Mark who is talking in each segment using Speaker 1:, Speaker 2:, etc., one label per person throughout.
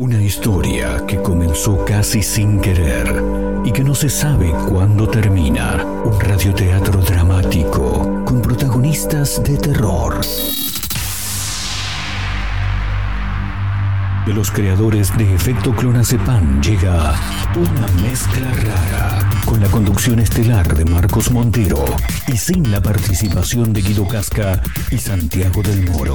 Speaker 1: Una historia que comenzó casi sin querer y que no se sabe cuándo termina. Un radioteatro dramático con protagonistas de terror. De los creadores de Efecto Clonazepam llega una mezcla rara con la conducción estelar de Marcos Montero y sin la participación de Guido Casca y Santiago del Moro.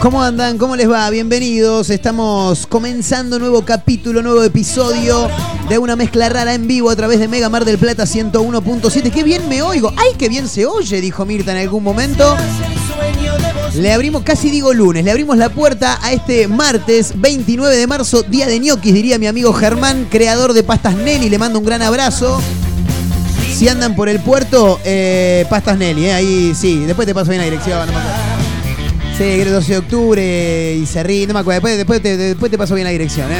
Speaker 2: ¿Cómo andan? ¿Cómo les va? Bienvenidos. Estamos comenzando nuevo capítulo, nuevo episodio de una mezcla rara en vivo a través de Mega Mar del Plata 101.7. ¡Qué bien me oigo! ¡Ay, qué bien se oye! Dijo Mirta en algún momento. Le abrimos, casi digo lunes, le abrimos la puerta a este martes 29 de marzo, día de ñoquis, diría mi amigo Germán, creador de Pastas Nelly. Le mando un gran abrazo. Si andan por el puerto, eh, Pastas Nelly, eh, ahí sí, después te paso bien la dirección. no. Sí, que era 12 de octubre y Cerrí, no me acuerdo, después, después, te, después te paso bien la dirección. eh.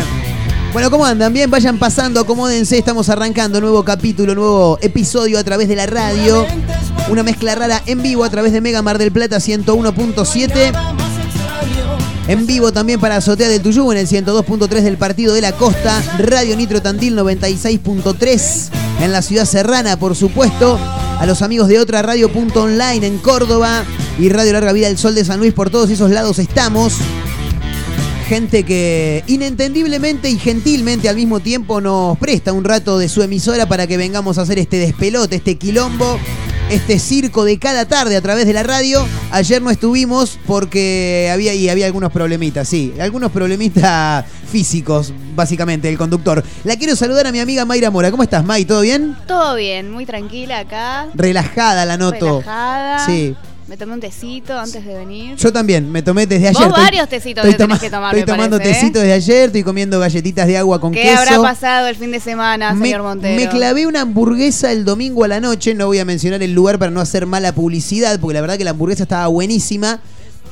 Speaker 2: Bueno, ¿cómo andan? Bien, vayan pasando, acomódense, estamos arrancando nuevo capítulo, nuevo episodio a través de la radio. Una mezcla rara en vivo a través de Mega Mar del Plata 101.7. En vivo también para Azotea del Tuyú en el 102.3 del Partido de la Costa. Radio Nitro Tandil 96.3 en la ciudad serrana, por supuesto. A los amigos de otra radio punto online en Córdoba y Radio Larga Vida del Sol de San Luis. Por todos esos lados estamos. Gente que inentendiblemente y gentilmente al mismo tiempo nos presta un rato de su emisora para que vengamos a hacer este despelote, este quilombo, este circo de cada tarde a través de la radio. Ayer no estuvimos porque había y había algunos problemitas, sí, algunos problemitas físicos, básicamente, el conductor. La quiero saludar a mi amiga Mayra Mora. ¿Cómo estás, May? ¿Todo bien?
Speaker 3: Todo bien, muy tranquila acá.
Speaker 2: Relajada la noto.
Speaker 3: Relajada.
Speaker 2: Sí.
Speaker 3: Me tomé un tecito antes de venir.
Speaker 2: Yo también, me tomé desde
Speaker 3: Vos
Speaker 2: ayer. Estoy-
Speaker 3: varios tecitos
Speaker 2: estoy
Speaker 3: te tenés que tomar,
Speaker 2: Estoy
Speaker 3: me
Speaker 2: tomando
Speaker 3: parece, ¿eh?
Speaker 2: tecito desde ayer, estoy comiendo galletitas de agua con
Speaker 3: ¿Qué
Speaker 2: queso.
Speaker 3: habrá pasado el fin de semana,
Speaker 2: me,
Speaker 3: señor Montero?
Speaker 2: me clavé una hamburguesa el domingo a la noche, no voy a mencionar el lugar para no hacer mala publicidad, porque la verdad que la hamburguesa estaba buenísima,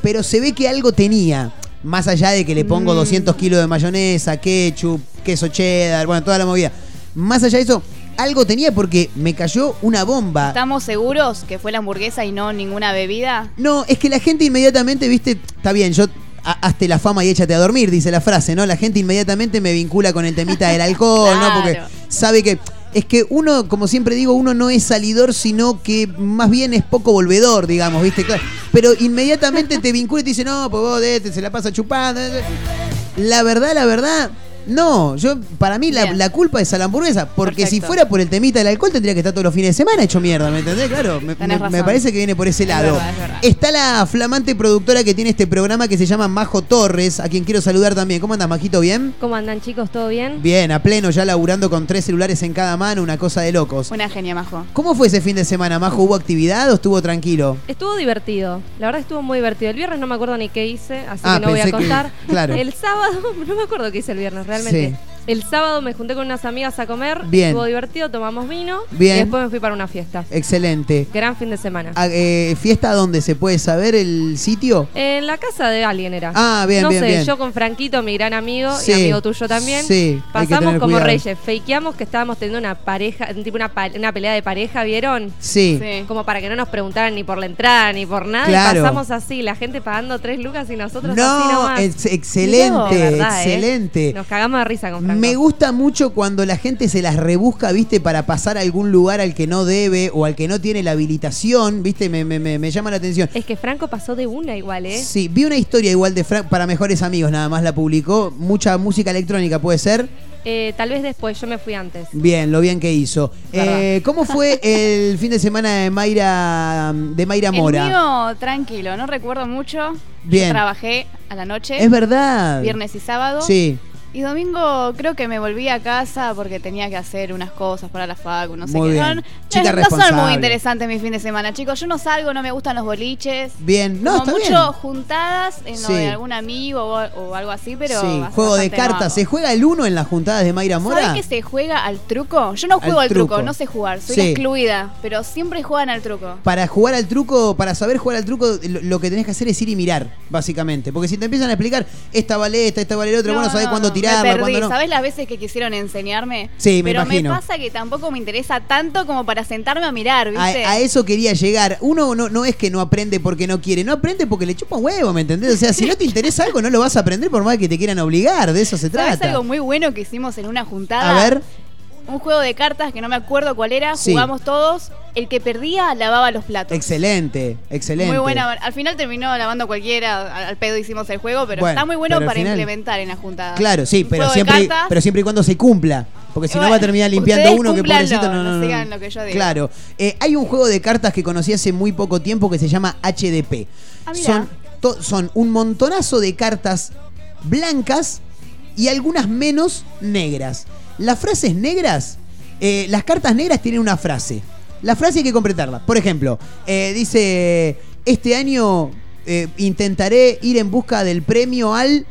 Speaker 2: pero se ve que algo tenía. Más allá de que le pongo
Speaker 3: Mm.
Speaker 2: 200 kilos de mayonesa, ketchup, queso cheddar, bueno, toda la movida. Más allá de eso, algo tenía porque me cayó una bomba.
Speaker 3: ¿Estamos seguros que fue la hamburguesa y no ninguna bebida?
Speaker 2: No, es que la gente inmediatamente, viste, está bien, yo ha- hazte la fama y échate a dormir, dice la frase, ¿no? La gente inmediatamente me vincula con el temita del alcohol, ¿no? Porque sabe que es que uno, como siempre digo, uno no es salidor, sino que más bien es poco volvedor, digamos, ¿viste? Claro. Pero inmediatamente te vincula y te dice, no, pues vos de este se la pasa chupando. La verdad, la verdad, No, yo para mí la,
Speaker 3: Bien.
Speaker 2: la culpa es a la hamburguesa, porque si
Speaker 3: Perfecto.
Speaker 2: fuera por el temita del alcohol tendría que estar todos los fines de semana hecho mierda, ¿me entendés? Claro, me,
Speaker 3: Tenés
Speaker 2: me-
Speaker 3: razón.
Speaker 2: me parece que viene por ese
Speaker 3: Es
Speaker 2: lado.
Speaker 3: verdad, es verdad.
Speaker 2: Está la flamante productora que tiene este programa que se llama Majo Torres, a quien quiero saludar también. ¿Cómo andas, Majito? ¿Bien?
Speaker 4: ¿Cómo andan chicos? ¿Todo bien?
Speaker 2: Bien, a pleno, ya laburando con tres celulares en cada mano, una cosa de locos.
Speaker 3: Una genia, Majo.
Speaker 2: ¿Cómo fue ese fin de semana, Majo? ¿Hubo actividad o estuvo tranquilo?
Speaker 4: Estuvo divertido. La verdad estuvo muy divertido. El viernes no me acuerdo ni qué hice, así
Speaker 2: Ah,
Speaker 4: que no voy a
Speaker 2: que-
Speaker 4: contar.
Speaker 2: claro.
Speaker 4: El sábado, no me acuerdo qué hice el viernes, realmente.
Speaker 2: Sí.
Speaker 4: El sábado me junté con unas amigas a comer.
Speaker 2: Bien.
Speaker 4: Estuvo divertido, tomamos vino.
Speaker 2: Bien.
Speaker 4: Y después me fui para una fiesta.
Speaker 2: Excelente.
Speaker 4: Gran fin de semana.
Speaker 2: Ah, eh, ¿Fiesta donde se puede saber el sitio?
Speaker 4: En la casa de alguien era.
Speaker 2: Ah, bien,
Speaker 4: no
Speaker 2: bien,
Speaker 4: sé,
Speaker 2: bien.
Speaker 4: yo con Franquito, mi gran amigo
Speaker 2: Sí.
Speaker 4: y amigo tuyo también.
Speaker 2: Sí,
Speaker 4: Pasamos como
Speaker 2: cuidado.
Speaker 4: reyes. Fakeamos que estábamos teniendo una pareja, tipo una, una pelea de pareja, ¿vieron?
Speaker 2: Sí.
Speaker 3: Sí.
Speaker 4: Como para que no nos preguntaran ni por la entrada ni por nada.
Speaker 2: Claro.
Speaker 4: Y pasamos así, la gente pagando tres lucas y nosotros así
Speaker 2: No,
Speaker 4: nomás.
Speaker 2: ex- excelente,
Speaker 4: ¿eh?
Speaker 2: excelente.
Speaker 4: Nos cagamos de risa con Franco.
Speaker 2: Me gusta mucho cuando la gente se las rebusca, viste, para pasar a algún lugar al que no debe o al que no tiene la habilitación, viste, me, me- me- me llama la atención.
Speaker 4: Es que Franco pasó de una igual, ¿eh?
Speaker 2: Sí, vi una historia igual de Frank para mejores amigos, nada más la publicó. Mucha música electrónica puede ser.
Speaker 4: Eh, tal vez después, yo me fui antes.
Speaker 2: Bien, lo bien que hizo. Eh, ¿Cómo fue el fin de semana de Mayra de Mayra Mora?
Speaker 3: El mío, tranquilo, no recuerdo mucho.
Speaker 2: Bien.
Speaker 3: Yo trabajé a la noche,
Speaker 2: Es verdad.
Speaker 3: viernes y sábado.
Speaker 2: Sí.
Speaker 3: Y domingo creo que me volví a casa porque tenía que hacer unas cosas para la facu, no sé
Speaker 2: Muy
Speaker 3: qué.
Speaker 2: bien.
Speaker 3: No,
Speaker 2: Chica
Speaker 3: no son muy interesantes mis fines de semana, chicos. Yo no salgo, no me gustan los boliches.
Speaker 2: Bien. No,
Speaker 3: Como
Speaker 2: está
Speaker 3: mucho
Speaker 2: bien.
Speaker 3: juntadas en
Speaker 2: Sí.
Speaker 3: lo de algún amigo o, o algo así, pero.
Speaker 2: sí, juego de cartas. ¿Se juega el uno en las juntadas de Mayra Mora?
Speaker 3: ¿Sabés que se juega al truco? Yo no juego
Speaker 2: Al
Speaker 3: al, truco.
Speaker 2: truco.
Speaker 3: no sé jugar, soy
Speaker 2: Sí.
Speaker 3: excluida, pero siempre juegan al truco.
Speaker 2: Para jugar al truco, para saber jugar al truco, lo, lo que tenés que hacer es ir y mirar, básicamente. Porque si te empiezan a explicar, esta vale esta, esta vale la otra,
Speaker 3: No,
Speaker 2: bueno, sabés cuándo
Speaker 3: no, me perdí.
Speaker 2: no.
Speaker 3: ¿Sabés las veces que quisieron enseñarme?
Speaker 2: Sí, me
Speaker 3: Pero
Speaker 2: imagino.
Speaker 3: me pasa que tampoco me interesa tanto como para sentarme a mirar, ¿viste?
Speaker 2: a eso quería llegar. Uno no, no es que no aprende porque no quiere, no aprende porque le chupa un huevo, ¿me entendés? O sea, si no te interesa algo, no lo vas a aprender por más que te quieran obligar, de eso se
Speaker 3: ¿Sabés
Speaker 2: trata.
Speaker 3: algo muy bueno que hicimos en una juntada?
Speaker 2: A ver,
Speaker 3: Un juego de cartas que no me acuerdo cuál era,
Speaker 2: Sí.
Speaker 3: jugamos todos. El que perdía lavaba los platos.
Speaker 2: excelente, excelente.
Speaker 3: Muy buena. Al final terminó lavando cualquiera, al pedo hicimos el juego, pero
Speaker 2: Bueno,
Speaker 3: está muy bueno para
Speaker 2: final-
Speaker 3: implementar en la juntada.
Speaker 2: Claro, sí,
Speaker 3: Un
Speaker 2: pero siempre,
Speaker 3: cartas.
Speaker 2: pero siempre y cuando se cumpla. Porque si no va a terminar limpiando uno que pobrecito no,
Speaker 3: no
Speaker 2: no, no.
Speaker 3: sigan lo que yo digo.
Speaker 2: Claro. Eh, hay un juego de cartas que conocí hace muy poco tiempo que se llama HDP.
Speaker 3: Ah,
Speaker 2: son, son un montonazo de cartas blancas y algunas menos negras. Las frases negras, eh, las cartas negras tienen una frase. La frase hay que completarla. Por ejemplo, eh, dice, este año eh, intentaré ir en busca del premio al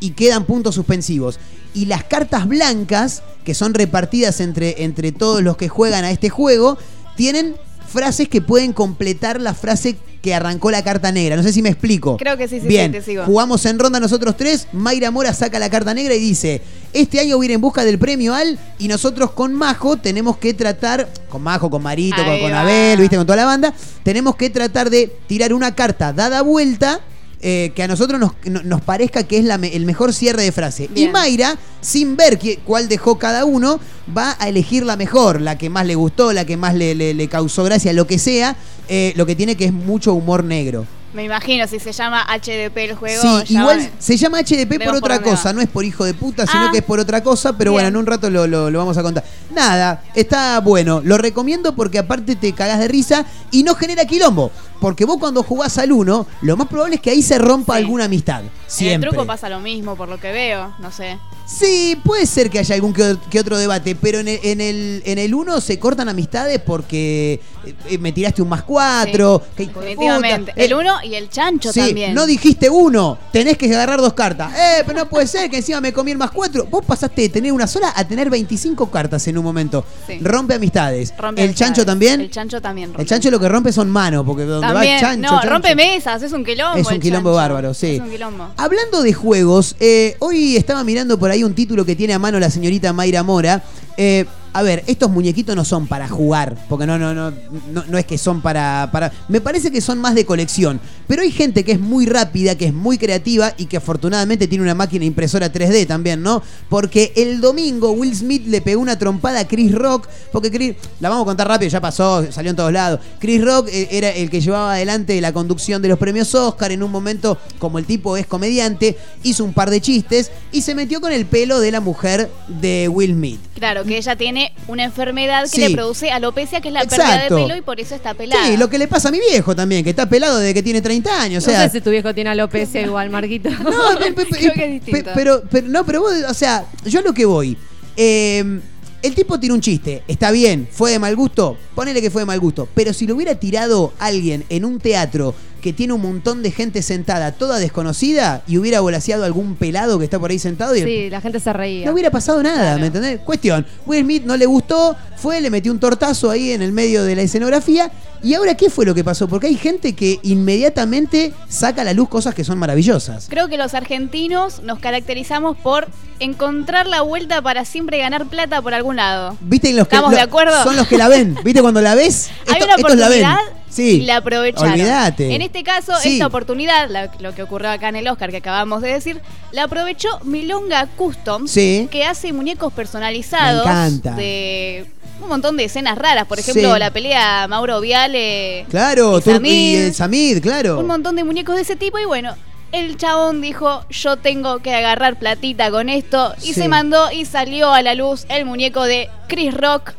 Speaker 2: y quedan puntos suspensivos. Y las cartas blancas, que son repartidas entre, entre todos los que juegan a este juego, tienen frases que pueden completar la frase que arrancó la carta negra. No sé si me explico.
Speaker 3: Creo que sí, sí,
Speaker 2: Bien,
Speaker 3: sí, te sigo.
Speaker 2: jugamos en ronda nosotros tres. Mayra Mora saca la carta negra y dice: Este año voy a ir en busca del premio al. Y nosotros con Majo tenemos que tratar. Con Majo, con Marito, con,
Speaker 3: Ahí
Speaker 2: con
Speaker 3: va.
Speaker 2: Abel, viste, con toda la banda. Tenemos que tratar de tirar una carta dada vuelta. Eh, que a nosotros nos, no- nos parezca que es la el mejor cierre de frase.
Speaker 3: Bien.
Speaker 2: Y Mayra, sin ver qué- cuál dejó cada uno, va a elegir la mejor, la que más le gustó, la que más le, le- le causó gracia, lo que sea, eh, lo que tiene que es mucho humor negro.
Speaker 3: Me imagino, si se llama HDP el juego.
Speaker 2: Sí, igual se llama HDP por
Speaker 3: Vemos por
Speaker 2: otra cosa,
Speaker 3: va.
Speaker 2: no es por hijo de puta, sino
Speaker 3: Ah,
Speaker 2: que es por otra cosa, pero
Speaker 3: bien.
Speaker 2: bueno, en un rato lo, lo- lo vamos a contar. Nada, está bueno, lo recomiendo porque aparte te cagás de risa y no genera quilombo, porque vos cuando jugás al uno, lo más probable es que ahí se rompa
Speaker 3: Sí.
Speaker 2: alguna amistad.
Speaker 3: En el
Speaker 2: Siempre.
Speaker 3: truco pasa lo mismo, por lo que veo, no sé.
Speaker 2: Sí, puede ser que haya algún que, otro debate, pero en el, en el en el uno se cortan amistades porque eh, eh, me tiraste un más cuatro, que puta.
Speaker 3: Definitivamente. El uno y el chancho
Speaker 2: Sí,
Speaker 3: también.
Speaker 2: no dijiste uno, tenés que agarrar dos cartas. Eh, pero no puede ser que encima me comí el más cuatro. Vos pasaste de tener una sola a tener 25 cartas en un momento.
Speaker 3: Sí.
Speaker 2: Rompe amistades.
Speaker 3: Rompe
Speaker 2: ¿El
Speaker 3: amistades.
Speaker 2: chancho también?
Speaker 3: El chancho también rompe.
Speaker 2: El chancho lo que rompe son manos, porque donde
Speaker 3: También,
Speaker 2: va chancho,
Speaker 3: no,
Speaker 2: chancho.
Speaker 3: rompe mesas, es un quilombo.
Speaker 2: Es un quilombo
Speaker 3: chancho.
Speaker 2: bárbaro, sí.
Speaker 3: Es un quilombo.
Speaker 2: Hablando de juegos, eh, hoy estaba mirando por ahí un título que tiene a mano la señorita Mayra Mora. Eh, a ver, estos muñequitos no son para jugar, porque no, no, no, no, es que son para, para. Me parece que son más de colección. Pero hay gente que es muy rápida, que es muy creativa y que afortunadamente tiene una máquina impresora 3D también, ¿no? Porque el domingo Will Smith le pegó una trompada a Chris Rock, porque Chris, la vamos a contar rápido, ya pasó, salió en todos lados. Chris Rock eh, era el que llevaba adelante la conducción de los premios Oscar. En un momento, como el tipo es comediante, hizo un par de chistes y se metió con el pelo de la mujer de Will Smith.
Speaker 3: Claro, que ella tiene una enfermedad que
Speaker 2: Sí.
Speaker 3: le produce alopecia, que es la pérdida
Speaker 2: Exacto.
Speaker 3: de pelo y por eso está pelada.
Speaker 2: Sí, lo que le pasa a mi viejo también, que está pelado desde que tiene 30 años. O
Speaker 4: no
Speaker 2: sea,
Speaker 4: sé si tu viejo tiene alopecia igual, Marquito.
Speaker 2: No, pe- pe- pe-
Speaker 3: Creo que es
Speaker 2: pe-
Speaker 3: distinto.
Speaker 2: pero, pero, no, pero vos, o sea, yo a lo que voy. eh, el tipo tiene un chiste, está bien, fue de mal gusto, ponele que fue de mal gusto, pero si lo hubiera tirado alguien en un teatro que tiene un montón de gente sentada, toda desconocida, y hubiera volaseado algún pelado que está por ahí sentado y el-
Speaker 4: Sí, la gente se reía.
Speaker 2: no hubiera pasado nada,
Speaker 3: Claro.
Speaker 2: ¿me entendés? Cuestión, Will Smith no le gustó, fue, le metió un tortazo ahí en el medio de la escenografía, y ahora, ¿qué fue lo que pasó? Porque hay gente que inmediatamente saca a la luz cosas que son maravillosas.
Speaker 3: Creo que los argentinos nos caracterizamos por encontrar la vuelta para siempre ganar plata por algún lado.
Speaker 2: ¿Viste los que
Speaker 3: ¿Estamos de acuerdo?
Speaker 2: son los que la ven? ¿Viste cuando la ves?
Speaker 3: Hay
Speaker 2: Esto-
Speaker 3: una
Speaker 2: estos la ven. Sí.
Speaker 3: y la aprovecharon.
Speaker 2: Olvídate.
Speaker 3: En este caso,
Speaker 2: Sí.
Speaker 3: esta oportunidad, la- lo que ocurrió acá en el Oscar que acabamos de decir, la aprovechó Milonga Customs,
Speaker 2: Sí.
Speaker 3: que hace muñecos personalizados
Speaker 2: Me encanta.
Speaker 3: de un montón de escenas raras. Por ejemplo,
Speaker 2: Sí.
Speaker 3: la pelea Mauro Viale.
Speaker 2: Claro,
Speaker 3: y
Speaker 2: el Samid, claro.
Speaker 3: un montón de muñecos de ese tipo y bueno. El chabón dijo, yo tengo que agarrar platita con esto y
Speaker 2: Sí.
Speaker 3: se mandó y salió a la luz el muñeco de Chris Rock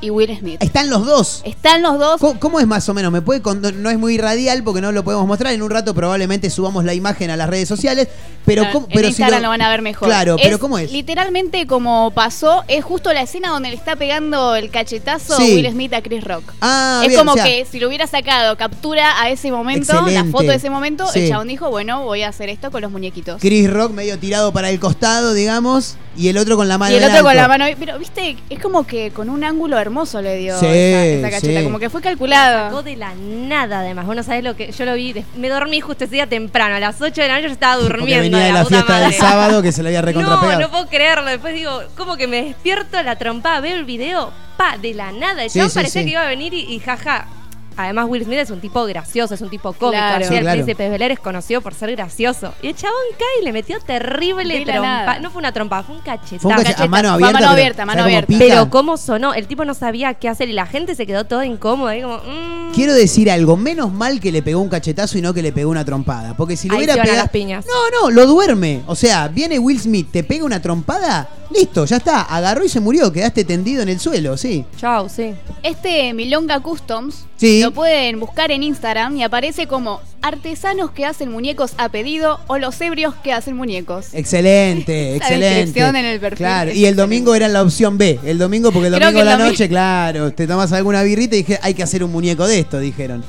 Speaker 3: y Will Smith.
Speaker 2: Están los dos.
Speaker 3: Están los dos.
Speaker 2: ¿Cómo, cómo es más o menos? ¿Me puede no es muy radial porque no lo podemos mostrar. En un rato probablemente subamos la imagen a las redes sociales. Pero,
Speaker 3: Claro,
Speaker 2: ¿cómo-
Speaker 3: en
Speaker 2: pero si
Speaker 3: Instagram lo... van a ver mejor.
Speaker 2: Claro, pero ¿cómo es?
Speaker 3: Literalmente como pasó, es justo la escena donde le está pegando el cachetazo
Speaker 2: Sí.
Speaker 3: Will Smith a Chris Rock.
Speaker 2: Ah,
Speaker 3: es
Speaker 2: bien,
Speaker 3: como
Speaker 2: o sea,
Speaker 3: que si lo hubiera sacado captura a ese momento, la foto de ese momento,
Speaker 2: Sí.
Speaker 3: el chabón dijo, bueno, voy a hacer esto con los muñequitos.
Speaker 2: Chris Rock medio tirado para el costado, digamos, y el otro con la mano
Speaker 3: Y el otro con la mano, pero viste, es como que con un ángulo hermoso le dio
Speaker 2: Sí,
Speaker 3: esa, esa cacheta,
Speaker 2: sí.
Speaker 3: como que fue
Speaker 4: Sacó
Speaker 3: calculado.
Speaker 4: de la nada, además. Vos no sabés lo que. Yo lo vi. Me dormí justo ese día temprano. A las 8 de la noche yo estaba
Speaker 2: Porque
Speaker 4: durmiendo.
Speaker 2: venía de la
Speaker 4: puta
Speaker 2: fiesta del
Speaker 4: madre.
Speaker 2: sábado que se le había
Speaker 4: No,
Speaker 2: recontrapegado.
Speaker 4: no puedo creerlo. Después digo, como que me despierto la trompada, veo el video, pa, de la nada. El
Speaker 2: Sí,
Speaker 4: chabón
Speaker 2: sí,
Speaker 4: parecía
Speaker 2: sí.
Speaker 4: que iba a venir y, y jaja. Además, Will Smith es un tipo gracioso, es un tipo cómico.
Speaker 3: Claro.
Speaker 4: Así
Speaker 2: Sí,
Speaker 4: el
Speaker 2: claro.
Speaker 4: príncipe Bel es conocido por ser gracioso. Y el chabón cae y le metió terrible trompa.
Speaker 3: nada.
Speaker 4: No fue una trompa, fue un cachetazo.
Speaker 2: Fue un cache- a mano
Speaker 3: a
Speaker 2: abierta.
Speaker 3: mano
Speaker 2: pero-
Speaker 3: abierta, mano
Speaker 2: ¿sabes cómo
Speaker 3: abierta.
Speaker 2: pica?
Speaker 4: Pero cómo sonó, el tipo no sabía qué hacer y la gente se quedó toda incómoda. como, mm.
Speaker 2: Quiero decir algo, menos mal que le pegó un cachetazo y no que le pegó una trompada. Porque si le hubiera pegado.
Speaker 4: las piñas.
Speaker 2: No, no, lo duerme. O sea, viene Will Smith, te pega una trompada, listo, ya está. Agarró y se murió, quedaste tendido en el suelo, sí.
Speaker 4: Chau, sí.
Speaker 3: Este Milonga Customs
Speaker 2: Sí.
Speaker 3: lo pueden buscar en Instagram y aparece como artesanos que hacen muñecos a pedido o los ebrios que hacen muñecos.
Speaker 2: Excelente, excelente.
Speaker 3: en el perfil
Speaker 2: Claro, y el domingo era la opción B. El domingo, porque el domingo de la noche, claro, te tomas alguna birrita y dije, hay que hacer un muñeco de esto, dijeron.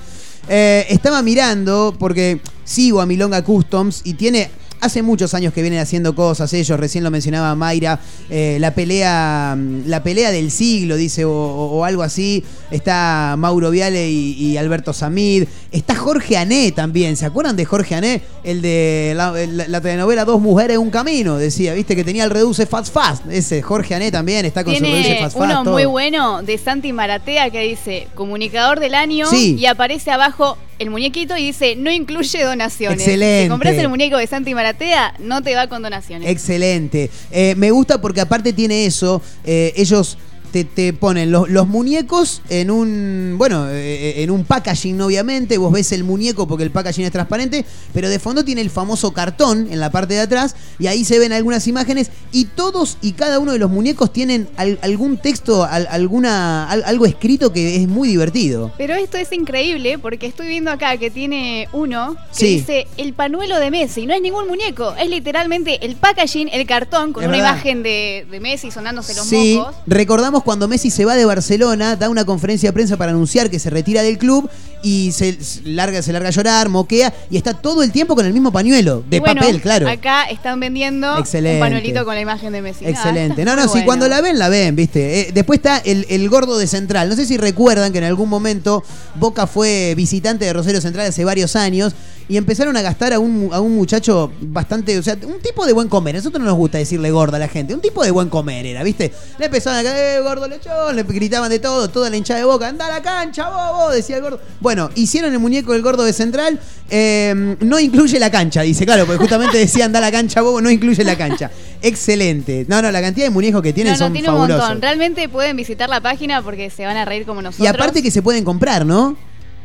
Speaker 2: Eh, estaba mirando, porque sigo a Milonga Customs y tiene. Hace muchos años que vienen haciendo cosas ellos, recién lo mencionaba Mayra, eh, la pelea mm, la pelea del siglo, dice, o, algo así. Está Mauro Viale y, y Alberto Samid. Está Jorge Ané también, ¿se acuerdan de Jorge Ané? El de la, la- la telenovela Dos Mujeres, Un Camino, decía, viste que tenía el Reduce Fast Fast. Ese Jorge Ané también está con su Reduce Fast Fast.
Speaker 3: uno
Speaker 2: todo.
Speaker 3: muy bueno de Santi Maratea que dice comunicador del año
Speaker 2: Sí.
Speaker 3: y aparece abajo el muñequito y dice no incluye donaciones.
Speaker 2: Excelente.
Speaker 3: Si compras el muñeco de Santi Maratea, no te va con donaciones.
Speaker 2: Excelente. Eh, me gusta porque aparte tiene eso. eh, ellos te, te ponen los, los muñecos en un. Bueno, eh, en un packaging, obviamente. Vos ves el muñeco porque el packaging es transparente. Pero de fondo tiene el famoso cartón en la parte de atrás. Y ahí se ven algunas imágenes. Y todos y cada uno de los muñecos tienen al- algún texto, al- alguna, al- algo escrito que es muy divertido.
Speaker 3: Pero esto es increíble porque estoy viendo acá que tiene uno que
Speaker 2: Sí.
Speaker 3: dice el panuelo de Messi. No es ningún muñeco, es literalmente el packaging, el cartón con
Speaker 2: Es
Speaker 3: una
Speaker 2: verdad.
Speaker 3: imagen de, de Messi sonándose los
Speaker 2: Sí,
Speaker 3: mocos.
Speaker 2: recordamos cuando Messi se va de Barcelona, da una conferencia de prensa para anunciar que se retira del club y se larga, se larga a llorar, moquea y está todo el tiempo con el mismo pañuelo, de
Speaker 3: bueno,
Speaker 2: papel, claro.
Speaker 3: Acá están vendiendo
Speaker 2: Excelente.
Speaker 3: un panuelito con la imagen de Messi.
Speaker 2: Excelente.
Speaker 3: Nada,
Speaker 2: No, no, si cuando la ven, la ven, viste. Eh, después está el, el gordo de Central. No sé si recuerdan que en algún momento Boca fue visitante de Rosario Central hace varios años y empezaron a gastar a un, a un muchacho bastante, o sea, un tipo de buen comer. A nosotros no nos gusta decirle gordo a la gente, un tipo de buen comer era, ¿viste? Le empezaban a caer, eh, gordo lechón, le gritaban de todo, toda la hinchada de boca, anda a la cancha, bobo, decía el gordo. Bueno, hicieron el muñeco del gordo de Central, eh, no incluye la cancha, dice, claro, porque justamente decía anda a la cancha, bobo, no incluye la cancha. Excelente. No, no, la cantidad de muñecos que tienen
Speaker 3: No, no,
Speaker 2: son
Speaker 3: tiene un
Speaker 2: fabulosos.
Speaker 3: montón. Realmente pueden visitar la página porque se van a reír como nosotros.
Speaker 2: Y aparte que se pueden comprar, ¿no?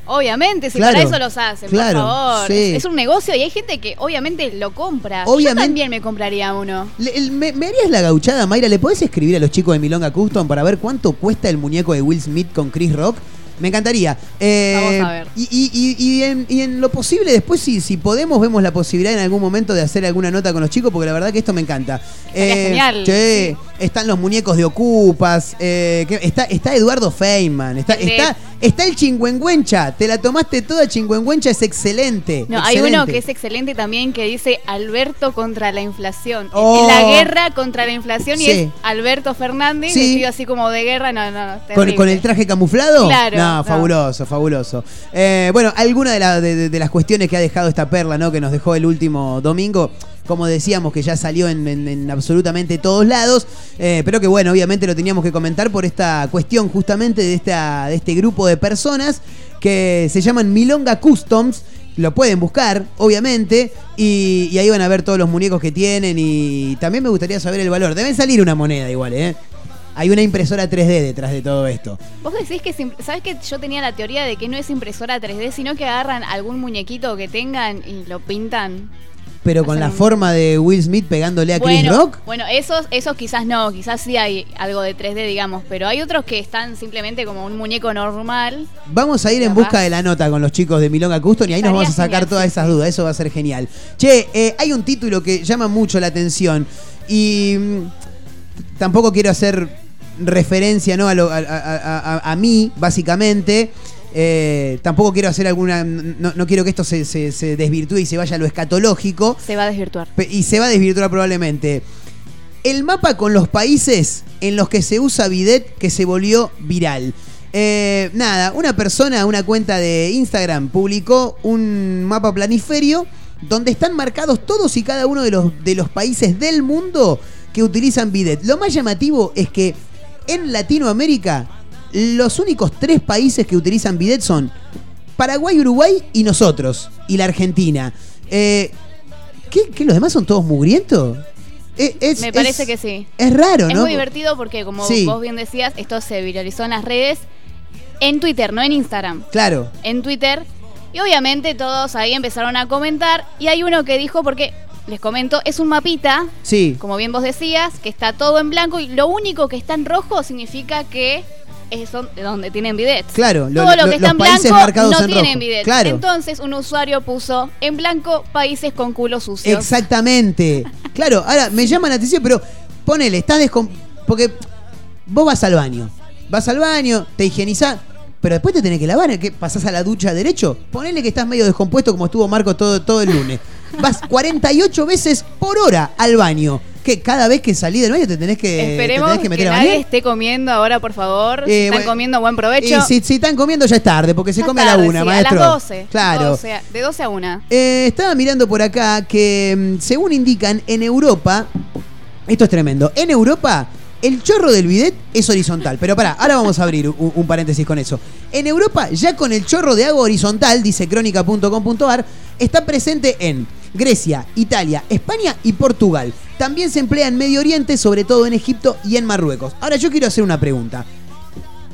Speaker 3: Obviamente, si
Speaker 2: Claro,
Speaker 3: para eso los hacen,
Speaker 2: claro,
Speaker 3: por favor.
Speaker 2: sí.
Speaker 3: Es un negocio y hay gente que obviamente lo compra.
Speaker 2: Obviamente-
Speaker 3: Yo también me compraría uno.
Speaker 2: Le- el- me, me harías la gauchada, Mayra? ¿Le podés escribir a los chicos de Milonga Custom para ver cuánto cuesta el muñeco de Will Smith con Chris Rock? Me encantaría. Eh,
Speaker 3: Vamos a ver.
Speaker 2: Y, y- en, y en lo posible, después, si, si podemos, vemos la posibilidad en algún momento de hacer alguna nota con los chicos, porque la verdad que esto me encanta.
Speaker 3: Estaría genial,
Speaker 2: che, están los muñecos de Ocupas. eh, que- está, está Eduardo Feynman. Está, está, está el chingüengüencha. Te la tomaste toda, chingüengüencha. Es excelente.
Speaker 3: No, hay uno que es excelente también que dice Alberto contra la inflación.
Speaker 2: Oh.
Speaker 3: La guerra contra la inflación y es Alberto Fernández
Speaker 2: Sí.
Speaker 3: vestido así como de guerra. No, no, no.
Speaker 2: ¿Con, el traje camuflado?
Speaker 3: Claro,
Speaker 2: No,
Speaker 3: no.
Speaker 2: fabuloso, fabuloso. Eh, bueno, alguna de, la- de- de- de las cuestiones que ha dejado esta perla, ¿no? Que nos dejó el último domingo. Como decíamos, que ya salió en, en- en absolutamente todos lados. eh, pero que bueno, obviamente lo teníamos que comentar por esta cuestión justamente de, esta, de este grupo de personas que se llaman Milonga Customs. Lo pueden buscar, obviamente, y, ahí van a ver todos los muñecos que tienen y también me gustaría saber el valor. Deben salir una moneda igual, ¿eh? Hay una impresora 3D detrás de todo esto.
Speaker 3: Vos decís que, ¿sabes que yo tenía la teoría de que no es impresora 3D, sino que agarran algún muñequito que tengan y lo pintan?
Speaker 2: Pero con la forma de Will Smith pegándole a Chris
Speaker 3: Bueno,
Speaker 2: Rock.
Speaker 3: bueno, esos, esos quizás no, quizás sí hay algo de 3D, digamos, pero hay otros que están simplemente como un muñeco normal.
Speaker 2: Vamos a ir en busca de la nota con los chicos de Milonga Custom y ahí nos vamos a sacar
Speaker 3: genial,
Speaker 2: todas
Speaker 3: sí,
Speaker 2: esas dudas. Eso va a ser genial. Che, eh, hay un título que llama mucho la atención y mm, tampoco quiero hacer referencia ¿no? a, lo- a- a- a- a mí, básicamente. Eh, tampoco quiero hacer alguna. No, no quiero que esto se, se- se desvirtúe y se vaya a lo escatológico.
Speaker 3: Se va a desvirtuar.
Speaker 2: Y se va a desvirtuar probablemente. El mapa con los países en los que se usa bidet que se volvió viral. Eh, nada, una persona, una cuenta de Instagram publicó un mapa planiferio donde están marcados todos y cada uno de los, de los países del mundo que utilizan bidet. Lo más llamativo es que en Latinoamérica los únicos tres países que utilizan bidet son Paraguay, Uruguay y nosotros, y la Argentina. Eh, ¿qué, qué, los demás son todos mugrientos? Eh, es-
Speaker 3: Me parece
Speaker 2: es-
Speaker 3: que sí.
Speaker 2: Es raro,
Speaker 3: Es
Speaker 2: ¿no?
Speaker 3: muy divertido porque, como
Speaker 2: Sí.
Speaker 3: vos bien decías, esto se viralizó en las redes, en Twitter, no en Instagram.
Speaker 2: Claro.
Speaker 3: En Twitter. Y obviamente todos ahí empezaron a comentar. Y hay uno que dijo, porque les comento, es un mapita,
Speaker 2: Sí.
Speaker 3: como bien vos decías, que está todo en blanco y lo único que está en rojo significa que es son- de donde tienen bidets.
Speaker 2: Claro, lo-
Speaker 3: Todo lo,
Speaker 2: lo-
Speaker 3: que está en blanco no
Speaker 2: en
Speaker 3: tienen bidets.
Speaker 2: Claro.
Speaker 3: Entonces un usuario puso en blanco países con culo sucios.
Speaker 2: Exactamente. Claro, ahora me llama la atención, pero ponele, estás descom... Porque vos vas al baño. Vas al baño, te higienizás, pero después te tenés que lavar, ¿qué? ¿Pasás a la ducha derecho? Ponele que estás medio descompuesto como estuvo Marco todo, todo el lunes. Vas 48 veces por hora al baño. Que cada vez que salís del baño te tenés que, te
Speaker 3: Esperemos
Speaker 2: tenés que
Speaker 3: que,
Speaker 2: a
Speaker 3: nadie
Speaker 2: bañar.
Speaker 3: esté comiendo ahora, por favor. si
Speaker 2: Eh,
Speaker 3: están
Speaker 2: bueno,
Speaker 3: comiendo, buen provecho.
Speaker 2: Y si, si están comiendo ya es tarde, porque se
Speaker 3: Ya
Speaker 2: come
Speaker 3: tarde,
Speaker 2: a la una,
Speaker 3: sí,
Speaker 2: maestro.
Speaker 3: A las 12.
Speaker 2: Claro.
Speaker 3: 12, de 12 a 1.
Speaker 2: Eh, estaba mirando por acá que, mm, según indican, en Europa, esto es tremendo, en Europa el chorro del bidet es horizontal. Pero pará, ahora vamos a abrir un, un paréntesis con eso. En Europa, ya con el chorro de agua horizontal, dice crónica.com.ar, está presente en Grecia, Italia, España y Portugal. También se emplea en Medio Oriente, sobre todo en Egipto y en Marruecos. Ahora yo quiero hacer una pregunta.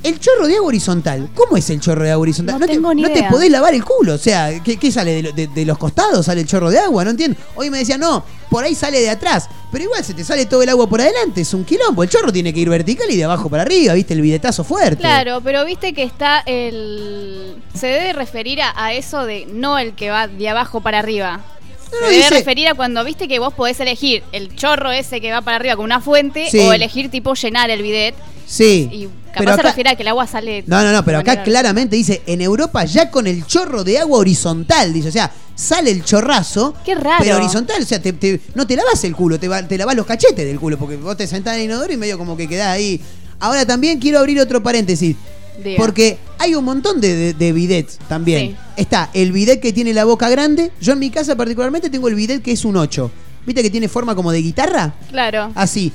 Speaker 2: El chorro de agua horizontal, ¿cómo es el chorro de agua horizontal?
Speaker 3: No
Speaker 2: te,
Speaker 3: tengo ni
Speaker 2: no te
Speaker 3: idea.
Speaker 2: podés lavar el culo, o sea, ¿qué, qué sale? De, de- de los costados sale el chorro de agua? No entiendo. Hoy me decían, no, por ahí sale de atrás, pero igual se te sale todo el agua por adelante, es un quilombo. El chorro tiene que ir vertical y de abajo para arriba, ¿viste? El bidetazo fuerte.
Speaker 3: Claro, pero viste que está el. Se debe referir a, a eso de no el que va de abajo para arriba.
Speaker 2: No,
Speaker 3: Se debe
Speaker 2: dice-
Speaker 3: referir a cuando viste que vos podés elegir el chorro ese que va para arriba con una fuente
Speaker 2: Sí.
Speaker 3: o elegir tipo llenar el bidet.
Speaker 2: Sí.
Speaker 3: Y capaz
Speaker 2: pero
Speaker 3: se refiere a que el agua sale.
Speaker 2: No, no, no, pero acá
Speaker 3: manera-
Speaker 2: claramente dice, en Europa ya con el chorro de agua horizontal, dice, o sea, sale el chorrazo,
Speaker 3: Qué raro.
Speaker 2: pero horizontal, o sea, te- te- no te lavas el culo, te, va- te lavas los cachetes del culo, porque vos te sentás en el inodoro y medio como que quedás ahí. Ahora también quiero abrir otro paréntesis.
Speaker 3: Diga.
Speaker 2: Porque hay un montón de, de, de bidets también.
Speaker 3: Sí.
Speaker 2: Está el bidet que tiene la boca grande. Yo en mi casa particularmente tengo el bidet que es un 8. ¿Viste que tiene forma como de guitarra?
Speaker 3: Claro.
Speaker 2: Así.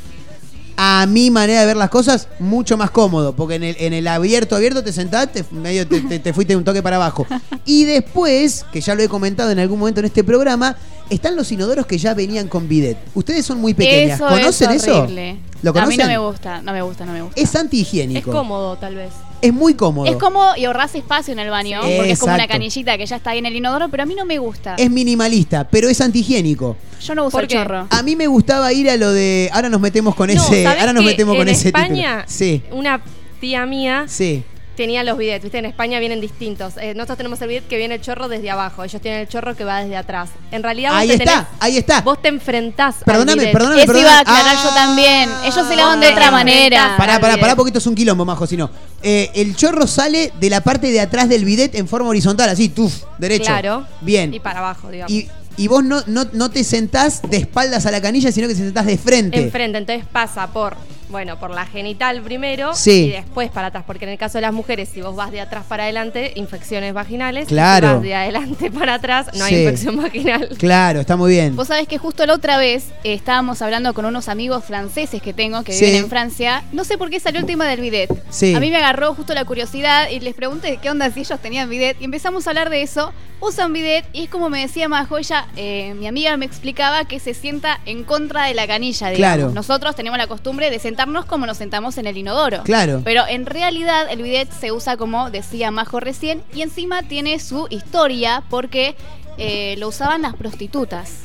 Speaker 2: A mi manera de ver las cosas, mucho más cómodo. Porque en el, en el abierto, abierto, te sentás, te, medio te, te- te fuiste un toque para abajo. Y después, que ya lo he comentado en algún momento en este programa, están los inodoros que ya venían con bidet. Ustedes son muy pequeñas.
Speaker 3: Eso
Speaker 2: ¿Conocen
Speaker 3: es
Speaker 2: eso?
Speaker 3: horrible.
Speaker 2: ¿Lo
Speaker 3: A mí no me gusta, no me gusta, no me gusta.
Speaker 2: Es antihigiénico.
Speaker 4: Es cómodo, tal vez.
Speaker 2: Es muy cómodo.
Speaker 3: Es cómodo y ahorras espacio en el baño,
Speaker 2: Sí.
Speaker 3: porque es como una canillita que ya está ahí en el inodoro, pero a mí no me gusta.
Speaker 2: Es minimalista, pero es antihigiénico.
Speaker 3: Yo no uso
Speaker 4: ¿Por
Speaker 3: el chorro.
Speaker 2: A mí me gustaba ir a lo de. Ahora nos metemos con
Speaker 4: No,
Speaker 2: ese.
Speaker 4: ¿sabés
Speaker 2: Ahora nos metemos con
Speaker 4: en
Speaker 2: ese
Speaker 4: España,
Speaker 2: título. Sí,
Speaker 4: una tía mía
Speaker 2: sí.
Speaker 4: Tenía los bidets, viste, en España vienen distintos. Eh, nosotros tenemos el bidet que viene el chorro desde abajo, ellos tienen el chorro que va desde atrás. En realidad vos
Speaker 2: Ahí
Speaker 4: te
Speaker 2: está,
Speaker 4: tenés-
Speaker 2: ahí está.
Speaker 4: Vos te enfrentás
Speaker 2: Perdóname,
Speaker 4: al bidet.
Speaker 2: perdóname,
Speaker 3: Eso
Speaker 2: perdóname.
Speaker 3: iba a aclarar
Speaker 2: Ah.
Speaker 3: yo también. Ellos se lavan de otra
Speaker 4: Ah.
Speaker 3: manera.
Speaker 2: Pará, pará, pará, esto es un quilombo, majo, si no. Eh, el chorro sale de la parte de atrás del bidet en forma horizontal, así, tuf, derecho.
Speaker 4: Claro.
Speaker 2: Bien.
Speaker 4: Y para abajo, digamos.
Speaker 2: Y, y vos no, no, no te sentás de espaldas a la canilla, sino que te sentás de frente.
Speaker 4: Enfrente, entonces pasa por, bueno, por la genital primero
Speaker 2: Sí.
Speaker 4: y después para atrás, porque en el caso de las mujeres, si vos vas de atrás para adelante, infecciones vaginales.
Speaker 2: Claro.
Speaker 4: Si vas de adelante para atrás, no hay infección vaginal.
Speaker 2: Claro, está muy bien.
Speaker 3: Vos sabés que justo la otra vez eh, estábamos hablando con unos amigos franceses que tengo que
Speaker 2: Sí.
Speaker 3: viven en Francia. No sé por qué salió el tema del bidet.
Speaker 2: Sí.
Speaker 3: A mí me agarró justo la curiosidad y les pregunté qué onda si ellos tenían bidet y empezamos a hablar de eso. Usan bidet y es como me decía Majo, ella, eh, mi amiga me explicaba que se sienta en contra de la canilla, digamos.
Speaker 2: Claro.
Speaker 3: Nosotros tenemos la costumbre de sentarnos como nos sentamos en el inodoro.
Speaker 2: Claro.
Speaker 3: Pero en realidad el bidet se usa como decía Majo recién y encima tiene su historia porque eh, lo usaban las prostitutas.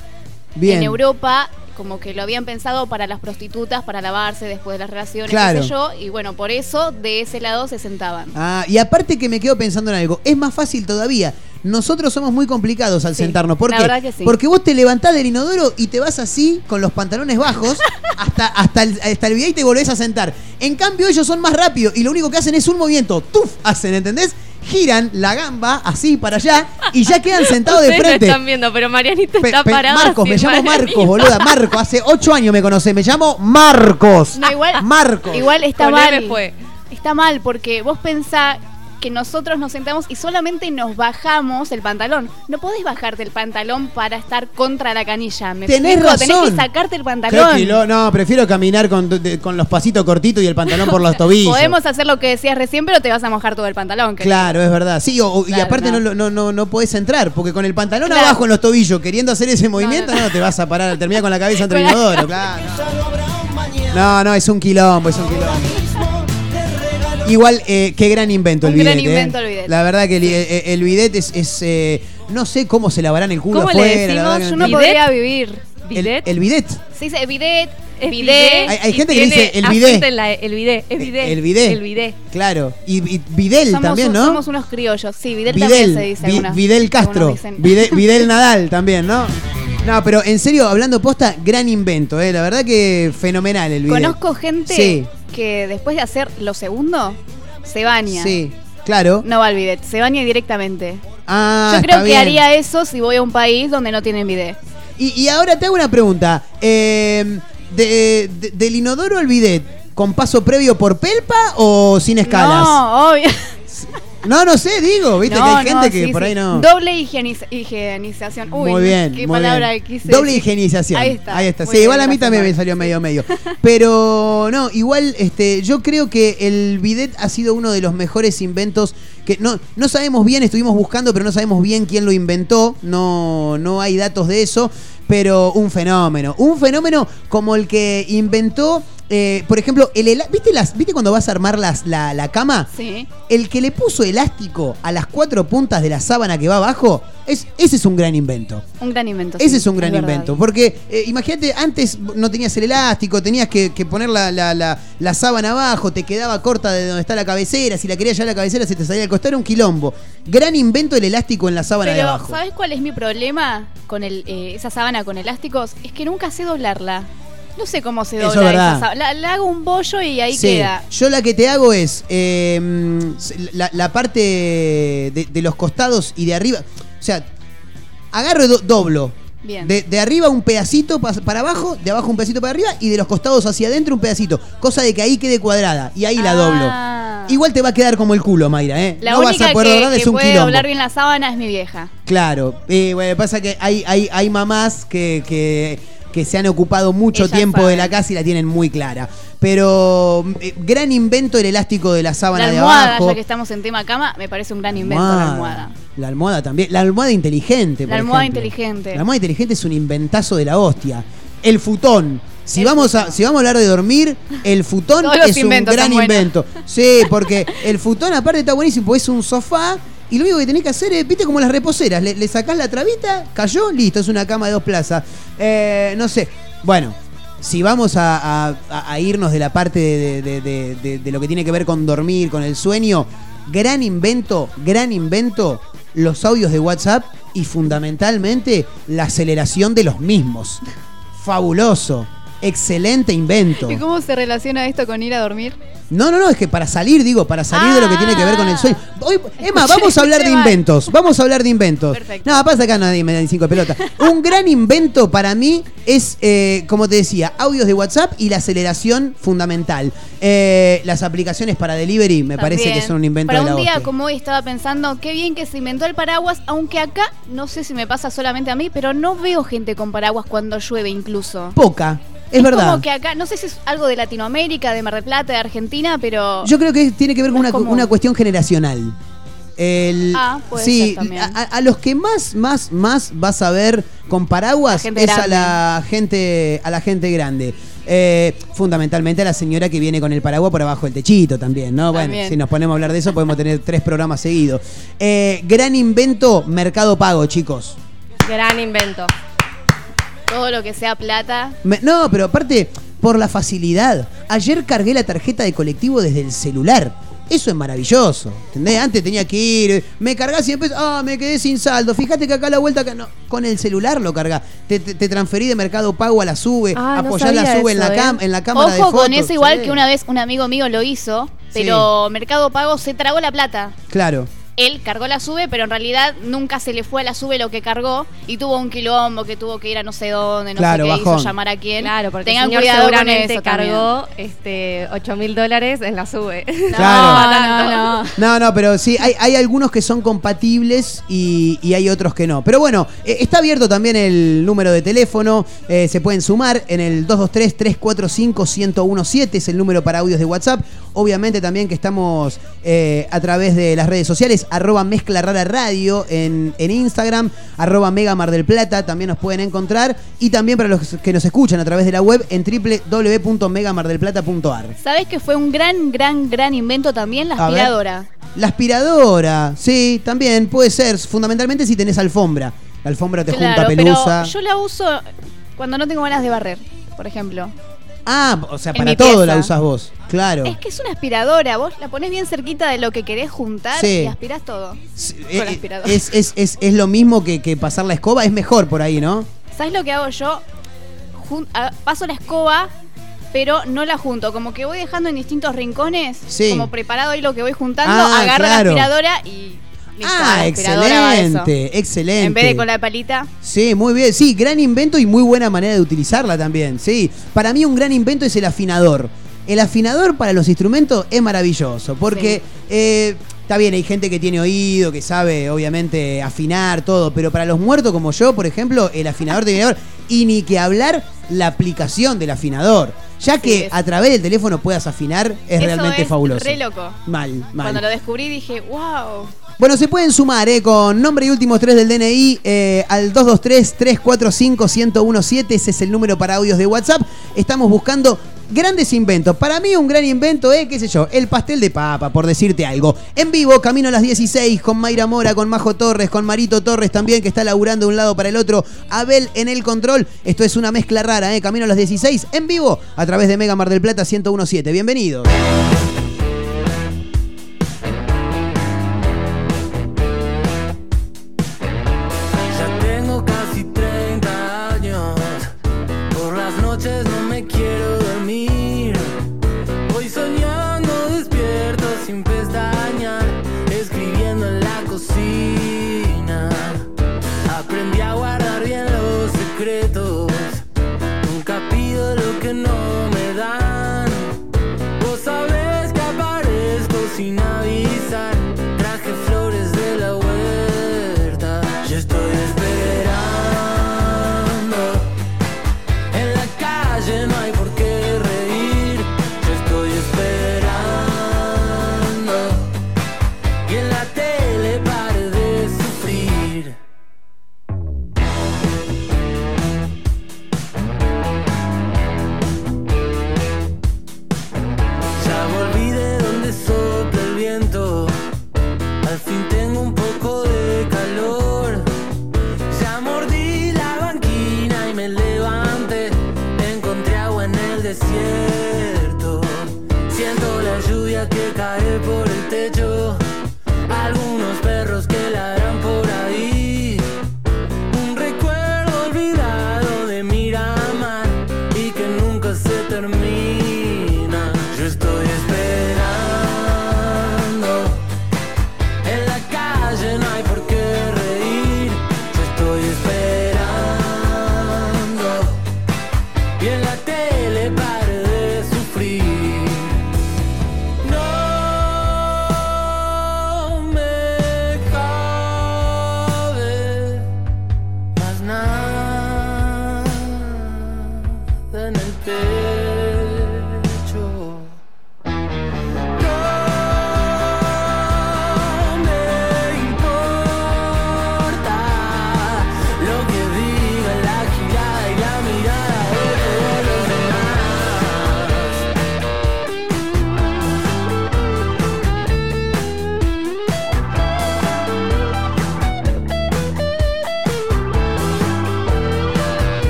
Speaker 2: Bien.
Speaker 3: En Europa como que lo habían pensado para las prostitutas, para lavarse después de las relaciones,
Speaker 2: Claro.
Speaker 3: qué sé yo, y bueno, por eso de ese lado se sentaban.
Speaker 2: Ah, y aparte que me quedo pensando en algo, es más fácil todavía. Nosotros somos muy complicados al
Speaker 3: Sí,
Speaker 2: sentarnos. ¿Por
Speaker 3: la
Speaker 2: qué?
Speaker 3: verdad que sí.
Speaker 2: Porque vos te levantás del inodoro y te vas así, con los pantalones bajos, hasta, hasta, el, hasta el video y te volvés a sentar. En cambio, ellos son más rápidos y lo único que hacen es un movimiento. ¡Tuf! Hacen, ¿entendés? Giran la gamba así para allá y ya quedan sentados de frente.
Speaker 4: no están viendo, pero Marianita
Speaker 2: Pe-
Speaker 4: está
Speaker 2: pe-
Speaker 4: parada.
Speaker 2: Marcos, me llamo
Speaker 4: Marianita.
Speaker 2: Marcos, boluda. Marcos, hace ocho años me conoce. Me llamo Marcos.
Speaker 3: No, igual,
Speaker 2: Marcos.
Speaker 3: igual está
Speaker 4: Con
Speaker 3: mal. Está mal porque vos pensás que nosotros nos sentamos y solamente nos bajamos el pantalón. No podés bajarte el pantalón para estar contra la canilla. ¿me
Speaker 2: Tenés
Speaker 3: explico? Tenés
Speaker 2: razón.
Speaker 3: que sacarte el pantalón.
Speaker 2: que lo- no, prefiero caminar con, de- con los pasitos cortitos y el pantalón por los tobillos.
Speaker 3: Podemos hacer lo que decías recién, pero te vas a mojar todo el pantalón. querido.
Speaker 2: Claro, es verdad. Sí, o- y aparte no.
Speaker 3: no.
Speaker 2: No, no, no podés entrar, porque con el pantalón
Speaker 3: Claro.
Speaker 2: abajo en los tobillos, queriendo hacer ese movimiento, no, te vas a parar, termina con la cabeza entre el inodoro, claro.
Speaker 5: No,
Speaker 2: no, es un quilombo, es un quilombo. Igual, eh, qué gran invento el
Speaker 3: Un
Speaker 2: bidet.
Speaker 3: gran
Speaker 2: eh.
Speaker 3: invento el bidet.
Speaker 2: La verdad que el, eh, el bidet es, es, eh, no sé cómo se lavarán el culo
Speaker 4: ¿Cómo le
Speaker 2: afuera.
Speaker 4: decimos?
Speaker 2: que
Speaker 3: Yo
Speaker 2: no
Speaker 3: podría vivir.
Speaker 2: El-
Speaker 4: ¿Bidet?
Speaker 2: El, bidet.
Speaker 3: Se dice bidet,
Speaker 4: Es
Speaker 3: bidet.
Speaker 2: Hay- hay
Speaker 4: y
Speaker 2: gente que
Speaker 4: tiene
Speaker 2: dice el
Speaker 4: acento
Speaker 2: bidet.
Speaker 4: en la- el bidet, es bidet.
Speaker 2: El bidet.
Speaker 4: El bidet.
Speaker 2: Claro. Y, y Videl
Speaker 3: somos,
Speaker 2: también,
Speaker 3: un-
Speaker 2: ¿no?
Speaker 3: somos unos criollos. Sí, Videl,
Speaker 2: Videl,
Speaker 3: también se dice.
Speaker 2: Vi-
Speaker 3: algunas-
Speaker 2: Videl Castro,
Speaker 3: dicen.
Speaker 2: Videl, Videl Nadal también, ¿no? No, pero en serio, hablando posta, gran invento, ¿eh? La verdad que fenomenal el bidet.
Speaker 3: Conozco gente
Speaker 2: Sí.
Speaker 3: que después de hacer lo segundo, se baña.
Speaker 2: Sí, claro.
Speaker 3: No va al bidet, se baña directamente.
Speaker 2: Ah,
Speaker 3: Yo creo que
Speaker 2: bien.
Speaker 3: haría eso si voy a un país donde no tienen bidet.
Speaker 2: Y, y ahora te hago una pregunta. Eh, de- de- ¿Del inodoro al bidet, con paso previo por pelpa o sin escalas?
Speaker 3: No, obvio.
Speaker 2: No, no sé, digo, viste
Speaker 3: No,
Speaker 2: que hay gente
Speaker 3: no,
Speaker 2: que por
Speaker 3: sí.
Speaker 2: ahí no.
Speaker 3: Doble higieniz- higienización. Uy,
Speaker 2: muy bien,
Speaker 3: qué
Speaker 2: muy
Speaker 3: palabra
Speaker 2: bien.
Speaker 3: quise
Speaker 2: Doble
Speaker 3: decir.
Speaker 2: higienización.
Speaker 3: Ahí está.
Speaker 2: Ahí está. Sí, igual a mí también me salió medio medio. Pero no, igual este yo creo que el bidet ha sido uno de los mejores inventos que no no sabemos bien, estuvimos buscando, pero no sabemos bien quién lo inventó. No no hay datos de eso, pero un fenómeno, un fenómeno como el que inventó eh, por ejemplo, el ¿viste las viste cuando vas a armar las, la, la cama?
Speaker 3: Sí.
Speaker 2: El que le puso elástico a las cuatro puntas de la sábana que va abajo, es, ese es un gran invento.
Speaker 3: Un gran invento.
Speaker 2: Ese
Speaker 3: sí,
Speaker 2: es un gran
Speaker 3: verdad.
Speaker 2: invento. Porque eh, imagínate, antes no tenías el elástico, tenías que, que poner la, la- la- la sábana abajo, te quedaba corta de donde está la cabecera. Si la querías ya la cabecera, se te salía al costado, era un quilombo. Gran invento el elástico en la sábana de
Speaker 3: Pero,
Speaker 2: abajo.
Speaker 3: ¿sabes cuál es mi problema con el, eh, esa sábana con elásticos? Es que nunca sé doblarla. No sé cómo se
Speaker 2: Eso
Speaker 3: dobla
Speaker 2: es verdad.
Speaker 3: esa. La, la hago un bollo y ahí
Speaker 2: Sí,
Speaker 3: queda.
Speaker 2: Yo la que te hago es eh, mm, la, la parte de, de los costados y de arriba. O sea, agarro y do- doblo.
Speaker 3: Bien.
Speaker 2: De, de arriba un pedacito pa- para abajo, de abajo un pedacito para arriba y de los costados hacia adentro un pedacito. Cosa de que ahí quede cuadrada y ahí la doblo.
Speaker 3: Ah,
Speaker 2: Igual te va a quedar como el culo, Mayra, ¿eh?
Speaker 3: La
Speaker 2: no vas
Speaker 3: única
Speaker 2: a poder
Speaker 3: que,
Speaker 2: doblar,
Speaker 3: que
Speaker 2: es un
Speaker 3: puede
Speaker 2: quilombo.
Speaker 3: doblar bien la sábana es mi vieja.
Speaker 2: Claro, eh, bueno, pasa que hay, hay, hay mamás que, que, que se han ocupado mucho
Speaker 3: Ellas
Speaker 2: tiempo de la casa y la tienen muy clara. Pero eh, gran invento el elástico de la sábana
Speaker 3: La
Speaker 2: de
Speaker 3: almohada,
Speaker 2: abajo.
Speaker 3: ya que estamos en tema cama, me parece un gran invento la almohada.
Speaker 2: La almohada también. La almohada inteligente.
Speaker 3: La
Speaker 2: por
Speaker 3: almohada
Speaker 2: ejemplo.
Speaker 3: inteligente.
Speaker 2: La almohada inteligente es un inventazo de la hostia. El futón. Si vamos, a, si vamos a hablar de dormir, el futón es un gran invento. Sí, porque el futón aparte está buenísimo, porque es un sofá y lo único que tenés que hacer es, viste, como las reposeras, le, le sacás la trabita, cayó, listo, es una cama de dos plazas. Eh, no sé, bueno, si vamos a, irnos de la parte de lo que tiene que ver con dormir, con el sueño, gran invento, gran invento, los audios de WhatsApp y fundamentalmente la aceleración de los mismos. Fabuloso. Excelente invento.
Speaker 3: ¿Y cómo se relaciona esto con ir a dormir?
Speaker 2: No, no, no, es que para salir, digo, para salir de lo que tiene que ver con el sueño. Hoy, Emma, vamos a hablar de inventos. Vamos a hablar de inventos.
Speaker 3: Perfecto.
Speaker 2: No, pasa acá nadie me da ni cinco de pelota. Un gran invento para mí es, eh, como te decía, audios de WhatsApp y la aceleración fundamental. Eh, las aplicaciones para delivery me parece que son un invento
Speaker 3: Para
Speaker 2: de la
Speaker 3: un día
Speaker 2: hostia.
Speaker 3: como hoy estaba pensando, qué bien que se inventó el paraguas, aunque acá, no sé si me pasa solamente a mí, pero no veo gente con paraguas cuando llueve incluso.
Speaker 2: Poca, es, verdad.
Speaker 3: Como que acá, no sé si es algo de Latinoamérica, de Mar del Plata, de Argentina, pero...
Speaker 2: Yo creo que tiene que ver con una,
Speaker 3: común.
Speaker 2: una cuestión generacional. El-
Speaker 3: Ah, puede
Speaker 2: sí,
Speaker 3: ser también.
Speaker 2: A, los que más, más, más vas a ver con paraguas es a la gente, a la gente grande. Eh, fundamentalmente a la señora que viene con el paraguas por abajo del techito también, ¿no? Bueno, si nos ponemos a hablar de eso, podemos tener tres programas seguidos. Eh, gran invento, Mercado Pago, chicos.
Speaker 4: Gran invento.
Speaker 3: Todo lo que sea plata.
Speaker 2: Me- no, pero aparte, por la facilidad. Ayer cargué la tarjeta de colectivo desde el celular. Eso es maravilloso. ¿Entendés? Antes tenía que ir, me cargás y después, ah, me quedé sin saldo. Fíjate que acá a la vuelta, que no, con el celular lo cargás. Te, te- te transferí de Mercado Pago a la sube,
Speaker 4: Ah, no
Speaker 2: apoyás la
Speaker 4: sabía
Speaker 2: sube en,
Speaker 4: eso,
Speaker 2: la cam-
Speaker 4: ¿eh?
Speaker 2: en la cámara de
Speaker 3: Ojo
Speaker 2: fotos.
Speaker 3: con eso, igual
Speaker 2: Sí.
Speaker 3: que una vez un amigo mío lo hizo, pero Mercado Pago se tragó la plata.
Speaker 2: Claro.
Speaker 3: Él cargó la sube, pero en realidad nunca se le fue a la sube lo que cargó y tuvo un quilombo que tuvo que ir a no sé dónde, no
Speaker 2: Claro,
Speaker 3: sé qué,
Speaker 2: bajón.
Speaker 3: hizo llamar a quién.
Speaker 4: Claro, porque
Speaker 3: Tengan
Speaker 4: el señor
Speaker 3: cuidado con eso también.
Speaker 4: cargó este, 8 mil dólares en la sube.
Speaker 3: No,
Speaker 2: Claro.
Speaker 3: no, no.
Speaker 2: No, no, pero sí, hay, hay algunos que son compatibles y, y hay otros que no. Pero bueno, eh, está abierto también el número de teléfono. eh, se pueden sumar en el 223-345-1017, es el número para audios de WhatsApp. Obviamente también que estamos eh, a través de las redes sociales, arroba mezcla rara radio en, en Instagram, arroba mega mar del plata, también nos pueden encontrar. Y también para los que nos escuchan a través de la web en www.megamardelplata.ar.
Speaker 3: ¿Sabes que fue un gran, gran, gran invento también la aspiradora?
Speaker 2: La aspiradora, sí, también puede ser, fundamentalmente si tenés alfombra. La alfombra te junta pelusa.
Speaker 3: pero yo la uso cuando no tengo ganas de barrer, por ejemplo.
Speaker 2: Ah, o sea,
Speaker 3: En
Speaker 2: para
Speaker 3: mi
Speaker 2: todo
Speaker 3: pieza.
Speaker 2: la usas vos. Claro.
Speaker 3: Es que es una aspiradora, vos la pones bien cerquita de lo que querés juntar
Speaker 2: Sí.
Speaker 3: y aspirás todo.
Speaker 2: Sí,
Speaker 3: con
Speaker 2: eh,
Speaker 3: aspiradora.
Speaker 2: es, es, es, es lo mismo que, que pasar la escoba, es mejor por ahí, ¿no?
Speaker 3: ¿Sabes lo que hago yo? Jun- a- paso la escoba, pero no la junto. Como que voy dejando en distintos rincones,
Speaker 2: Sí.
Speaker 3: como preparado ahí lo que voy juntando,
Speaker 2: Ah,
Speaker 3: agarro
Speaker 2: claro.
Speaker 3: la aspiradora y listo,
Speaker 2: ah, excelente, excelente.
Speaker 3: En vez de con la palita.
Speaker 2: Sí, muy bien. Sí, gran invento y muy buena manera de utilizarla también. Sí, para mí un gran invento es el afinador. El afinador para los instrumentos es maravilloso porque
Speaker 3: Sí.
Speaker 2: eh, está bien, hay gente que tiene oído, que sabe obviamente afinar todo, pero para los muertos como yo, por ejemplo, el afinador de afinador y ni que hablar la aplicación del afinador. Ya que a través del teléfono puedas afinar es
Speaker 3: Eso
Speaker 2: realmente
Speaker 3: es
Speaker 2: fabuloso.
Speaker 3: re loco.
Speaker 2: Mal, mal.
Speaker 3: Cuando lo descubrí dije, wow.
Speaker 2: Bueno, se pueden sumar eh, con nombre y últimos tres del DNI eh, al 223-345-1017. Ese es el número para audios de WhatsApp. Estamos buscando grandes inventos. Para mí un gran invento es, qué sé yo, el pastel de papa, por decirte algo. En vivo, camino a las 16 con Mayra Mora, con Majo Torres, con Marito Torres también, que está laburando de un lado para el otro. Abel en el control. Esto es una mezcla rara, ¿eh? Camino a las 16 en vivo a través de Mega Mar del Plata 1017. Bienvenidos.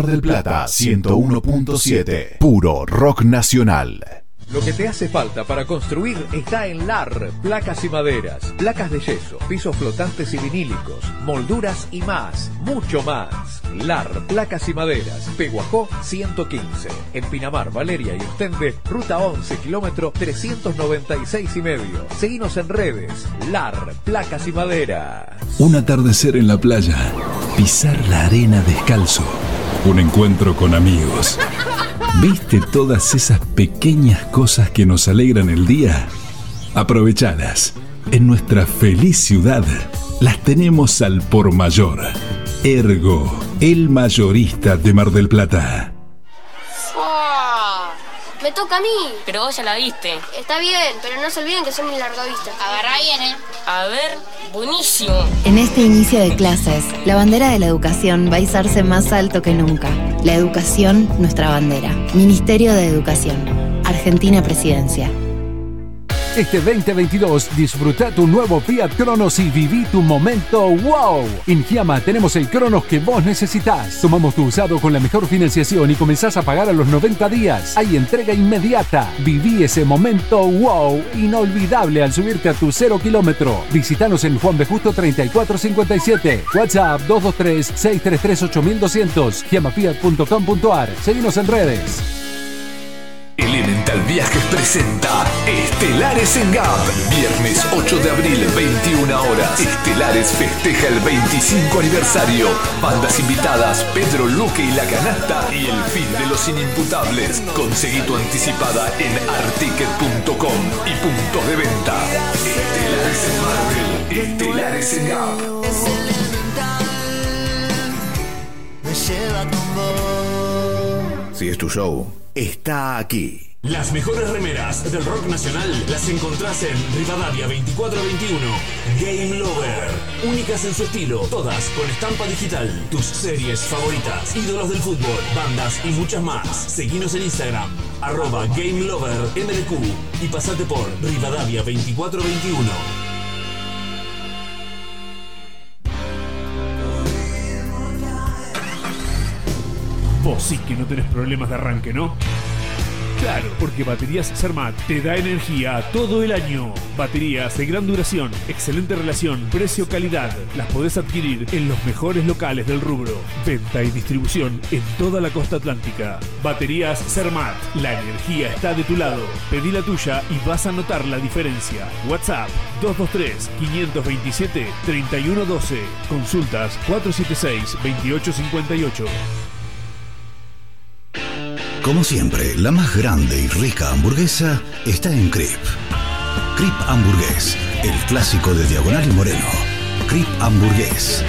Speaker 1: Mar del Plata 101.7. Puro rock nacional.
Speaker 6: Lo que te hace falta para construir está en LAR, placas y maderas, placas de yeso, pisos flotantes y vinílicos, molduras y más, mucho más. LAR, placas y maderas, Peguajó 115, en Pinamar, Valeria y Ostende, ruta 11, kilómetro 396 y medio. Seguinos en redes, LAR, placas y maderas.
Speaker 7: Un atardecer en la playa, pisar la arena descalzo, un encuentro con amigos. ¿Viste todas esas pequeñas cosas que nos alegran el día? Aprovechadas. En nuestra feliz ciudad las tenemos al por mayor. Ergo, el mayorista de Mar del Plata.
Speaker 8: Me toca a mí.
Speaker 9: Pero vos ya la viste.
Speaker 8: Está bien, pero no se olviden que soy mi largavista.
Speaker 9: Agarrá bien, ¿eh? A ver, buenísimo.
Speaker 10: En este inicio de clases, la bandera de la educación va a izarse más alto que nunca. La educación, nuestra bandera. Ministerio de Educación. Argentina Presidencia.
Speaker 11: Este 2022 disfruta tu nuevo Fiat Cronos y viví tu momento wow. En Giamma tenemos el Cronos que vos necesitas. Tomamos tu usado con la mejor financiación y comenzás a pagar a los 90 días. Hay entrega inmediata. Viví ese momento wow inolvidable al subirte a tu cero kilómetro. Visítanos en Juan B. Justo 3457. WhatsApp 223-633-8200. Giamafiat.com.ar. Seguimos en redes.
Speaker 7: Elemental Viajes presenta Estelares en Gap. Viernes 8 de abril, 21 horas. Estelares festeja el 25 aniversario. Bandas invitadas, Pedro Luque y La Canasta y el fin de los inimputables. Conseguí tu anticipada en articket.com y puntos de venta. Estelares en Marvel. Estelares en Gap.
Speaker 5: Me lleva con vos.
Speaker 1: Si es tu show, está aquí.
Speaker 12: Las mejores remeras del rock nacional las encontrás en Rivadavia 2421. Game Lover. Únicas en su estilo, todas con estampa digital. Tus series favoritas, ídolos del fútbol, bandas y muchas más. Seguinos en Instagram, arroba Game Lover MDQ y pasate por Rivadavia 2421.
Speaker 13: Vos sí que no tenés problemas de arranque, ¿no? Claro, porque Baterías Cermat te da energía todo el año. Baterías de gran duración, excelente relación, precio-calidad. Las podés adquirir en los mejores locales del rubro. Venta y distribución en toda la costa atlántica. Baterías Cermat. La energía está de tu lado. Pedí la tuya y vas a notar la diferencia. WhatsApp 223-527-3112. Consultas 476-2858.
Speaker 14: Como siempre, la más grande y rica hamburguesa está en Crip. Crip Hamburgués, el clásico de Diagonal y Moreno. Crip Hamburgués.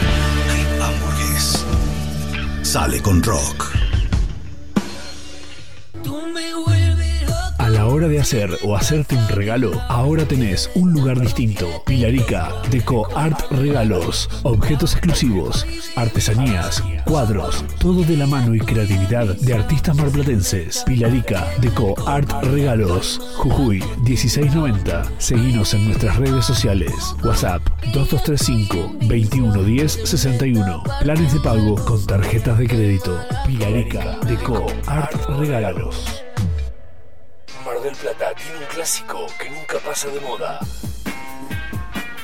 Speaker 14: Crip Hamburgués. Sale con rock.
Speaker 13: De hacer o hacerte un regalo, ahora tenés un lugar distinto. Pilarica, Deco Art Regalos, objetos exclusivos, artesanías, cuadros, todo de la mano y creatividad de artistas marplatenses. Pilarica, Deco Art Regalos, Jujuy 1690. Seguinos en nuestras redes sociales. WhatsApp 2235 2110 61. Planes de pago con tarjetas de crédito. Pilarica, Deco Art Regalos.
Speaker 7: Mar del Plata tiene un clásico que nunca pasa de moda.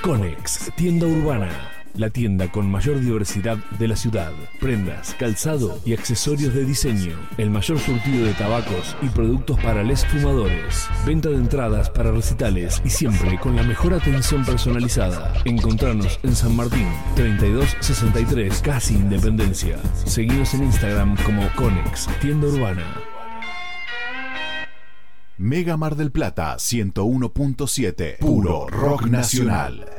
Speaker 13: Conex, tienda urbana. La tienda con mayor diversidad de la ciudad. Prendas, calzado y accesorios de diseño. El mayor surtido de tabacos y productos para les fumadores. Venta de entradas para recitales y siempre con la mejor atención personalizada. Encontrarnos en San Martín, 3263, casi Independencia. Seguimos en Instagram como Conex, tienda urbana.
Speaker 15: Mega Mar del Plata 101.7. Puro rock nacional.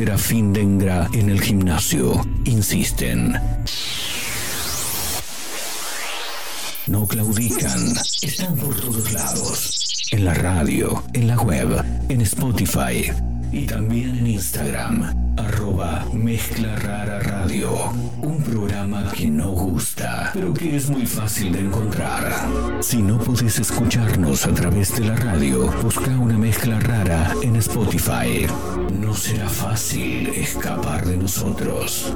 Speaker 1: Serafín Dengra en el gimnasio, insisten. No claudican, están por todos lados. En la radio, en la web, en Spotify y también en Instagram. Arroba Mezcla Rara Radio. Un programa que no gusta, pero que es muy fácil de encontrar. Si no podés escucharnos a través de la radio, busca una mezcla rara en Spotify. No será fácil escapar de nosotros.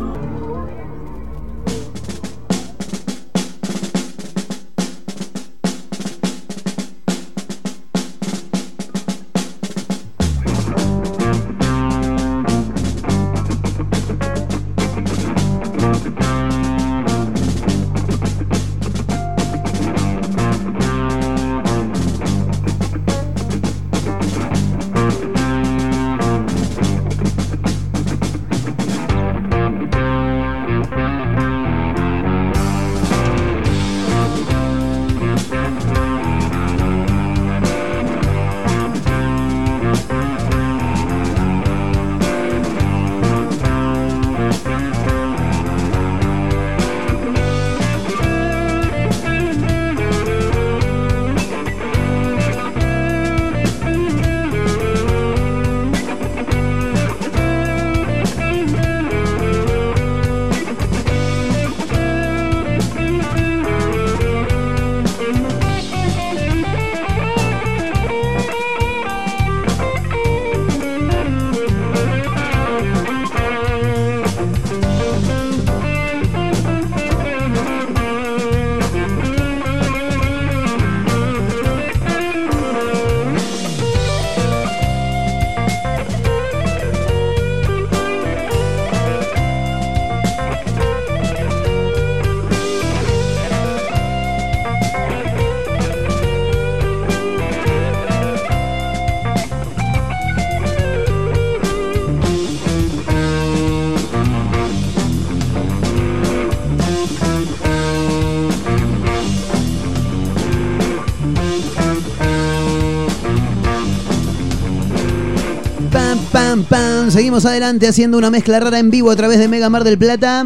Speaker 2: Seguimos adelante haciendo una mezcla rara en vivo a través de Mega Mar del Plata.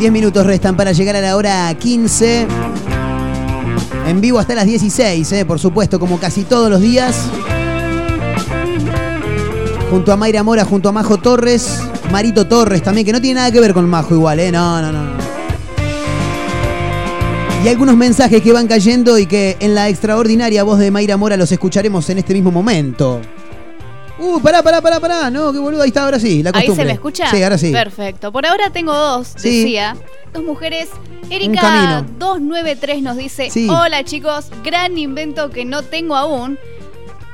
Speaker 2: 10 minutos restan para llegar a la hora 15. En vivo hasta las 16, eh, por supuesto, como casi todos los días. Junto a Mayra Mora, junto a Majo Torres. Marito Torres también, que no tiene nada que ver con Majo igual, ¿eh? No, no, no. Y algunos mensajes que van cayendo y que en la extraordinaria voz de Mayra Mora los escucharemos en este mismo momento. Uh, pará, pará, pará, pará. No, qué boludo, ahí está, ahora sí. La
Speaker 3: ¿Ahí
Speaker 2: costumbre.
Speaker 3: se me escucha?
Speaker 2: Sí, ahora sí.
Speaker 3: Perfecto. Por ahora tengo dos,
Speaker 2: Sí.
Speaker 3: decía. Dos mujeres. Erika
Speaker 2: camino.
Speaker 3: 293 nos dice:
Speaker 2: Sí.
Speaker 3: Hola chicos, gran invento que no tengo aún.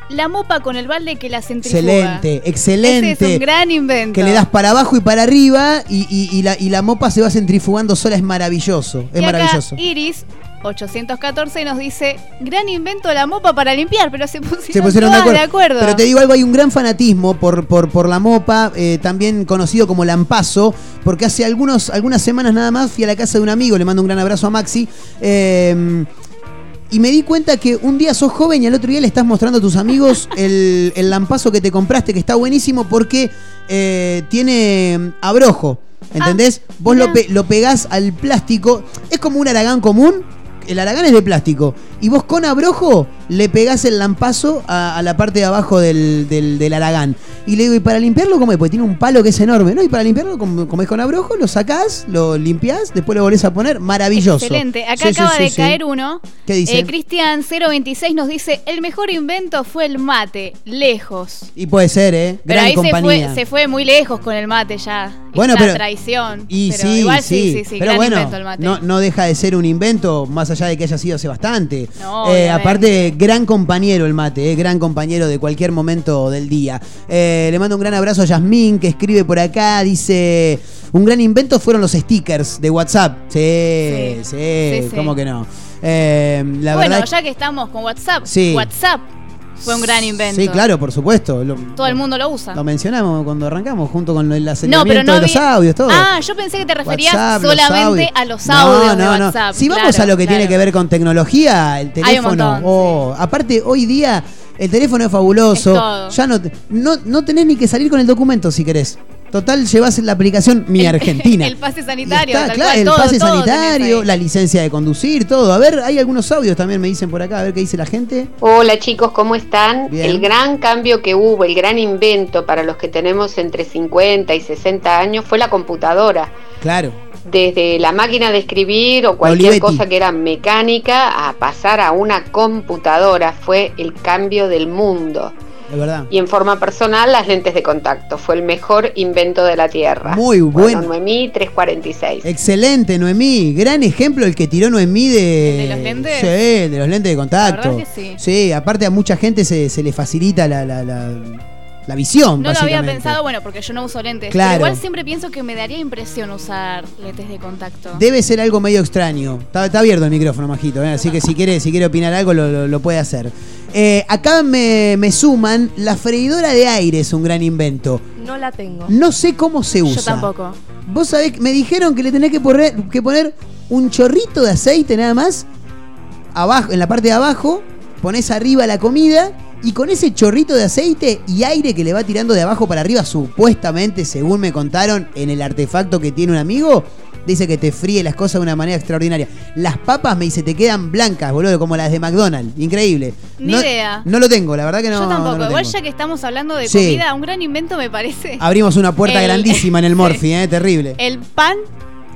Speaker 3: La mopa con el balde que la centrifuga.
Speaker 2: Excelente, excelente.
Speaker 3: Ese es un gran invento.
Speaker 2: Que le das para abajo y para arriba y, y- y la, y la mopa se va centrifugando sola, es maravilloso. Es
Speaker 3: y acá
Speaker 2: maravilloso.
Speaker 3: Iris 814 nos dice: Gran invento la mopa para limpiar, pero se pusieron,
Speaker 2: Se pusieron de acuerdo.
Speaker 3: de acuerdo.
Speaker 2: Pero te digo algo, hay un gran fanatismo por, por, por la mopa, eh, también conocido como lampazo, porque hace algunos, algunas semanas nada más fui a la casa de un amigo, le mando un gran abrazo a Maxi, eh, y me di cuenta que un día sos joven y al otro día le estás mostrando a tus amigos el, el lampazo que te compraste, que está buenísimo porque eh, tiene mm, abrojo. ¿Entendés? Vos lo, pe- lo pegás al plástico. Es como un aragán común. El aragán es de plástico. Y vos con abrojo le pegás el lampazo a, a la parte de abajo del, del, del aragán. Y le digo, ¿y para limpiarlo cómo es? Porque tiene un palo que es enorme, ¿no? Y para limpiarlo, como, como es con abrojo, lo sacás, lo limpiás, después lo volvés a poner. Maravilloso.
Speaker 3: Excelente. Acá
Speaker 2: Sí,
Speaker 3: acaba
Speaker 2: sí,
Speaker 3: de
Speaker 2: sí.
Speaker 3: caer uno.
Speaker 2: ¿Qué dice?
Speaker 3: Eh, Cristian 026 nos dice, el mejor invento fue el mate, lejos.
Speaker 2: Y puede ser, ¿eh?
Speaker 3: Pero ahí se fue, se fue muy lejos con el mate ya.
Speaker 2: Bueno, pero-
Speaker 3: traición.
Speaker 2: Y
Speaker 3: pero
Speaker 2: sí,
Speaker 3: igual
Speaker 2: sí,
Speaker 3: sí, sí,
Speaker 2: pero
Speaker 3: gran
Speaker 2: bueno,
Speaker 3: invento el mate.
Speaker 2: no, no deja de ser un invento, más allá de que haya sido hace bastante.
Speaker 3: No,
Speaker 2: Eh, aparte, gran compañero el mate, eh, gran compañero de cualquier momento del día. Eh, le mando un gran abrazo a Yasmín, que escribe por acá, dice, un gran invento fueron los stickers de WhatsApp. Sí, sí,
Speaker 3: Sí, sí.
Speaker 2: ¿cómo que no? Eh, la
Speaker 3: bueno,
Speaker 2: verdad...
Speaker 3: ya que estamos con WhatsApp,
Speaker 2: Sí.
Speaker 3: WhatsApp fue un gran invento.
Speaker 2: Sí, claro, por supuesto. Lo,
Speaker 3: Todo el mundo lo usa.
Speaker 2: lo mencionamos cuando arrancamos, junto con el
Speaker 3: No, pero no
Speaker 2: de los audios, todo.
Speaker 3: Ah, yo pensé que te referías
Speaker 2: WhatsApp,
Speaker 3: solamente a los audios
Speaker 2: no,
Speaker 3: de
Speaker 2: no.
Speaker 3: WhatsApp.
Speaker 2: Si vamos a lo que tiene que ver con tecnología, el teléfono.
Speaker 3: montón,
Speaker 2: oh, Aparte, hoy día el teléfono es fabuloso.
Speaker 3: Es
Speaker 2: ya no, no, no tenés ni que salir con el documento si querés. Total, llevas la aplicación Mi Argentina.
Speaker 3: El pase sanitario,
Speaker 2: Está,
Speaker 3: tal
Speaker 2: claro,
Speaker 3: cual,
Speaker 2: el
Speaker 3: todo,
Speaker 2: pase
Speaker 3: todo
Speaker 2: sanitario, la licencia de conducir, todo. A ver, hay algunos audios también, me dicen por acá, a ver qué dice la gente.
Speaker 16: Hola chicos, ¿cómo están?
Speaker 2: Bien.
Speaker 16: El gran cambio que hubo, el gran invento para los que tenemos entre 50 y 60 años fue la computadora.
Speaker 2: Claro.
Speaker 16: Desde la máquina de escribir o cualquier
Speaker 2: Olivetti.
Speaker 16: cosa que era mecánica a pasar a una computadora fue el cambio del mundo.
Speaker 2: De verdad.
Speaker 16: Y en forma personal, las lentes de contacto. Fue el mejor invento de la Tierra.
Speaker 2: Muy bueno.
Speaker 16: Noemí 346.
Speaker 2: Excelente, Noemí. Gran ejemplo el que tiró Noemí de.
Speaker 16: ¿El de los lentes?
Speaker 2: Sí, de los lentes de contacto.
Speaker 3: La verdad que sí.
Speaker 2: aparte a mucha gente se, se le facilita la, la, la, la visión,
Speaker 3: No lo había pensado, bueno, porque yo no uso lentes.
Speaker 2: Claro.
Speaker 3: Pero igual siempre pienso que me daría impresión usar lentes de contacto.
Speaker 2: Debe ser algo medio extraño. Está, está abierto el micrófono, Majito, ¿eh? así que si quiere, si quiere opinar algo lo, lo- lo puede hacer. Eh, acá me, me suman, la freidora de aire es un gran invento.
Speaker 4: No la tengo.
Speaker 2: No sé cómo se usa.
Speaker 3: Yo tampoco.
Speaker 2: Vos sabés, me dijeron que le tenés que poner, que poner un chorrito de aceite nada más, abajo, en la parte de abajo, pones arriba la comida y con ese chorrito de aceite y aire que le va tirando de abajo para arriba, supuestamente, según me contaron en el artefacto que tiene un amigo, dice que te fríe las cosas de una manera extraordinaria. Las papas, me dice, te quedan blancas, boludo, como las de McDonald's. Increíble.
Speaker 3: Ni
Speaker 2: no,
Speaker 3: idea.
Speaker 2: No lo tengo, la verdad que no.
Speaker 3: yo tampoco.
Speaker 2: no
Speaker 3: igual ya que estamos hablando de
Speaker 2: Sí.
Speaker 3: comida, un gran invento me parece.
Speaker 2: Abrimos una puerta
Speaker 3: El-
Speaker 2: grandísima en el Morphy, ¿eh? Terrible.
Speaker 3: El pan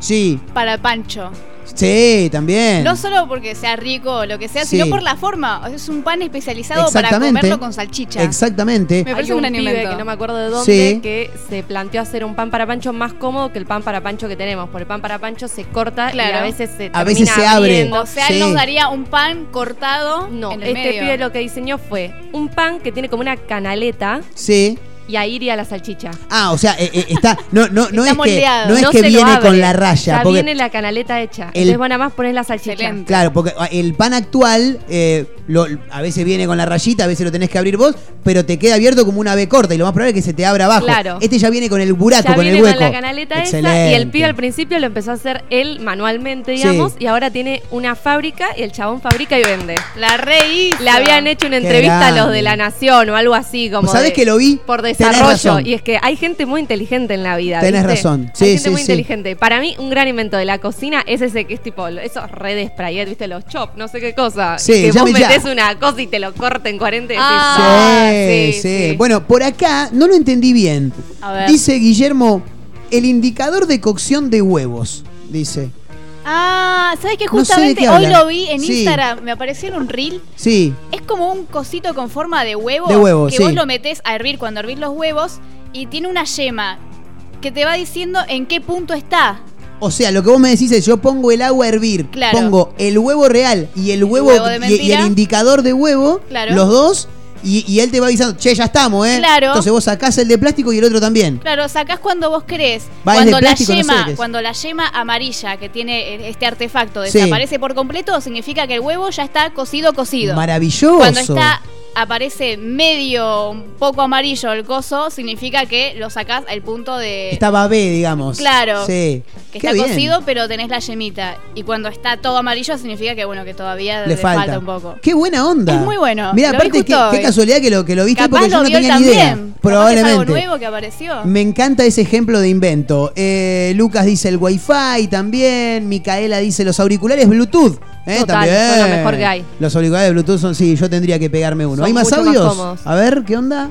Speaker 2: Sí,
Speaker 3: para Pancho.
Speaker 2: Sí, también.
Speaker 3: No solo porque sea rico o lo que sea,
Speaker 2: Sí.
Speaker 3: sino por la forma. Es un pan especializado para comerlo con salchicha.
Speaker 2: Exactamente.
Speaker 3: Me parece
Speaker 4: Hay
Speaker 3: un
Speaker 4: un pibe que no me acuerdo de dónde
Speaker 2: Sí.
Speaker 4: que se planteó hacer un pan para pancho más cómodo que el pan para pancho que tenemos, porque el pan para pancho se corta
Speaker 3: Claro.
Speaker 4: y a veces se
Speaker 2: A veces
Speaker 4: termina
Speaker 2: se abre.
Speaker 4: abriendo.
Speaker 3: O sea,
Speaker 2: Sí.
Speaker 3: él nos daría un pan cortado
Speaker 4: No,
Speaker 3: en el
Speaker 4: este
Speaker 3: medio.
Speaker 4: pibe lo que diseñó fue un pan que tiene como una canaleta
Speaker 2: Sí.
Speaker 4: Y ahí iría la salchicha.
Speaker 2: Ah, o sea, eh, eh, está. No, no, no
Speaker 3: Está
Speaker 2: es que, no es
Speaker 4: No
Speaker 2: que viene con la raya.
Speaker 4: Ya
Speaker 2: porque-
Speaker 4: viene la canaleta hecha.
Speaker 2: El-
Speaker 4: Entonces vos nada más pones la salchicha.
Speaker 3: Excelente.
Speaker 2: Claro, porque el pan actual eh, lo- a veces viene con la rayita, a veces lo tenés que abrir vos, pero te queda abierto como una B corta y lo más probable es que se te abra abajo.
Speaker 4: Claro.
Speaker 2: Este ya viene con el buraco,
Speaker 4: Ya
Speaker 2: con
Speaker 4: viene
Speaker 2: el hueco.
Speaker 4: con la canaleta esa y el
Speaker 2: Excelente.
Speaker 4: pibe al principio lo empezó a hacer él manualmente,
Speaker 2: Sí.
Speaker 4: digamos, y ahora tiene una fábrica y el chabón fabrica y vende.
Speaker 3: La re hizo.
Speaker 4: Le habían hecho una
Speaker 2: Qué
Speaker 4: entrevista a los de la Nación o algo así como
Speaker 2: ¿Sabés
Speaker 4: de-
Speaker 2: que lo vi?
Speaker 4: por desarrollo y es que hay gente muy inteligente en la vida.
Speaker 2: Tenés
Speaker 4: ¿viste?
Speaker 2: razón.
Speaker 4: Hay
Speaker 2: Sí,
Speaker 4: gente
Speaker 2: sí,
Speaker 4: muy
Speaker 2: sí.
Speaker 4: inteligente. Para mí un gran invento de la cocina es ese que es tipo esos redes sprayet, ¿viste? Los chop, no sé qué cosa.
Speaker 2: Sí,
Speaker 4: que vos
Speaker 2: llame ya.
Speaker 4: metés una cosa y te lo corta en 40 y decís,
Speaker 3: Ah,
Speaker 4: "Ah,
Speaker 2: sí, sí, Bueno, por acá no lo entendí bien.
Speaker 3: A ver.
Speaker 2: Dice Guillermo, el indicador de cocción de huevos. Dice.
Speaker 3: Ah, ¿sabes qué?
Speaker 2: No sé de
Speaker 3: Justamente
Speaker 2: qué
Speaker 3: hoy lo vi en
Speaker 2: Sí.
Speaker 3: Instagram. Me apareció en un reel.
Speaker 2: Sí.
Speaker 3: Es como un cosito con forma de huevo.
Speaker 2: De huevo,
Speaker 3: Que
Speaker 2: sí.
Speaker 3: vos lo metés a hervir cuando hervís los huevos. Y tiene una yema que te va diciendo en qué punto está.
Speaker 2: O sea, lo que vos me decís es, yo pongo el agua a hervir,
Speaker 3: Claro.
Speaker 2: pongo el huevo real y el huevo, y- y, el indicador de huevo,
Speaker 3: Claro.
Speaker 2: los dos, y, y él te va avisando, che, ya estamos, ¿eh?
Speaker 3: Claro.
Speaker 2: Entonces vos sacás el de plástico y el otro también.
Speaker 3: Claro, sacás cuando vos querés.
Speaker 2: Va,
Speaker 3: cuando la
Speaker 2: no sé
Speaker 3: yema, cuando la yema amarilla que tiene este artefacto
Speaker 2: Sí.
Speaker 3: desaparece por completo, significa que el huevo ya está cocido, cocido.
Speaker 2: Maravilloso.
Speaker 3: Cuando está aparece medio un poco amarillo el coso, significa que lo sacás al punto de.
Speaker 2: Está babé, digamos.
Speaker 3: Claro.
Speaker 2: Sí.
Speaker 3: Que
Speaker 2: Qué
Speaker 3: está
Speaker 2: bien.
Speaker 3: cocido, pero tenés la yemita. Y cuando está todo amarillo, significa que bueno, que todavía
Speaker 2: Le falta.
Speaker 3: falta. un poco.
Speaker 2: Qué buena onda.
Speaker 3: Es muy bueno.
Speaker 2: Mira, aparte, qué, qué casualidad que lo, que lo viste
Speaker 3: Capaz
Speaker 2: porque yo no tenía ni idea.
Speaker 3: Capaz es
Speaker 2: Probablemente.
Speaker 3: algo nuevo que apareció.
Speaker 2: Me encanta ese ejemplo de invento. Eh, Lucas dice el Wi-Fi también. Micaela dice los auriculares Bluetooth. Eh,
Speaker 4: Total,
Speaker 2: también.
Speaker 4: son lo mejor que hay.
Speaker 2: Los auriculares Bluetooth son, sí, yo tendría que pegarme uno.
Speaker 4: Son
Speaker 2: ¿Hay más
Speaker 4: mucho más
Speaker 2: audios?
Speaker 4: cómodos.
Speaker 2: A ver, ¿qué onda?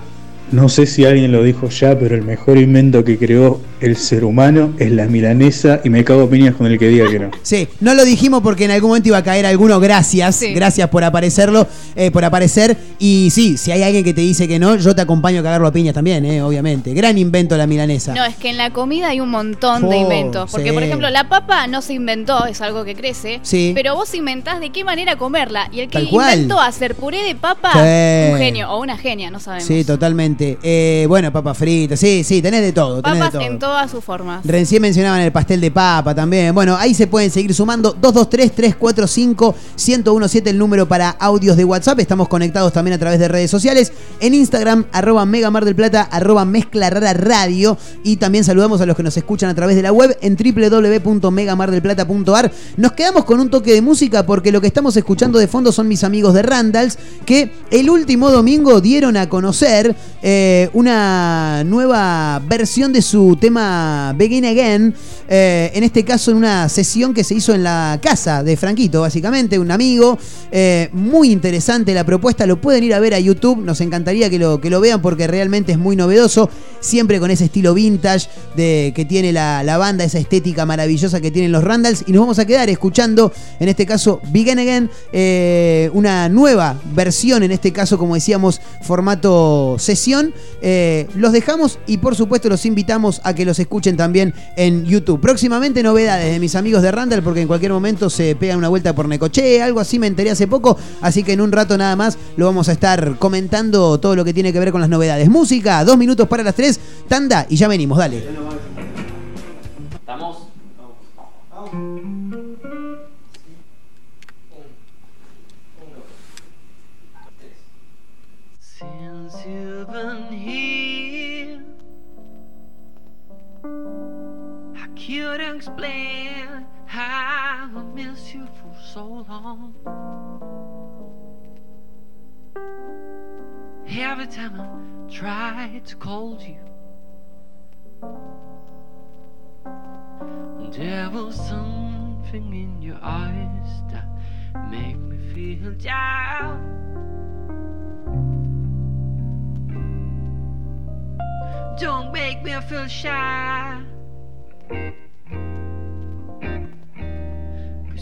Speaker 17: No sé si alguien lo dijo ya, pero el mejor invento que creó el ser humano es la milanesa y me cago a piñas con el que diga que no.
Speaker 2: Sí, no lo dijimos porque en algún momento iba a caer alguno. Gracias,
Speaker 3: Sí.
Speaker 2: gracias por aparecerlo, eh, por aparecer. Y sí, si hay alguien que te dice que no, yo te acompaño a cagarlo a piñas también, eh, obviamente. Gran invento la milanesa.
Speaker 3: No, es que en la comida hay un montón de
Speaker 2: Oh,
Speaker 3: inventos. Porque,
Speaker 2: sí.
Speaker 3: por ejemplo, la papa no se inventó, es algo que crece.
Speaker 2: Sí.
Speaker 3: Pero vos inventás de qué manera comerla. Y el que
Speaker 2: Tal cual.
Speaker 3: inventó hacer puré de papa,
Speaker 2: Sí.
Speaker 3: un genio o una genia, no sabemos.
Speaker 2: Sí, totalmente. Eh, bueno, papas fritas, sí, sí, tenés de todo. Tenés
Speaker 3: Papas
Speaker 2: de todo.
Speaker 3: en todas sus formas.
Speaker 2: Recién mencionaban el pastel de papa también. Bueno, ahí se pueden seguir sumando. 223-345-1017 el número para audios de WhatsApp. Estamos conectados también a través de redes sociales. En Instagram, arroba Mega Mar del Plata, arroba Mezcla Rara Radio. Y también saludamos a los que nos escuchan a través de la web en www.megamardelplata.ar. Nos quedamos con un toque de música porque lo que estamos escuchando de fondo son mis amigos de Randalls que el último domingo dieron a conocer eh, una nueva versión de su tema Begin Again. Eh, en este caso en una sesión que se hizo en la casa de Franquito, básicamente, un amigo. Eh, muy interesante la propuesta, lo pueden ir a ver a YouTube. Nos encantaría que lo, que lo vean porque realmente es muy novedoso. Siempre con ese estilo vintage de, que tiene la, la banda, esa estética maravillosa que tienen los Randalls. Y nos vamos a quedar escuchando, en este caso, Begin Again, eh, una nueva versión, en este caso, como decíamos, formato sesión. Los dejamos y por supuesto los invitamos a que los escuchen también en YouTube. Próximamente novedades de mis amigos de Randall porque en cualquier momento se pegan una vuelta por Necoche, algo así me enteré hace poco, así que en un rato nada más lo vamos a estar comentando todo lo que tiene que ver con las novedades. Música, dos minutos para las tres, tanda y ya venimos, dale.
Speaker 18: ¿Estamos?
Speaker 19: Explain how I miss you for so long. Every time I try to call you, there was something in your eyes that make me feel down. Don't make me feel shy.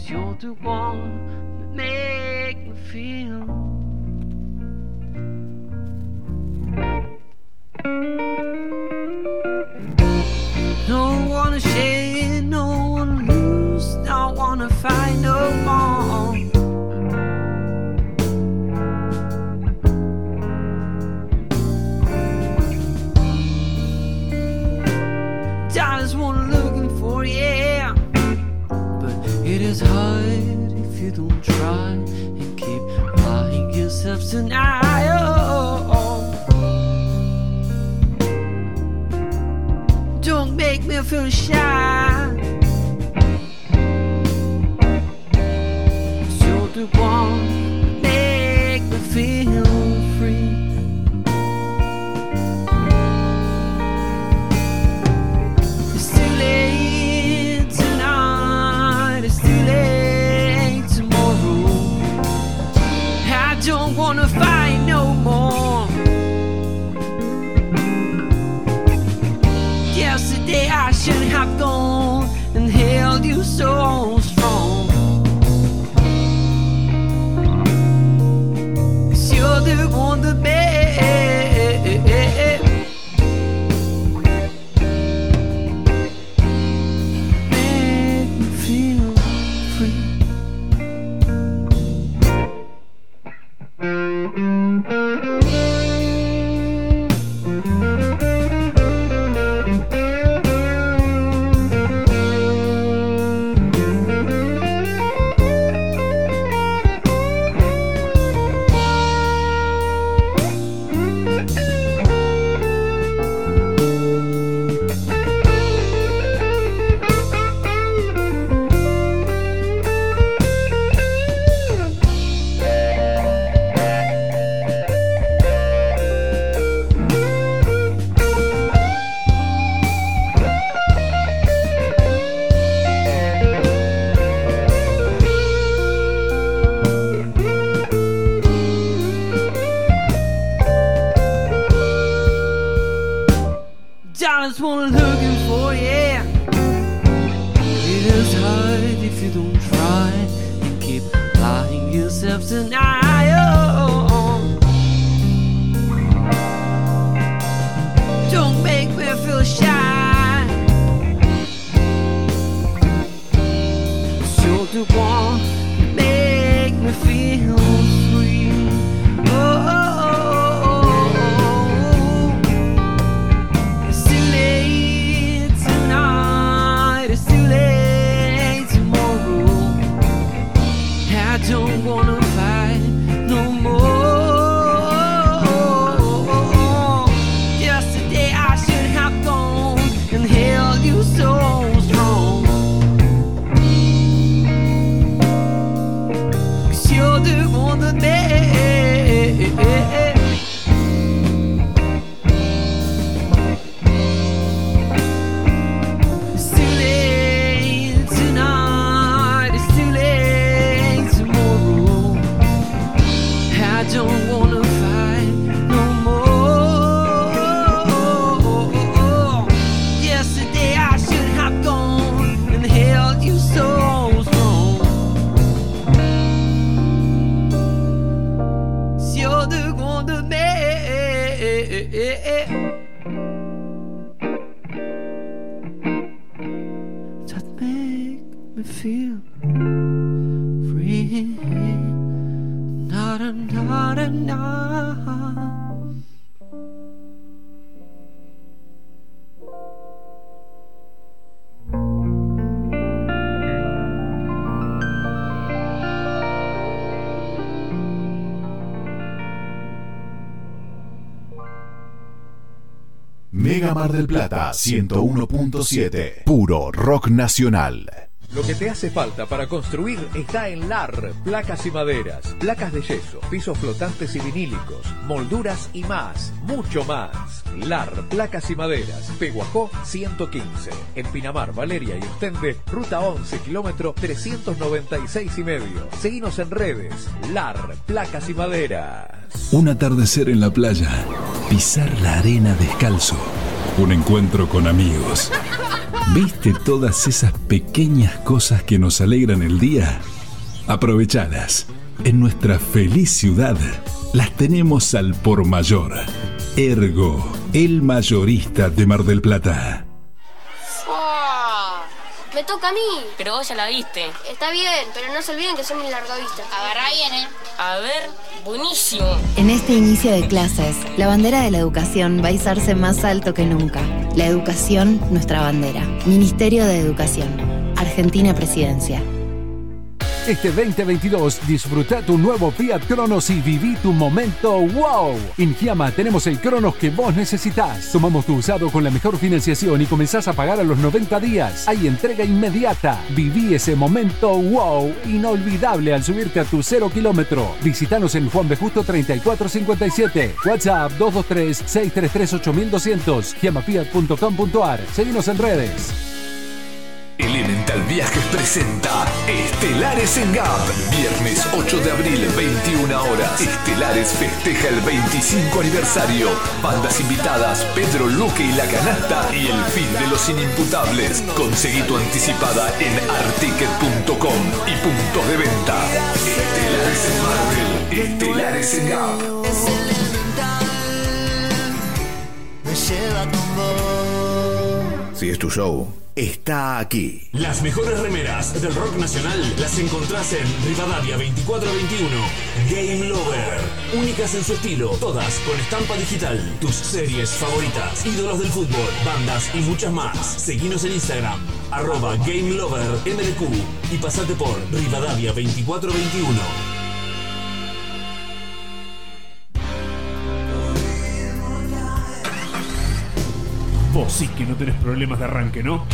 Speaker 19: Cause you're the one that make me feel. Don't wanna share, no one lose, don't wanna fight no more. Dollars one looking for, yeah. Is hard if you don't try and keep lying yourself tonight. Don't make me feel shy. you're the one
Speaker 15: Mar del Plata 101.7. Puro rock nacional.
Speaker 6: Lo que te hace falta para construir está en LAR, placas y maderas, placas de yeso, pisos flotantes y vinílicos, molduras y más, mucho más. LAR, placas y maderas, Peguajó 115, en Pinamar, Valeria y Ostende, ruta 11, kilómetro 396 y medio. Seguinos en redes, LAR, placas y maderas.
Speaker 1: Un atardecer en la playa, pisar la arena descalzo, un encuentro con amigos. ¿Viste todas esas pequeñas cosas que nos alegran el día? Aprovechadas. En nuestra feliz ciudad las tenemos al por mayor. Ergo, el mayorista de Mar del Plata.
Speaker 8: Me toca a mí.
Speaker 9: Pero vos ya la viste.
Speaker 8: Está bien, pero no se olviden que son mis largavistas. Agarrá bien, ¿eh?
Speaker 9: A ver, buenísimo.
Speaker 10: En este inicio de clases, la bandera de la educación va a izarse más alto que nunca. La educación, nuestra bandera. Ministerio de Educación. Argentina Presidencia.
Speaker 11: Este 2022 disfruta tu nuevo Fiat Cronos y viví tu momento wow. En Giamma tenemos el Cronos que vos necesitas. Tomamos tu usado con la mejor financiación y comenzás a pagar a los 90 días. Hay entrega inmediata. Viví ese momento wow inolvidable al subirte a tu cero kilómetro. Visítanos en Juan B. Justo 3457. WhatsApp 223-633-8200. giamafiat.com.ar. Seguinos en redes.
Speaker 7: Elemental Viajes presenta Estelares en Gap. Viernes 8 de abril, 21 horas. Estelares festeja el 25 aniversario. Bandas invitadas, Pedro Luque y La Canasta y el fin de los inimputables. Conseguí tu anticipada en articket.com y puntos de venta. Estelares en Marvel. Estelares en Gap.
Speaker 5: Me lleva con vos.
Speaker 14: Si es tu show, está aquí.
Speaker 12: Las mejores remeras del rock nacional las encontrás en Rivadavia 2421. Game Lover. Únicas en su estilo, todas con estampa digital. Tus series favoritas, ídolos del fútbol, bandas y muchas más. Seguinos en Instagram, arroba Game Lover MDQ y pasate por Rivadavia 2421.
Speaker 13: Vos sí que no tenés problemas de arranque, ¿no?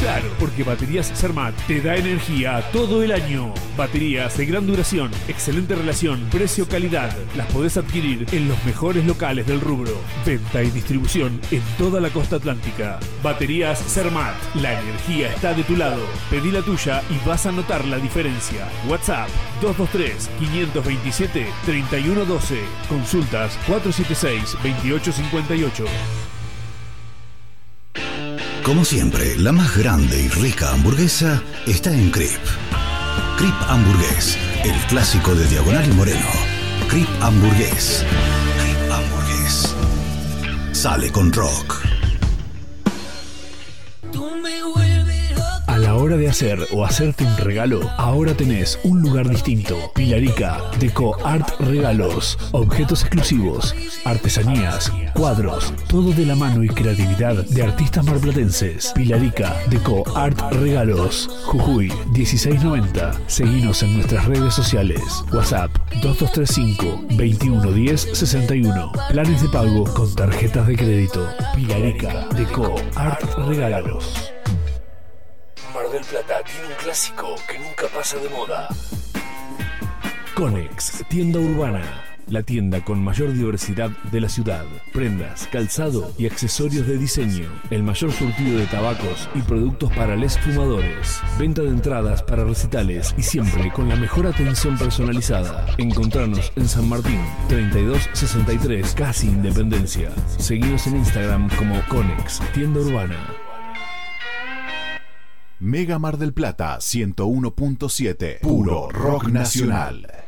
Speaker 13: Claro, porque Baterías Sermat te da energía todo el año. Baterías de gran duración, excelente relación, precio-calidad. Las podés adquirir en los mejores locales del rubro. Venta y distribución en toda la costa atlántica. Baterías Sermat. La energía está de tu lado. Pedí la tuya y vas a notar la diferencia. WhatsApp 223-527-3112. Consultas 476-2858.
Speaker 7: Como siempre, la más grande y rica hamburguesa está en Crip. Crip Hamburgués, el clásico de Diagonal y Moreno. Crip Hamburgués. Crip Hamburgués. Sale con rock.
Speaker 13: Hora de hacer o hacerte un regalo, ahora tenés un lugar distinto. Pilarica, Deco Art Regalos, objetos exclusivos, artesanías, cuadros, todo de la mano y creatividad de artistas marplatenses. Pilarica, Deco Art Regalos, Jujuy 1690. Seguinos en nuestras redes sociales. WhatsApp 2235 2110 61. Planes de pago con tarjetas de crédito. Pilarica, Deco Art Regalos. Mar del Plata tiene un clásico que nunca pasa de moda. Conex, tienda urbana. La tienda con mayor diversidad de la ciudad. Prendas, calzado y accesorios de diseño. El mayor surtido de tabacos y productos para les fumadores. Venta de entradas para recitales y siempre con la mejor atención personalizada. Encontrarnos en San Martín, 3263, casi Independencia. Seguimos en Instagram como Conex, tienda urbana.
Speaker 20: Mega Mar del Plata 101.7. Puro rock nacional.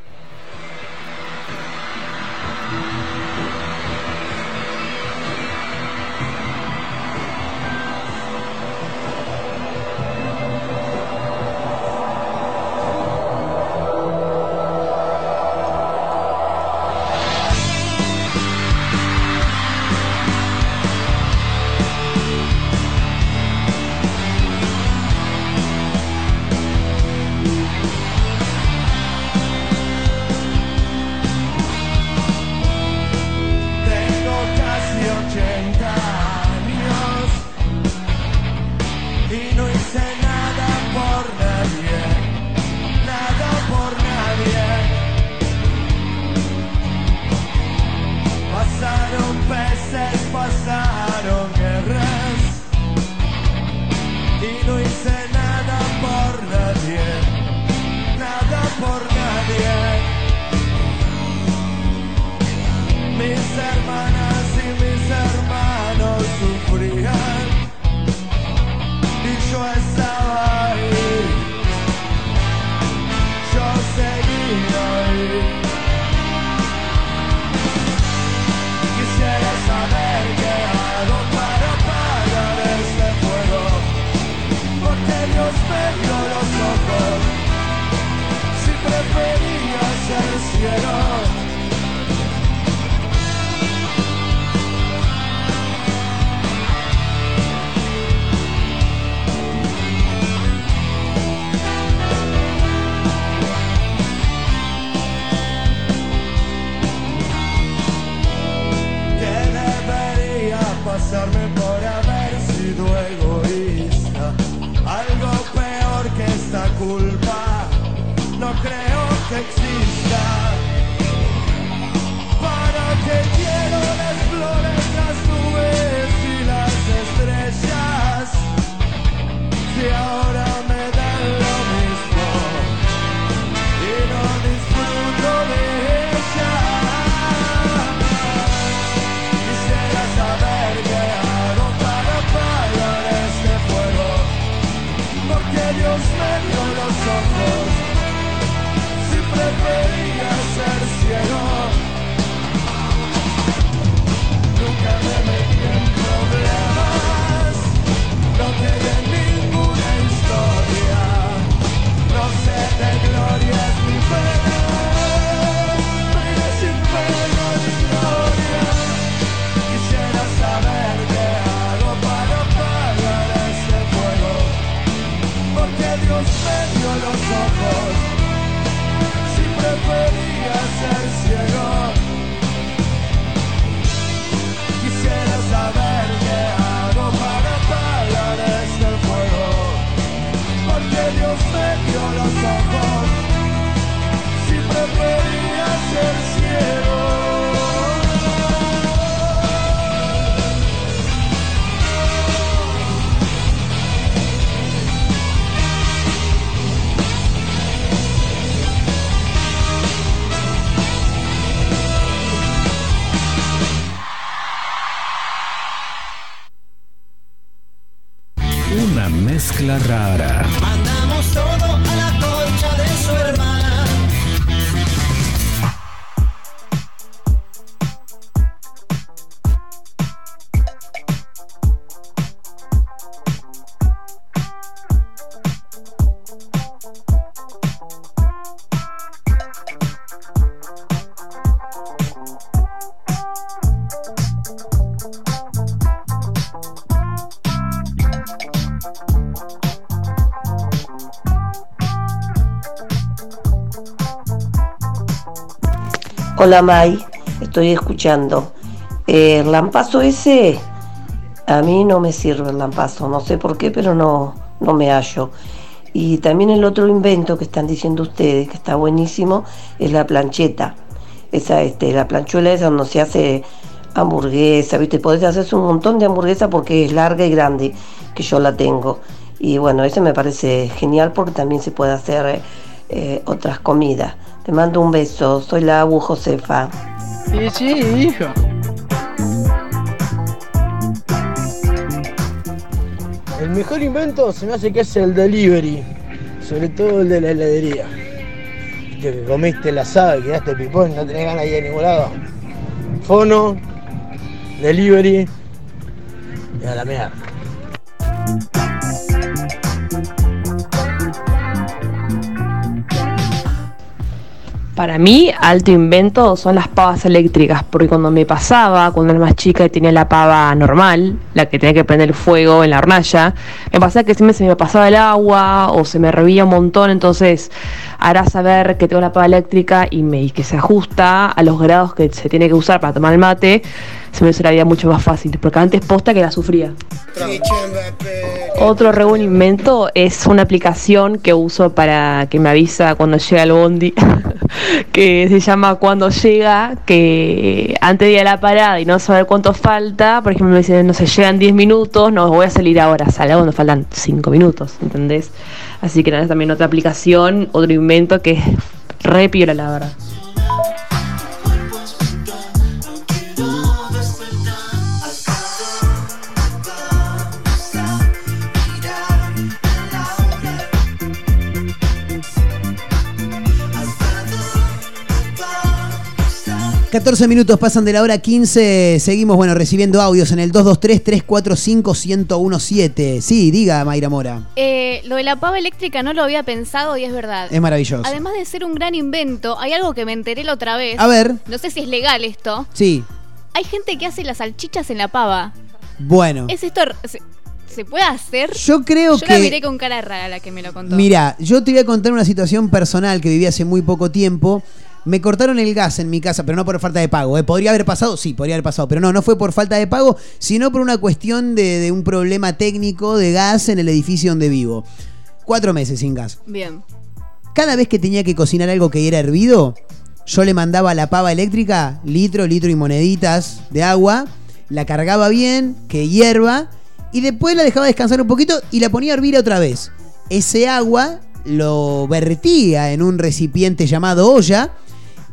Speaker 1: Mezcla rara.
Speaker 18: Hola estoy escuchando. Eh, El lampazo ese, a mí no me sirve el lampazo, no sé por qué, pero no, no me hallo. Y también el otro invento que están diciendo ustedes, que está buenísimo, es la plancheta. Esa, este, la planchuela esa donde se hace hamburguesa, ¿viste? Podés hacerse un montón de hamburguesa porque es larga y grande, que yo la tengo. Y bueno, eso me parece genial porque también se puede hacer eh, otras comidas. Te mando un beso, soy la Abu Josefa.
Speaker 21: Sí, sí, hija. El mejor invento se me hace que es el delivery, sobre todo el de la heladería. Que comiste el asado y quedaste pipón, no tenés ganas de ir a ningún lado. Fono, delivery y a la mierda.
Speaker 22: Para mí, alto invento son las pavas eléctricas, porque cuando me pasaba, cuando era más chica y tenía la pava normal, la que tenía que prender el fuego en la hornalla, me pasaba que siempre se me pasaba el agua o se me revía un montón, entonces hará saber que tengo la pava eléctrica y, me, y que se ajusta a los grados que se tiene que usar para tomar el mate, se me hace la vida mucho más fácil, porque antes posta que la sufría. Otro re buen invento es una aplicación que uso para que me avisa cuando llega el bondi, que se llama Cuando llega, que antes de ir a la parada y no saber cuánto falta, por ejemplo me dicen, no sé, llegan 10 minutos, no, voy a salir ahora, salgo cuando faltan 5 minutos, ¿entendés? Así que nada, también otra aplicación, otro invento que es re piola, la verdad.
Speaker 2: 14 minutos pasan de la hora 15. Seguimos, bueno, recibiendo audios en el 223-345-1017. Sí, diga, Mayra Mora.
Speaker 3: Eh, lo de la pava eléctrica no lo había pensado y es verdad.
Speaker 2: Es maravilloso.
Speaker 3: Además de ser un gran invento, hay algo que me enteré la otra vez.
Speaker 2: A ver.
Speaker 3: No sé si es legal esto.
Speaker 2: Sí.
Speaker 3: Hay gente que hace las salchichas en la pava.
Speaker 2: Bueno.
Speaker 3: ¿Es esto? ¿Se, se puede hacer?
Speaker 2: Yo creo
Speaker 3: Yo
Speaker 2: que-
Speaker 3: la miré con cara rara la que me lo contó.
Speaker 2: Mira, yo te voy a contar una situación personal que viví hace muy poco tiempo. Me cortaron el gas en mi casa, pero no por falta de pago. ¿eh? ¿Podría haber pasado? Sí, podría haber pasado. Pero no, no fue por falta de pago, sino por una cuestión de, de un problema técnico de gas en el edificio donde vivo. Cuatro meses sin gas.
Speaker 3: Bien.
Speaker 2: Cada vez que tenía que cocinar algo que era hervido, yo le mandaba a la pava eléctrica litro, litro y moneditas de agua, la cargaba bien, que hierva, y después la dejaba descansar un poquito y la ponía a hervir otra vez. Ese agua lo vertía en un recipiente llamado olla.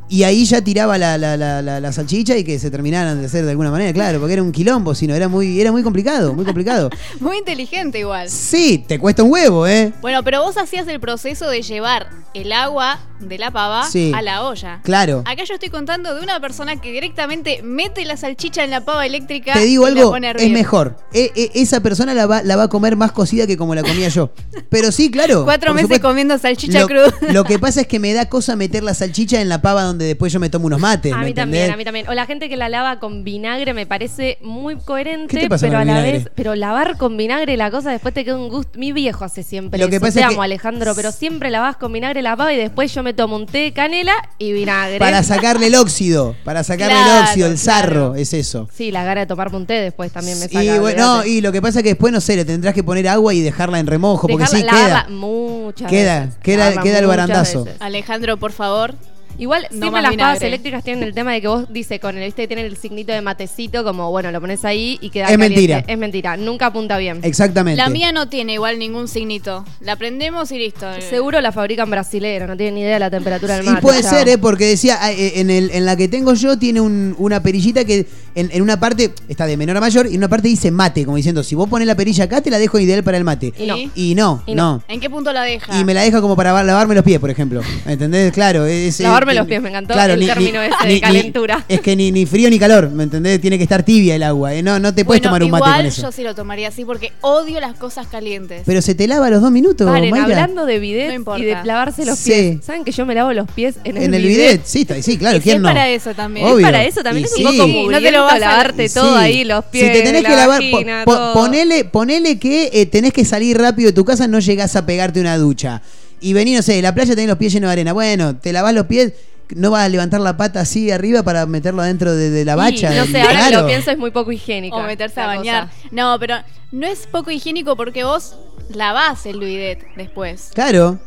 Speaker 2: Y ahí ya tiraba la, la- la- la- la salchicha y que se terminaran de hacer de alguna manera, claro, porque era un quilombo, sino era muy, era muy complicado, muy complicado.
Speaker 3: Muy inteligente igual.
Speaker 2: Sí, te cuesta un huevo, ¿eh?
Speaker 3: Bueno, pero vos hacías el proceso de llevar el agua de la pava
Speaker 2: Sí.
Speaker 3: a la olla.
Speaker 2: Claro.
Speaker 3: Acá yo estoy contando de una persona que directamente mete la salchicha en la pava eléctrica.
Speaker 2: Te digo
Speaker 3: y la
Speaker 2: algo,
Speaker 3: pone a
Speaker 2: es mejor. E- e- esa persona la va, la va a comer más cocida que como la comía yo. Pero sí, claro.
Speaker 3: Cuatro meses
Speaker 2: supuesto.
Speaker 3: comiendo salchicha
Speaker 2: Lo,
Speaker 3: cruda.
Speaker 2: lo que pasa es que me da cosa meter la salchicha en la pava donde después yo me tomo unos mates.
Speaker 4: A
Speaker 2: ¿me
Speaker 4: mí
Speaker 2: entendés?
Speaker 4: también, a mí también. O la gente que la lava con vinagre me parece muy coherente,
Speaker 2: ¿Qué te pasa
Speaker 4: pero
Speaker 2: con
Speaker 4: a la
Speaker 2: vinagre?
Speaker 4: vez, pero lavar con vinagre la cosa después te queda un gusto. Mi viejo hace siempre
Speaker 2: Lo que
Speaker 4: eso.
Speaker 2: pasa
Speaker 4: Te
Speaker 2: es que-
Speaker 4: amo, Alejandro, pero siempre lavas con vinagre la pava y después yo me tomo un té de canela y vinagre.
Speaker 2: Para sacarle el óxido. Para sacarle el
Speaker 4: Claro,
Speaker 2: óxido, el sarro.
Speaker 4: claro.
Speaker 2: Es eso.
Speaker 4: Sí, la gana de tomarme un té después también me saca.
Speaker 2: Y bueno, no,
Speaker 4: olvídate.
Speaker 2: y lo que pasa es que después, no sé, le tendrás que poner agua y dejarla en remojo, porque
Speaker 4: Dejarla-
Speaker 2: sí
Speaker 4: lavarla
Speaker 2: queda.
Speaker 4: muchas
Speaker 2: Queda-
Speaker 4: veces.
Speaker 2: queda-
Speaker 4: Lavarla
Speaker 2: queda el
Speaker 4: muchas
Speaker 2: barandazo.
Speaker 4: veces.
Speaker 3: Alejandro, por favor.
Speaker 4: Igual
Speaker 3: No
Speaker 4: siempre las pavas
Speaker 3: vinagre.
Speaker 4: eléctricas tienen el tema de que vos dice con el viste tienen el signito de matecito como bueno lo pones ahí y queda
Speaker 2: Es
Speaker 4: caliente.
Speaker 2: mentira.
Speaker 4: Es mentira, nunca apunta bien.
Speaker 2: Exactamente.
Speaker 3: La mía no tiene igual ningún signito. La prendemos y listo.
Speaker 4: Seguro la fabrican brasilera, no tienen ni idea de la temperatura del
Speaker 2: Y
Speaker 4: mate.
Speaker 2: puede
Speaker 4: chao.
Speaker 2: ser, ¿eh? porque decía, ah, eh, en, el, en la que tengo yo tiene un- una perillita que en, en una parte está de menor a mayor y en una parte dice mate, como diciendo, si vos pones la perilla acá, te la dejo ideal para el mate.
Speaker 3: Y no.
Speaker 2: Y no,
Speaker 3: Y
Speaker 2: no.
Speaker 3: ¿En qué punto la deja?
Speaker 2: Y me la deja como para va- lavarme los pies, por ejemplo. ¿Entendés? Claro. Es,
Speaker 4: Lavarme los pies, me encantó
Speaker 2: claro,
Speaker 4: el
Speaker 2: ni-
Speaker 4: término
Speaker 2: ni-
Speaker 4: ese
Speaker 2: ni-
Speaker 4: de calentura.
Speaker 2: Es que ni, ni frío ni calor, ¿me entendés? Tiene que estar tibia el agua. ¿eh? No, no te puedes
Speaker 3: Bueno,
Speaker 2: tomar un mate
Speaker 3: igual
Speaker 2: con eso.
Speaker 3: yo sí lo tomaría así porque odio las cosas calientes.
Speaker 2: Pero se te lava a los dos minutos,
Speaker 4: Paren,
Speaker 2: Mayra.
Speaker 4: hablando de bidet
Speaker 3: No
Speaker 4: y de lavarse los
Speaker 2: Sí.
Speaker 4: pies. ¿Saben que yo me lavo los pies en el,
Speaker 2: En el bidet, sí, está- sí, claro,
Speaker 3: Y
Speaker 2: ¿quién
Speaker 3: es
Speaker 2: no?
Speaker 3: para eso también.
Speaker 2: Obvio.
Speaker 4: Es para eso también es un
Speaker 2: sí.
Speaker 4: poco
Speaker 3: Sí, no te lo vas a-
Speaker 4: lavarte
Speaker 2: Sí.
Speaker 4: todo ahí, los pies.
Speaker 2: Si te tenés
Speaker 4: la
Speaker 2: que lavar, po-
Speaker 4: vagina,
Speaker 2: po-
Speaker 4: todo.
Speaker 2: ponele, ponele que eh, tenés que salir rápido de tu casa, no llegás a pegarte una ducha. Y vení, no sé, de la playa tenés los pies llenos de arena. Bueno, te lavás los pies, no vas a levantar la pata así arriba para meterlo adentro de, de la bacha.
Speaker 4: No sé, ahora que
Speaker 2: Claro.
Speaker 4: lo pienso es muy poco higiénico.
Speaker 3: O meterse a bañar.
Speaker 4: cosa.
Speaker 3: No, pero no es poco higiénico porque vos lavás el bidet después.
Speaker 2: Claro.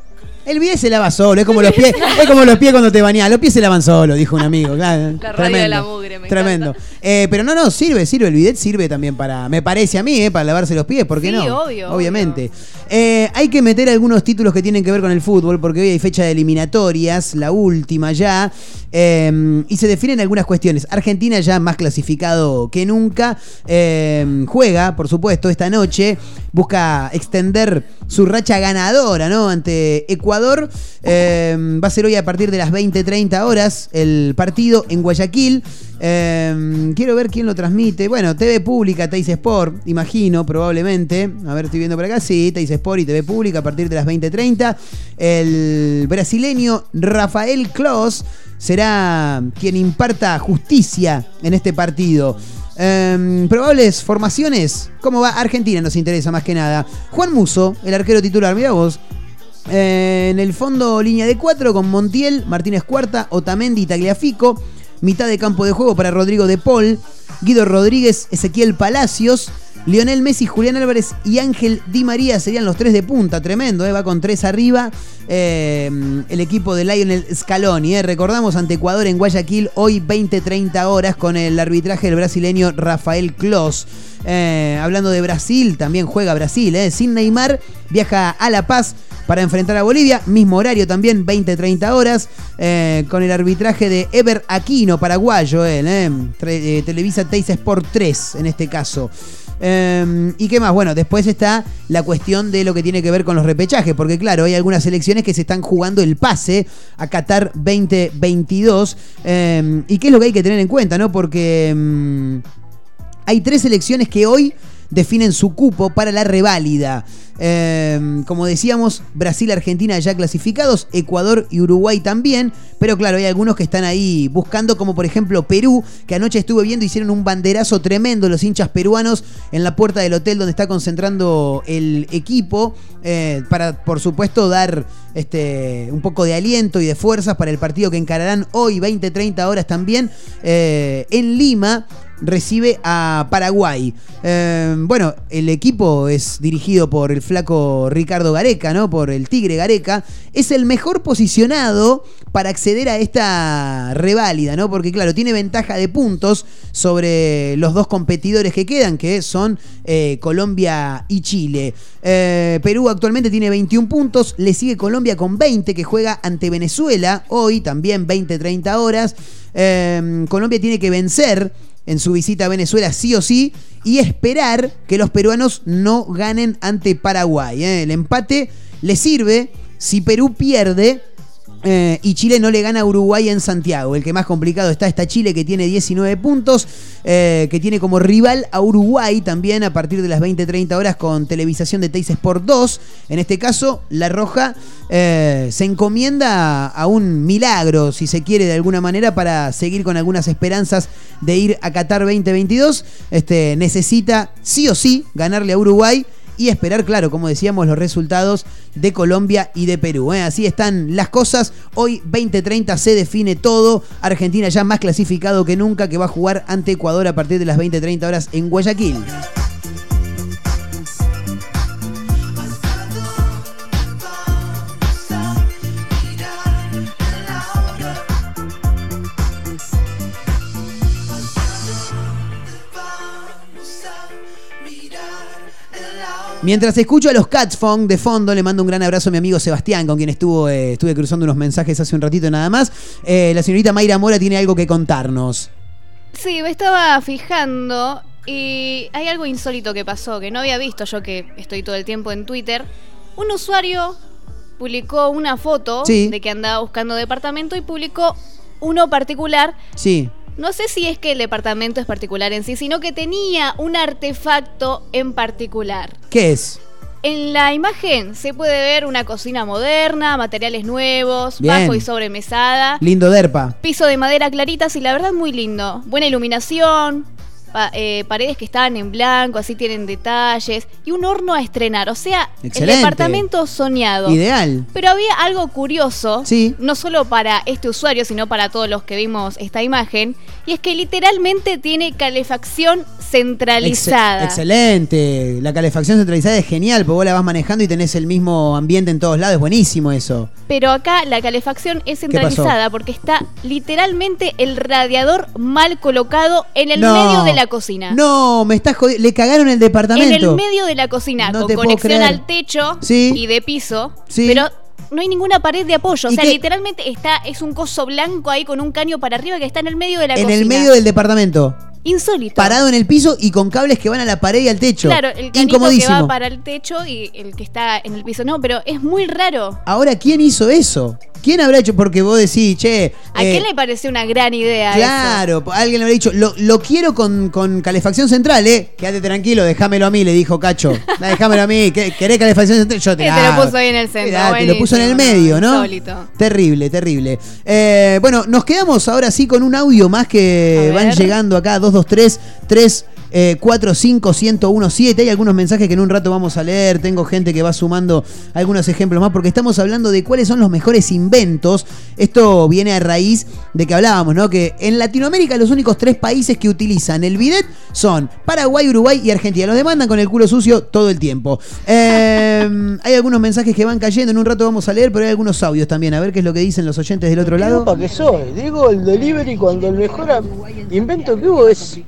Speaker 2: El bidet se lava solo, es como los pies, es como los pies cuando te bañás, los pies se lavan solo, dijo un amigo, claro.
Speaker 4: La radio de la mugre, me
Speaker 2: Tremendo. Eh, pero no, no, sirve, sirve, el bidet sirve también para, me parece a mí, eh, para lavarse los pies, ¿por qué
Speaker 3: Sí,
Speaker 2: no?
Speaker 3: obvio,
Speaker 2: Obviamente. Eh, hay que meter algunos títulos que tienen que ver con el fútbol, porque hoy hay fecha de eliminatorias, la última ya, y se definen algunas cuestiones. Argentina ya más clasificado que nunca, juega, por supuesto, esta noche, busca extender su racha ganadora, ¿no? Ante Ecuador. Eh, va a ser hoy a partir de las 20-30 horas el partido en Guayaquil. Eh, quiero ver quién lo transmite. Bueno, TV Pública, Teis Sport, imagino, probablemente. A ver, estoy viendo por acá. Sí, Teis Sport y TV Pública a partir de las 20-30. El brasileño Rafael Klos será quien imparta justicia en este partido. Eh, probables formaciones. ¿Cómo va? Argentina nos interesa más que nada. Juan Muso, el arquero titular, mira vos. Eh, en el fondo, línea de cuatro con Montiel, Martínez Cuarta, Otamendi y Tagliafico. Mitad de campo de juego para Rodrigo de Paul, Guido Rodríguez, Ezequiel Palacios, Lionel Messi, Julián Álvarez y Ángel Di María serían los tres de punta. Tremendo, ¿eh? va con tres arriba. Eh, el equipo de Lionel Scaloni. ¿eh? Recordamos ante Ecuador en Guayaquil hoy 20-30 horas con el arbitraje del brasileño Rafael Klos. Eh, hablando de Brasil, también juega Brasil. Sin Neymar, viaja a La Paz para enfrentar a Bolivia. Mismo horario también, 20-30 horas. con el arbitraje de Ever Aquino, paraguayo. él, Televisa Teis Sport 3 en este caso. Eh, ¿Y qué más? Bueno, después está la cuestión de lo que tiene que ver con los repechajes, porque claro, hay algunas selecciones que se están jugando el pase a Qatar 2022. Eh, ¿Y qué es lo que hay que tener en cuenta, no? Porque mm, hay tres selecciones que hoy definen su cupo para la reválida. Eh, como decíamos, Brasil, Argentina ya clasificados, Ecuador y Uruguay también, pero claro, hay algunos que están ahí buscando, como por ejemplo Perú, que anoche estuve viendo, hicieron un banderazo tremendo los hinchas peruanos en la puerta del hotel donde está concentrando el equipo, eh, para por supuesto dar este, un poco de aliento y de fuerzas para el partido que encararán hoy, 20-30 horas también, eh, en Lima recibe a Paraguay. Eh, bueno, el equipo es dirigido por el flaco Ricardo Gareca, ¿no? Por el Tigre Gareca. Es el mejor posicionado para acceder a esta reválida, ¿no? Porque, claro, tiene ventaja de puntos sobre los dos competidores que quedan, que son eh, Colombia y Chile. Eh, Perú actualmente tiene 21 puntos, le sigue Colombia con 20, que juega ante Venezuela hoy, también 20-30 horas. Eh, Colombia tiene que vencer en su visita a Venezuela sí o sí y esperar que los peruanos no ganen ante Paraguay. ¿eh? El empate le sirve si Perú pierde. Eh, y Chile no le gana a Uruguay en Santiago. El que más complicado está está Chile, que tiene 19 puntos, eh, que tiene como rival a Uruguay también a partir de las 20-30 horas con televisación de Teis Sport 2. En este caso, La Roja eh, se encomienda a un milagro, si se quiere de alguna manera, para seguir con algunas esperanzas de ir a Qatar 2022. Este, necesita sí o sí ganarle a Uruguay y esperar, claro, como decíamos, los resultados de Colombia y de Perú. ¿eh? Así están las cosas. Hoy 2030 se define todo. Argentina ya más clasificado que nunca, que va a jugar ante Ecuador a partir de las 20-30 horas en Guayaquil. Mientras escucho a los Cats Funk de fondo, le mando un gran abrazo a mi amigo Sebastián, con quien estuvo, eh, estuve cruzando unos mensajes hace un ratito nada más. Eh, la señorita Mayra Mora tiene algo que contarnos.
Speaker 3: Sí, me estaba fijando y hay algo insólito que pasó, que no había visto yo que estoy todo el tiempo en Twitter. Un usuario publicó una foto
Speaker 2: Sí.
Speaker 3: de que andaba buscando departamento y publicó uno particular.
Speaker 2: Sí.
Speaker 3: No sé si es que el departamento es particular en sí, sino que tenía un artefacto en particular.
Speaker 2: ¿Qué es?
Speaker 3: En la imagen se puede ver una cocina moderna, materiales nuevos,
Speaker 2: Bien.
Speaker 3: bajo y sobremesada.
Speaker 2: Lindo Derpa.
Speaker 3: Piso de madera claritas y la verdad muy lindo. Buena iluminación, pa- eh, paredes que estaban en blanco, así tienen detalles. Y un horno a estrenar. O sea,
Speaker 2: Excelente.
Speaker 3: el departamento soñado.
Speaker 2: Ideal.
Speaker 3: Pero había algo curioso,
Speaker 2: Sí.
Speaker 3: no solo para este usuario, sino para todos los que vimos esta imagen, y es que literalmente tiene calefacción centralizada.
Speaker 2: Ex- excelente. La calefacción centralizada es genial, porque vos la vas manejando y tenés el mismo ambiente en todos lados. Es buenísimo eso.
Speaker 3: Pero acá la calefacción es centralizada porque está literalmente el radiador mal colocado en el
Speaker 2: No.
Speaker 3: medio de la cocina.
Speaker 2: No, me estás jodiendo. Le cagaron el departamento.
Speaker 3: En el medio de la cocina,
Speaker 2: No
Speaker 3: con conexión al techo
Speaker 2: Sí.
Speaker 3: y de piso.
Speaker 2: Sí.
Speaker 3: Pero no hay ninguna pared de apoyo. O
Speaker 2: ¿Y
Speaker 3: sea, literalmente está, es un coso blanco ahí con un caño para arriba que está en el medio de la
Speaker 2: en
Speaker 3: cocina.
Speaker 2: el medio del departamento.
Speaker 3: Insólito.
Speaker 2: Parado en el piso y con cables que van a la pared y al techo.
Speaker 3: Claro, el canito que va para el techo y el que está en el piso. No, pero es muy raro.
Speaker 2: Ahora, ¿quién hizo eso? ¿Quién habrá hecho? Porque vos decís, che.
Speaker 3: ¿A
Speaker 2: eh,
Speaker 3: quién le pareció una gran idea
Speaker 2: Claro, alguien le habrá dicho, lo, lo quiero con, con calefacción central, ¿eh? Quédate tranquilo, déjamelo a mí, le dijo Cacho. "Da, Déjamelo a mí, ¿qué- ¿querés calefacción central? Yo te
Speaker 3: Que
Speaker 2: la
Speaker 3: te lo
Speaker 2: hago".
Speaker 3: puso ahí en el centro,
Speaker 2: Mirá, te lo puso en el medio, ¿no?
Speaker 3: insólito.
Speaker 2: Terrible, terrible. Eh, bueno, nos quedamos ahora sí con un audio más que van llegando acá, 223 3 eh, 45 1017. Hay algunos mensajes que en un rato vamos a leer. Tengo gente que va sumando algunos ejemplos más porque estamos hablando de cuáles son los mejores inventos. Esto viene a raíz de que hablábamos, ¿no? Que en Latinoamérica los únicos tres países que utilizan el bidet son Paraguay, Uruguay y Argentina. Los demandan con el culo sucio todo el tiempo. Eh, hay algunos mensajes que van cayendo. En un rato vamos a leer, pero hay algunos audios también. A ver qué es lo que dicen los oyentes del otro lado.
Speaker 21: ¿Para qué soy? Digo el delivery cuando el mejor invento que hubo es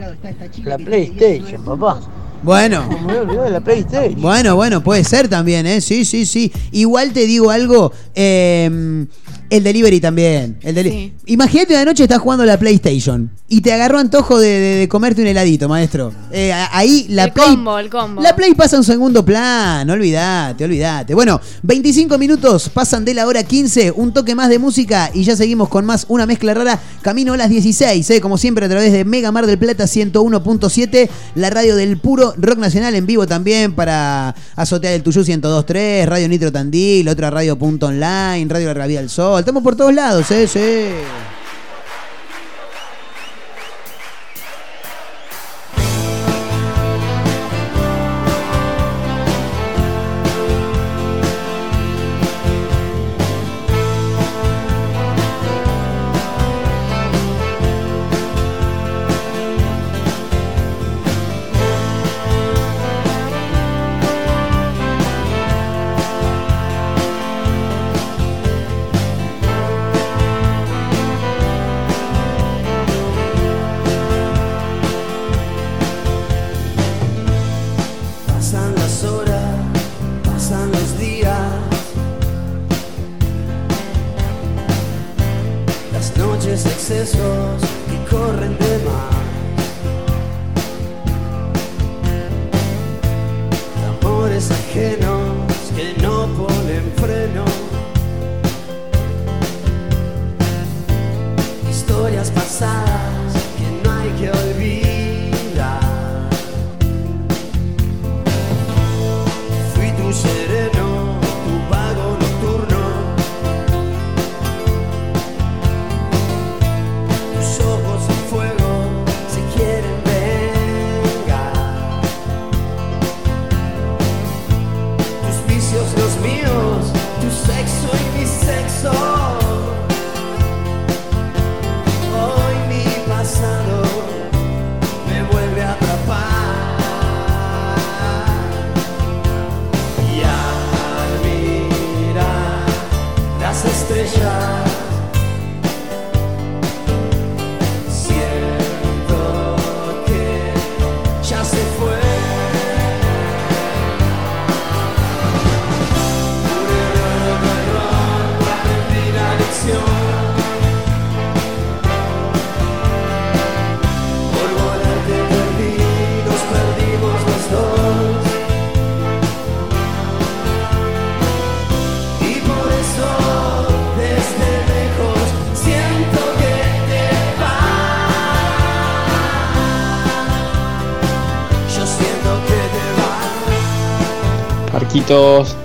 Speaker 21: la PlayStation, papá.
Speaker 2: Bueno.
Speaker 21: Me de la PlayStation.
Speaker 2: Bueno, bueno, puede ser también, ¿eh? Sí, sí, sí. Igual te digo algo, eh, el delivery también. El deli- Imagínate una noche estás jugando a la PlayStation y te agarró antojo de, de- de comerte un heladito, maestro. Eh, ahí la
Speaker 3: el
Speaker 2: Play...
Speaker 3: combo, el combo.
Speaker 2: La Play pasa a un segundo plan, olvídate, olvídate. Bueno, 25 minutos pasan de la hora 15, un toque más de música y ya seguimos con más una mezcla rara. Camino a las 16, ¿eh? como siempre a través de Mega Mar del Plata 101.7, la radio del puro rock nacional en vivo también para Azotear el Tuyú 102.3, Radio Nitro Tandil, otra radio punto online, Radio Larga Vida del Sol. Estamos por todos lados, ¿eh? Sí.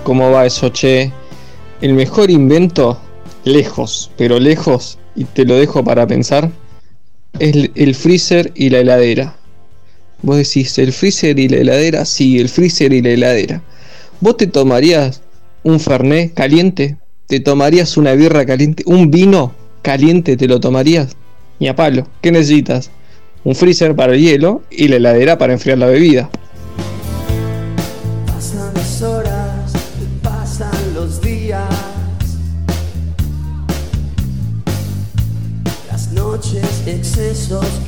Speaker 23: ¿Cómo va eso, che? El mejor invento, lejos, pero lejos, y te lo dejo para pensar, es el- el freezer y la heladera. Vos decís, ¿el freezer y la heladera? Sí, el freezer y la heladera. ¿Vos te tomarías un fernet caliente? ¿Te tomarías una birra caliente? ¿Un vino caliente te lo tomarías? Ni a palo. ¿Qué necesitas? Un freezer para el hielo y la heladera para enfriar la bebida.
Speaker 5: those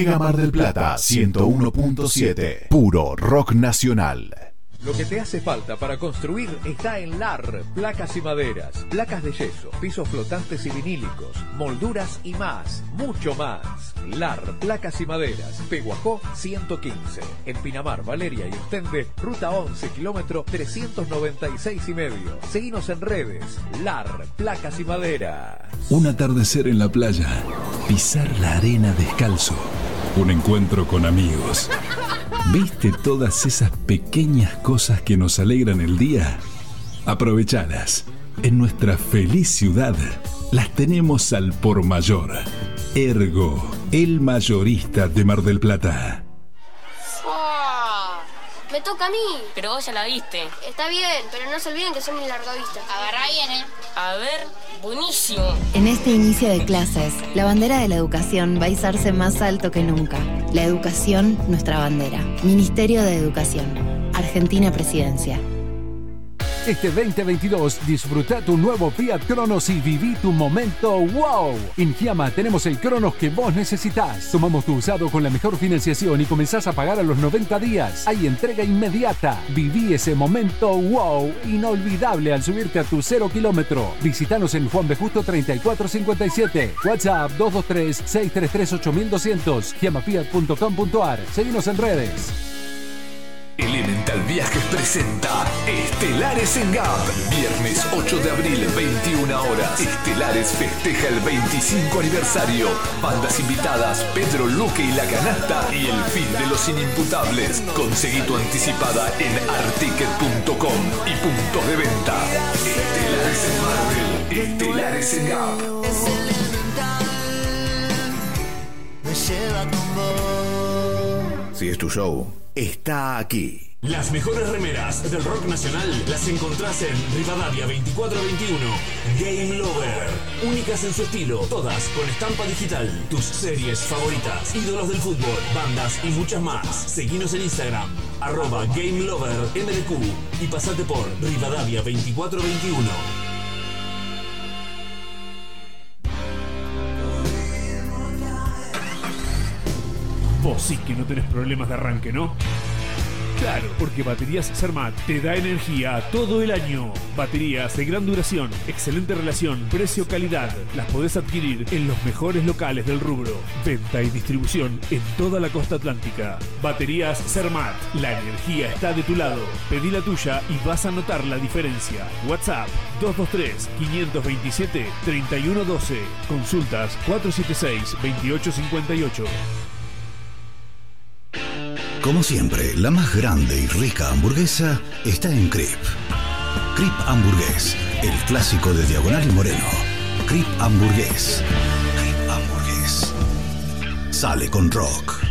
Speaker 15: Mega Mar del Plata 101.7. Puro rock nacional.
Speaker 6: Lo que te hace falta para construir está en LAR, placas y maderas, placas de yeso, pisos flotantes y vinílicos, molduras y más, mucho más. LAR, placas y maderas, Peguajó 115, en Pinamar, Valeria y Ostende, ruta 11, kilómetro 396 y medio. Seguinos en redes, LAR, placas y maderas.
Speaker 1: Un atardecer en la playa, pisar la arena descalzo, un encuentro con amigos. ¿Viste todas esas pequeñas cosas que nos alegran el día? Aprovechalas. En nuestra feliz ciudad las tenemos al por mayor. Ergo, el mayorista de Mar del Plata.
Speaker 8: Me toca a mí.
Speaker 9: Pero vos ya la viste.
Speaker 8: Está bien, pero no se olviden que son mis largavistas. Agarrá bien, eh.
Speaker 9: A ver, buenísimo.
Speaker 10: En este inicio de clases, la bandera de la educación va a izarse más alto que nunca. La educación, nuestra bandera. Ministerio de Educación. Argentina Presidencia.
Speaker 11: Este 2022 disfruta tu nuevo Fiat Cronos y viví tu momento wow. En Giamma tenemos el Cronos que vos necesitas. Tomamos tu usado con la mejor financiación y comenzás a pagar a los 90 días. Hay entrega inmediata. Viví ese momento wow inolvidable al subirte a tu cero kilómetro. Visítanos en Juan B. Justo 3457. WhatsApp 223-633-8200. Giamafiat.com.ar. Seguimos en redes.
Speaker 7: Elemental Viajes presenta Estelares en Gap. Viernes 8 de abril, 21 horas. Estelares festeja el 25 aniversario. Bandas invitadas, Pedro Luque y La Canasta y el fin de los inimputables. Conseguí tu anticipada en articket.com y puntos de venta. Estelares en Marvel. Estelares en Gap.
Speaker 5: Me lleva con vos.
Speaker 15: Si es tu show, está aquí.
Speaker 12: Las mejores remeras del rock nacional las encontrás en Rivadavia 2421. Game Lover. Únicas en su estilo, todas con estampa digital. Tus series favoritas, ídolos del fútbol, bandas y muchas más. Seguinos en Instagram, arroba Game Lover MDQ y pasate por Rivadavia 2421.
Speaker 24: Vos sí que no tenés problemas de arranque, ¿no?
Speaker 13: Claro, porque Baterías Sermat te da energía todo el año. Baterías de gran duración, excelente relación, precio-calidad. Las podés adquirir en los mejores locales del rubro. Venta y distribución en toda la costa atlántica. Baterías Sermat. La energía está de tu lado. Pedí la tuya y vas a notar la diferencia. WhatsApp 223-527-3112. Consultas 476-2858.
Speaker 7: Como siempre, la más grande y rica hamburguesa está en Crip. Crip Hamburgués, el clásico de Diagonal y Moreno. Crip Hamburgués. Crip Hamburgués. Sale con rock.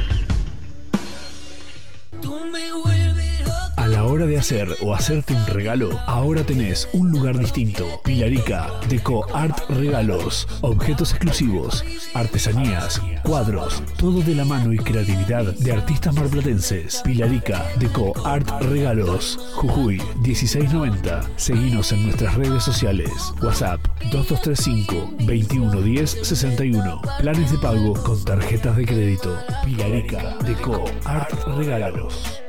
Speaker 13: A la hora de hacer o hacerte un regalo, ahora tenés un lugar distinto. Pilarica, Deco Art Regalos, objetos exclusivos, artesanías, cuadros, todo de la mano y creatividad de artistas marplatenses. Pilarica, Deco Art Regalos, Jujuy 1690. Seguinos en nuestras redes sociales. WhatsApp 2235 2110 61. Planes de pago con tarjetas de crédito. Pilarica, Deco Art Regalos.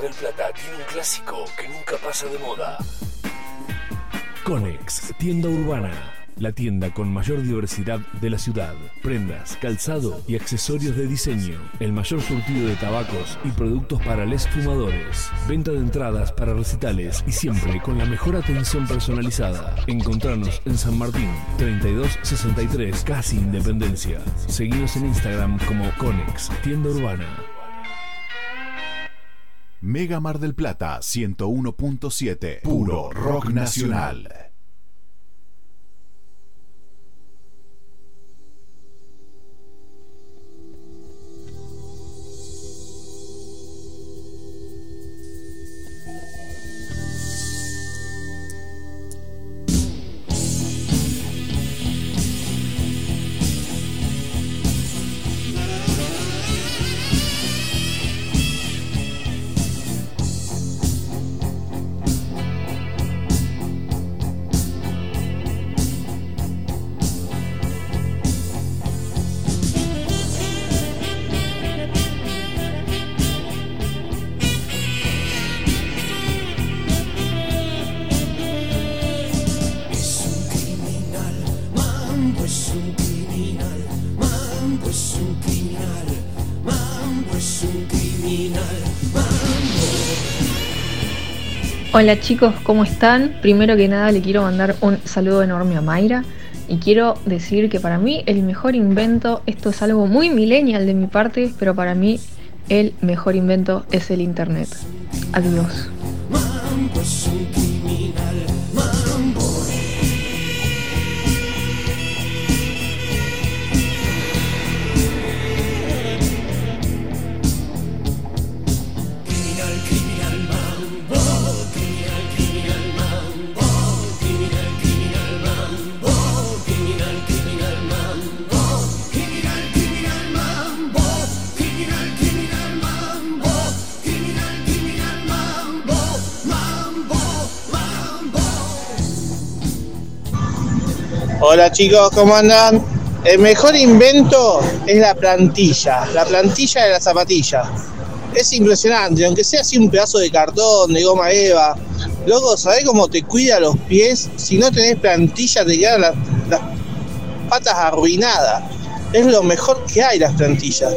Speaker 25: Del Plata tiene un clásico que nunca pasa de moda.
Speaker 13: Conex, tienda urbana. La tienda con mayor diversidad de la ciudad. Prendas, calzado y accesorios de diseño. El mayor surtido de tabacos y productos para les fumadores. Venta de entradas para recitales y siempre con la mejor atención personalizada. Encontrarnos en San Martín, 3263, casi Independencia. Seguimos en Instagram como Conex, tienda urbana.
Speaker 5: Mega Mar del Plata 101.7. Puro rock nacional.
Speaker 26: Hola chicos, ¿cómo están? Primero que nada le quiero mandar un saludo enorme a Mayra y quiero decir que para mí el mejor invento, esto es algo muy millennial de mi parte, pero para mí el mejor invento es el internet. Adiós.
Speaker 27: Hola chicos, ¿cómo andan? El mejor invento es la plantilla, la plantilla de la zapatilla. Es impresionante, aunque sea así un pedazo de cartón, de goma eva. Loco, ¿sabés cómo te cuida los pies? Si no tenés plantilla te quedan las, las patas arruinadas. Es lo mejor que hay las plantillas.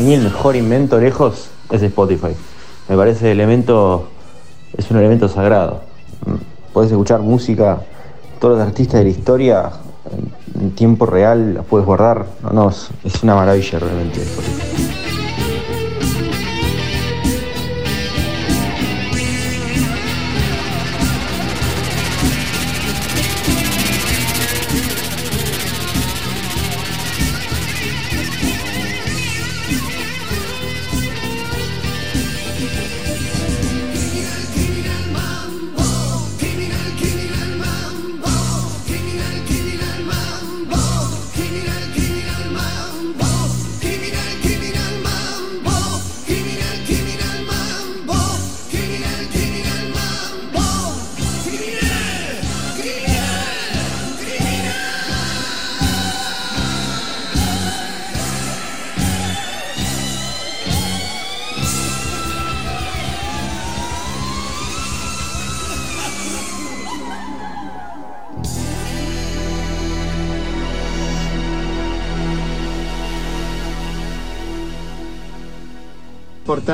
Speaker 28: Mí el mejor invento lejos es Spotify. Me parece el elemento, es un elemento sagrado. Mm, Puedes escuchar música, todos los artistas de la historia en, tiempo real, las puedes guardar. No, no, es, es una maravilla realmente. Spotify.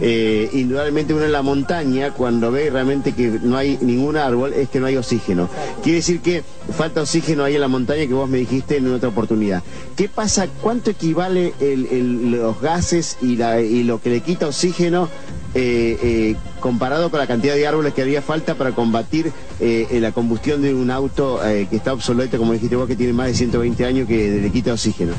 Speaker 29: eh, indudablemente uno en la montaña, cuando ve realmente que no hay ningún árbol, es que no hay oxígeno. Quiere decir que falta oxígeno ahí en la montaña que vos me dijiste en otra oportunidad. ¿Qué pasa? ¿Cuánto equivale el- los gases y, la- y lo que le quita oxígeno? eh, eh, comparado con la cantidad de árboles que haría falta para combatir eh, la combustión de un auto eh, que está obsoleto, como dijiste vos, que tiene más de 120 años, que le quita oxígeno.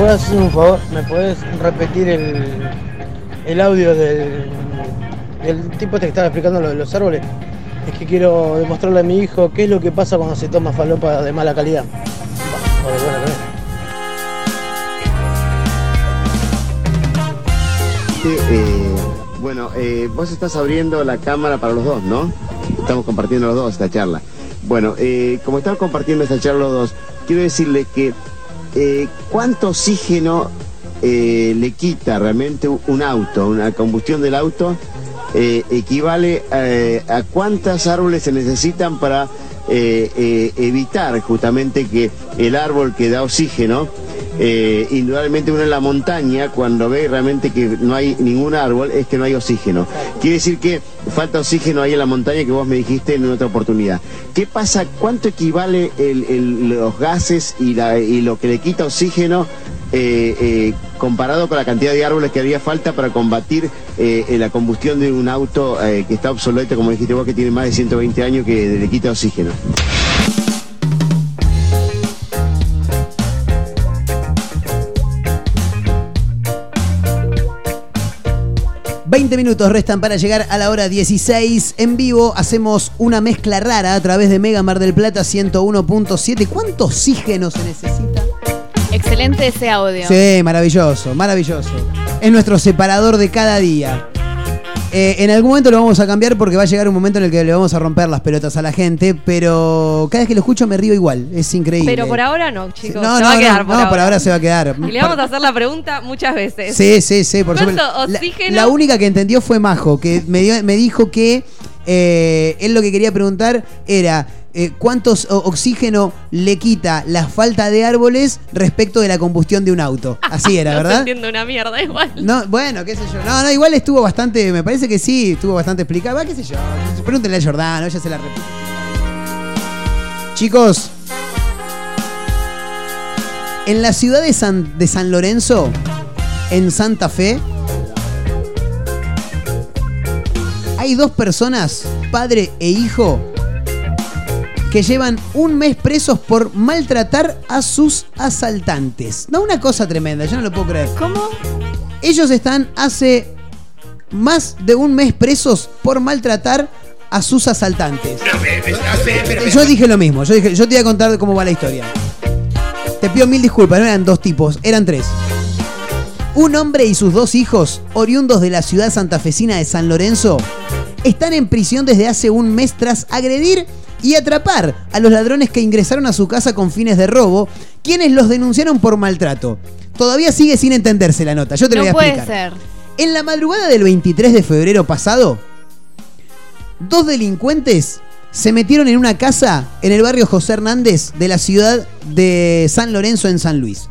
Speaker 21: Puedes hacer un favor? ¿Me puedes repetir el, el audio del, del tipo este que estaba explicando lo de los árboles? Es que quiero demostrarle a mi hijo qué es lo que pasa cuando se toma falopa de mala calidad. Va, o de buena calidad.
Speaker 29: Que, eh, bueno, eh, vos estás abriendo la cámara para los dos, ¿no? Estamos compartiendo los dos esta charla. Bueno, eh, como estamos compartiendo esta charla los dos, quiero decirle que eh, cuánto oxígeno eh, le quita realmente un auto, una combustión del auto, eh, equivale eh, a cuántas árboles se necesitan para evitar justamente que el árbol que da oxígeno, eh, indudablemente uno en la montaña, cuando ve realmente que no hay ningún árbol, es que no hay oxígeno. Quiere decir que falta oxígeno ahí en la montaña que vos me dijiste en otra oportunidad. ¿Qué pasa? ¿Cuánto equivale el- los gases y, la- y lo que le quita oxígeno? eh, eh, comparado con la cantidad de árboles que haría falta para combatir eh, la combustión de un auto eh, que está obsoleto, como dijiste vos, que tiene más de 120 años, que le quita oxígeno.
Speaker 2: 20 minutos restan para llegar a la hora 16. En vivo hacemos una mezcla rara a través de Mega Mar del Plata 101.7. ¿Cuánto oxígeno se necesita?
Speaker 3: Excelente ese audio.
Speaker 2: Sí, maravilloso, maravilloso. Es nuestro separador de cada día. Eh, en algún momento lo vamos a cambiar porque va a llegar un momento en el que le vamos a romper las pelotas a la gente, pero cada vez que lo escucho me río igual, es increíble.
Speaker 4: Pero por ahora no, chicos.
Speaker 2: no,
Speaker 4: se
Speaker 2: no,
Speaker 4: va a
Speaker 2: no,
Speaker 4: quedar por
Speaker 2: no,
Speaker 4: ahora.
Speaker 2: por ahora se va a quedar.
Speaker 4: Y le vamos a hacer la pregunta muchas veces.
Speaker 2: Sí, sí, sí, por
Speaker 4: ¿Cuánto
Speaker 2: supuesto. La- única que entendió fue Majo, que me, dio- me dijo que eh, él lo que quería preguntar era eh, cuántos oxígeno le quita la falta de árboles respecto de la combustión de un auto. Así era,
Speaker 4: no
Speaker 2: ¿verdad?
Speaker 4: entiende una mierda igual.
Speaker 2: No, bueno, qué sé yo. No, no, igual estuvo bastante, me parece que sí, estuvo bastante explicado. Va, qué sé yo. Pregúntenle a Jordano, ella se la repite. Chicos, en la ciudad de San, de San Lorenzo, en Santa Fe, hay dos personas, padre e hijo, que llevan un mes presos por maltratar a sus asaltantes. No, una cosa tremenda, yo no lo puedo creer.
Speaker 3: ¿Cómo?
Speaker 2: Ellos están hace más de un mes presos por maltratar a sus asaltantes. Yo dije lo mismo, yo, dije, yo te voy a contar cómo va la historia. Te pido mil disculpas, no eran dos tipos, eran tres. Un hombre y sus dos hijos, oriundos de la ciudad santafesina de San Lorenzo, están en prisión desde hace un mes tras agredir y atrapar a los ladrones que ingresaron a su casa con fines de robo, quienes los denunciaron por maltrato. Todavía sigue sin entenderse la nota, yo te lo
Speaker 3: no
Speaker 2: voy a
Speaker 3: puede
Speaker 2: explicar.
Speaker 3: ser.
Speaker 2: En la madrugada del 23 de febrero pasado, dos delincuentes se metieron en una casa en el barrio José Hernández de la ciudad de San Lorenzo en San Luis.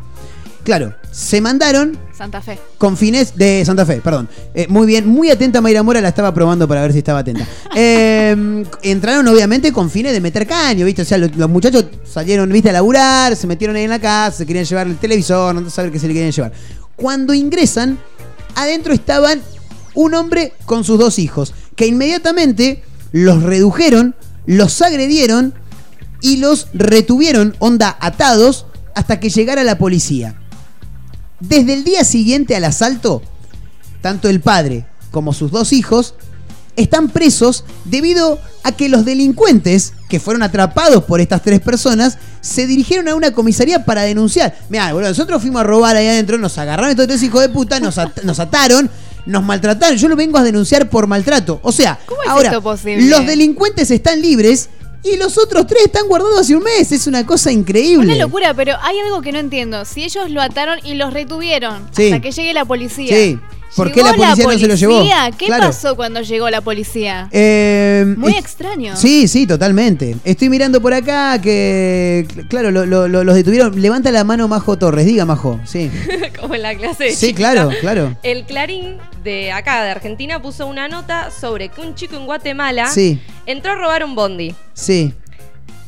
Speaker 2: Claro, se mandaron
Speaker 3: Santa Fe.
Speaker 2: con fines de Santa Fe, perdón. Eh, muy bien, muy atenta Mayra Mora, la estaba probando para ver si estaba atenta. Eh, entraron obviamente con fines de meter caño, ¿viste? O sea, los, los muchachos salieron, ¿viste? A laburar, se metieron ahí en la casa, se querían llevar el televisor, no saber qué se le querían llevar. Cuando ingresan, adentro estaban un hombre con sus dos hijos, que inmediatamente los redujeron, los agredieron y los retuvieron, onda, atados, hasta que llegara la policía. Desde el día siguiente al asalto, tanto el padre como sus dos hijos están presos debido a que los delincuentes que fueron atrapados por estas tres personas se dirigieron a una comisaría para denunciar. Mira, boludo, nosotros fuimos a robar ahí adentro, nos agarraron estos tres hijos de puta, nos, at- nos ataron, nos maltrataron. Yo lo vengo a denunciar por maltrato. O sea,
Speaker 3: ¿Cómo es
Speaker 2: ahora
Speaker 3: esto posible?
Speaker 2: los delincuentes están libres y los otros tres están guardados hace un mes. Es una cosa increíble.
Speaker 3: Una locura, pero hay algo que no entiendo. Si ellos lo ataron y los retuvieron
Speaker 2: Sí.
Speaker 3: hasta que llegue la policía.
Speaker 2: Sí. ¿Por qué
Speaker 3: ¿Llegó
Speaker 2: la policía no se lo llevó?
Speaker 3: ¿Qué
Speaker 2: Claro.
Speaker 3: pasó cuando llegó la policía?
Speaker 2: Eh,
Speaker 3: Muy
Speaker 2: es-
Speaker 3: extraño.
Speaker 2: Sí, sí, totalmente. Estoy mirando por acá que, cl- claro, lo- lo- lo- los detuvieron. Levanta la mano Majo Torres, diga Majo, sí.
Speaker 4: Como en la clase de
Speaker 2: Sí, claro, claro.
Speaker 4: El Clarín de acá, de Argentina, puso una nota sobre que un chico en Guatemala
Speaker 2: Sí.
Speaker 4: entró a robar un bondi.
Speaker 2: Sí,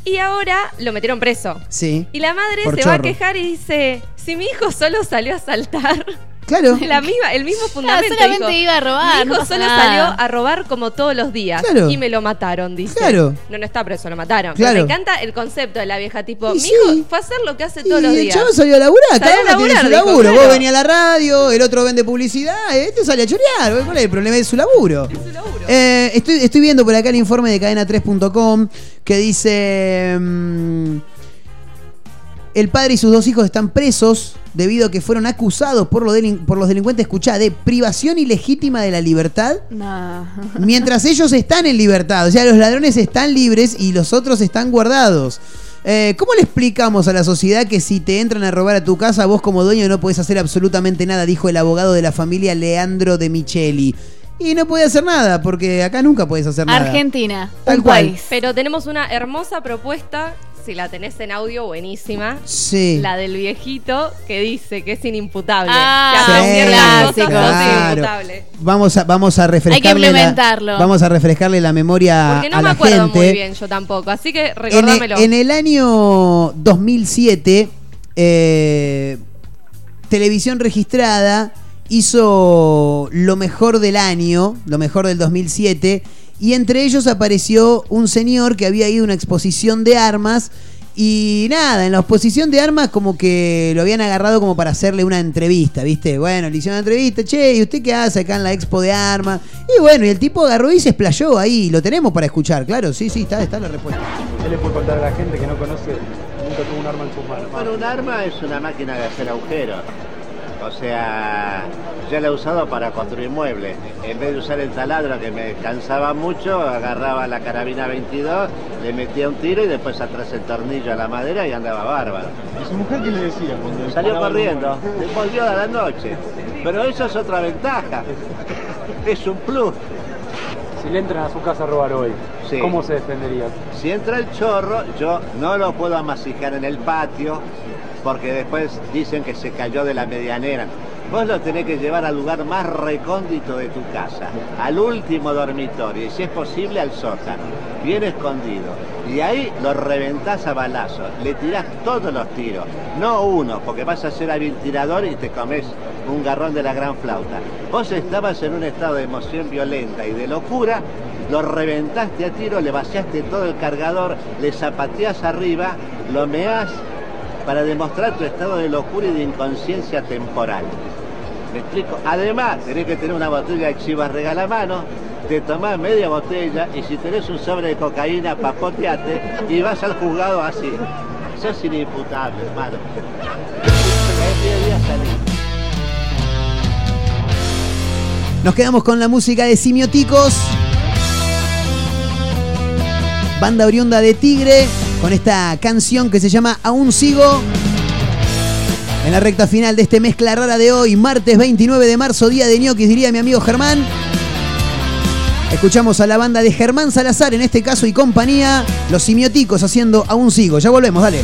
Speaker 4: Y ahora lo metieron preso.
Speaker 2: sí.
Speaker 4: Y la madre
Speaker 2: Por
Speaker 4: se va a quejar y dice, si mi hijo solo salió a saltar.
Speaker 2: Claro.
Speaker 4: La misma, el mismo fundamento.
Speaker 3: solamente
Speaker 4: dijo,
Speaker 3: iba a robar,
Speaker 4: Mi hijo solo
Speaker 3: nada".
Speaker 4: salió a robar como todos los días.
Speaker 2: Claro.
Speaker 4: Y me lo mataron, dice.
Speaker 2: Claro.
Speaker 4: No, no está preso, lo mataron.
Speaker 2: Claro.
Speaker 4: Pero me encanta el concepto de la vieja, tipo,
Speaker 2: Y
Speaker 4: mi
Speaker 2: sí.
Speaker 4: hijo fue a hacer lo que hace todos
Speaker 2: Y
Speaker 4: los
Speaker 2: el
Speaker 4: días.
Speaker 2: chavo salió a laburar,
Speaker 4: Salió
Speaker 2: cada uno tiene su
Speaker 4: dijo,
Speaker 2: laburo. Vos
Speaker 4: claro.
Speaker 2: venís a la radio, el otro vende publicidad, este sale a chorear. ¿Cuál es el problema? Es su laburo. Eh, estoy, estoy viendo por acá el informe de cadena3.com que dice... mm, el padre y sus dos hijos están presos debido a que fueron acusados por, los delin- por los delincuentes, escuchá, de privación ilegítima de la libertad
Speaker 3: No.
Speaker 2: mientras ellos están en libertad. O sea, los ladrones están libres y los otros están guardados. Eh, ¿Cómo le explicamos a la sociedad que si te entran a robar a tu casa, vos como dueño no podés hacer absolutamente nada? Dijo el abogado de la familia Leandro de Micheli. Y no puede hacer nada, porque acá nunca puedes hacer nada.
Speaker 3: Argentina,
Speaker 2: Tal
Speaker 3: un
Speaker 2: cual.
Speaker 3: país.
Speaker 4: Pero tenemos una hermosa propuesta, si la tenés en audio, buenísima.
Speaker 2: Sí.
Speaker 4: La del viejito que dice que es inimputable.
Speaker 3: Ah,
Speaker 4: que
Speaker 2: sí,
Speaker 4: cosas
Speaker 2: claro.
Speaker 4: inimputable.
Speaker 2: Vamos a, vamos a refrescarle la,
Speaker 3: implementarlo.
Speaker 2: vamos a refrescarle la memoria
Speaker 4: Porque no
Speaker 2: a
Speaker 4: me
Speaker 2: la
Speaker 4: acuerdo
Speaker 2: gente.
Speaker 4: muy bien yo tampoco, así que
Speaker 2: En el,
Speaker 4: recordámelo.
Speaker 2: en el año 2007, eh, Televisión Registrada hizo lo mejor del año, lo mejor del 2007, y entre ellos apareció un señor que había ido a una exposición de armas. Y nada, en la exposición de armas como que lo habían agarrado como para hacerle una entrevista, ¿viste? Bueno, le hicieron una entrevista, che, ¿y usted qué hace acá en la expo de armas? Y bueno, y el tipo agarró y se explayó ahí, lo tenemos para escuchar, claro, sí, sí, está, está la respuesta.
Speaker 30: ¿Qué le puede contar a la gente que no conoce, nunca tuvo un arma en sus manos?
Speaker 24: Bueno, un arma es una máquina de hacer agujeros. O sea, yo la he usado para construir muebles. En vez de usar el taladro que me cansaba mucho, agarraba la carabina 22, le metía un tiro y después atrás el tornillo a la madera y andaba bárbaro.
Speaker 30: ¿Y su mujer qué le decía cuando
Speaker 24: Salió corriendo, se volvió a la noche. Pero eso es otra ventaja. Es un plus.
Speaker 30: Si le entran a su casa a robar hoy,
Speaker 24: Sí.
Speaker 30: ¿cómo se defendería?
Speaker 24: Si entra el chorro, yo no lo puedo amasijar en el patio porque después dicen que se cayó de la medianera. Vos lo tenés que llevar al lugar más recóndito de tu casa, al último dormitorio y si es posible al sótano, bien escondido. Y ahí lo reventás a balazos, le tirás todos los tiros, no uno, porque vas a ser hábil tirador y te comes un garrón de la gran flauta. Vos estabas en un estado de emoción violenta y de locura, lo reventaste a tiro, le vaciaste todo el cargador, le zapateás arriba, lo meás para demostrar tu estado de locura y de inconsciencia temporal. ¿Me explico? Además, tenés que tener una botella de chivas regalamano, te tomás media botella y si tenés un sobre de cocaína, papoteate y vas al juzgado así. Sos inimputable, hermano.
Speaker 2: Nos quedamos con la música de Simioticos. Banda oriunda de Tigre, con esta canción que se llama Aún sigo. En la recta final de este mezcla rara de hoy, martes 29 de marzo, día de ñoquis, diría mi amigo Germán. Escuchamos a la banda de Germán Salazar, en este caso y compañía, los simioticos haciendo Aún sigo. Ya volvemos, dale.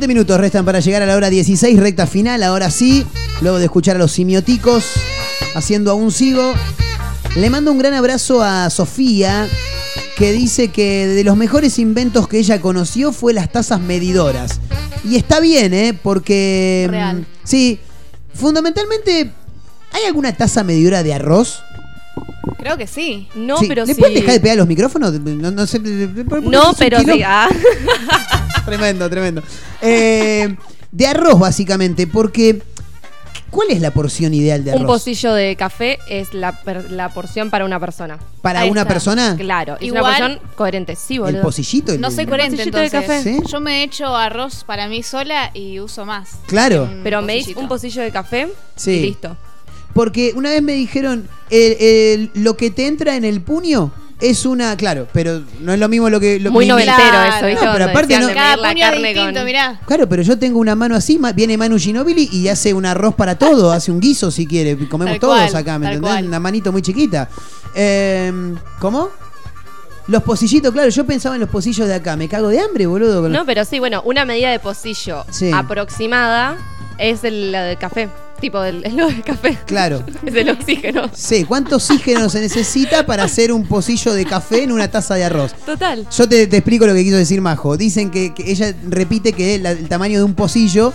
Speaker 2: 7 minutos restan para llegar a la hora 16, recta final. Ahora sí, luego de escuchar a los simioticos haciendo aún sigo, le mando un gran abrazo a Sofía, que dice que de los mejores inventos que ella conoció fue las tazas medidoras. Y está bien, ¿eh? Porque.
Speaker 3: Real.
Speaker 2: Mm, sí, fundamentalmente, ¿hay alguna taza medidora de arroz?
Speaker 3: Creo que sí.
Speaker 4: No,
Speaker 2: sí.
Speaker 4: pero
Speaker 2: ¿Le
Speaker 4: sí.
Speaker 2: pueden dejar de pegar los micrófonos? No, no sé.
Speaker 4: No, pero sí. Ah.
Speaker 2: Tremendo, tremendo. Eh, de arroz, básicamente, porque. ¿Cuál es la porción ideal de arroz?
Speaker 4: Un pocillo de café es la, per- la porción para una persona.
Speaker 2: ¿Para
Speaker 4: Ahí
Speaker 2: una
Speaker 4: está.
Speaker 2: persona?
Speaker 4: Claro, y es
Speaker 3: Igual-
Speaker 4: una porción coherente. Sí, boludo.
Speaker 2: ¿El pocillito? El-
Speaker 3: No soy coherente
Speaker 4: pocillito de
Speaker 3: entonces.
Speaker 4: café.
Speaker 2: ¿Sí?
Speaker 3: Yo me echo arroz para mí sola y uso más.
Speaker 2: Claro.
Speaker 3: Un
Speaker 4: Pero me
Speaker 3: pocillito.
Speaker 4: dis un pocillo de café
Speaker 2: Sí.
Speaker 4: y listo.
Speaker 2: Porque una vez me dijeron, el- el- lo que te entra en el puño es una. Claro, pero no es lo mismo lo que. Lo
Speaker 4: Muy noventero eso, ¿viste?
Speaker 2: No, pero aparte no-
Speaker 3: Cada
Speaker 4: la
Speaker 3: puño
Speaker 4: carne
Speaker 3: distinto,
Speaker 4: con-
Speaker 3: mirá.
Speaker 2: Claro, pero yo tengo una mano así, ma- viene Manu Ginobili y hace un arroz para todo, hace un guiso si quiere, comemos
Speaker 3: Tal
Speaker 2: todos
Speaker 3: cual,
Speaker 2: acá, ¿me entendés?
Speaker 3: cual.
Speaker 2: Una manito muy chiquita. Eh, ¿Cómo? Los pocillitos, claro, yo pensaba en los pocillos de acá, me cago de hambre, boludo. con-
Speaker 4: No, pero sí, bueno, una medida de pocillo
Speaker 2: Sí.
Speaker 4: aproximada es el, la del café. Tipo, el, el del café.
Speaker 2: Claro.
Speaker 4: Es el oxígeno.
Speaker 2: Sí, ¿cuánto oxígeno se necesita para hacer un pocillo de café en una taza de arroz?
Speaker 4: Total.
Speaker 2: Yo te, te explico lo que quiso decir Majo. Dicen que, que ella repite que la- el tamaño de un pocillo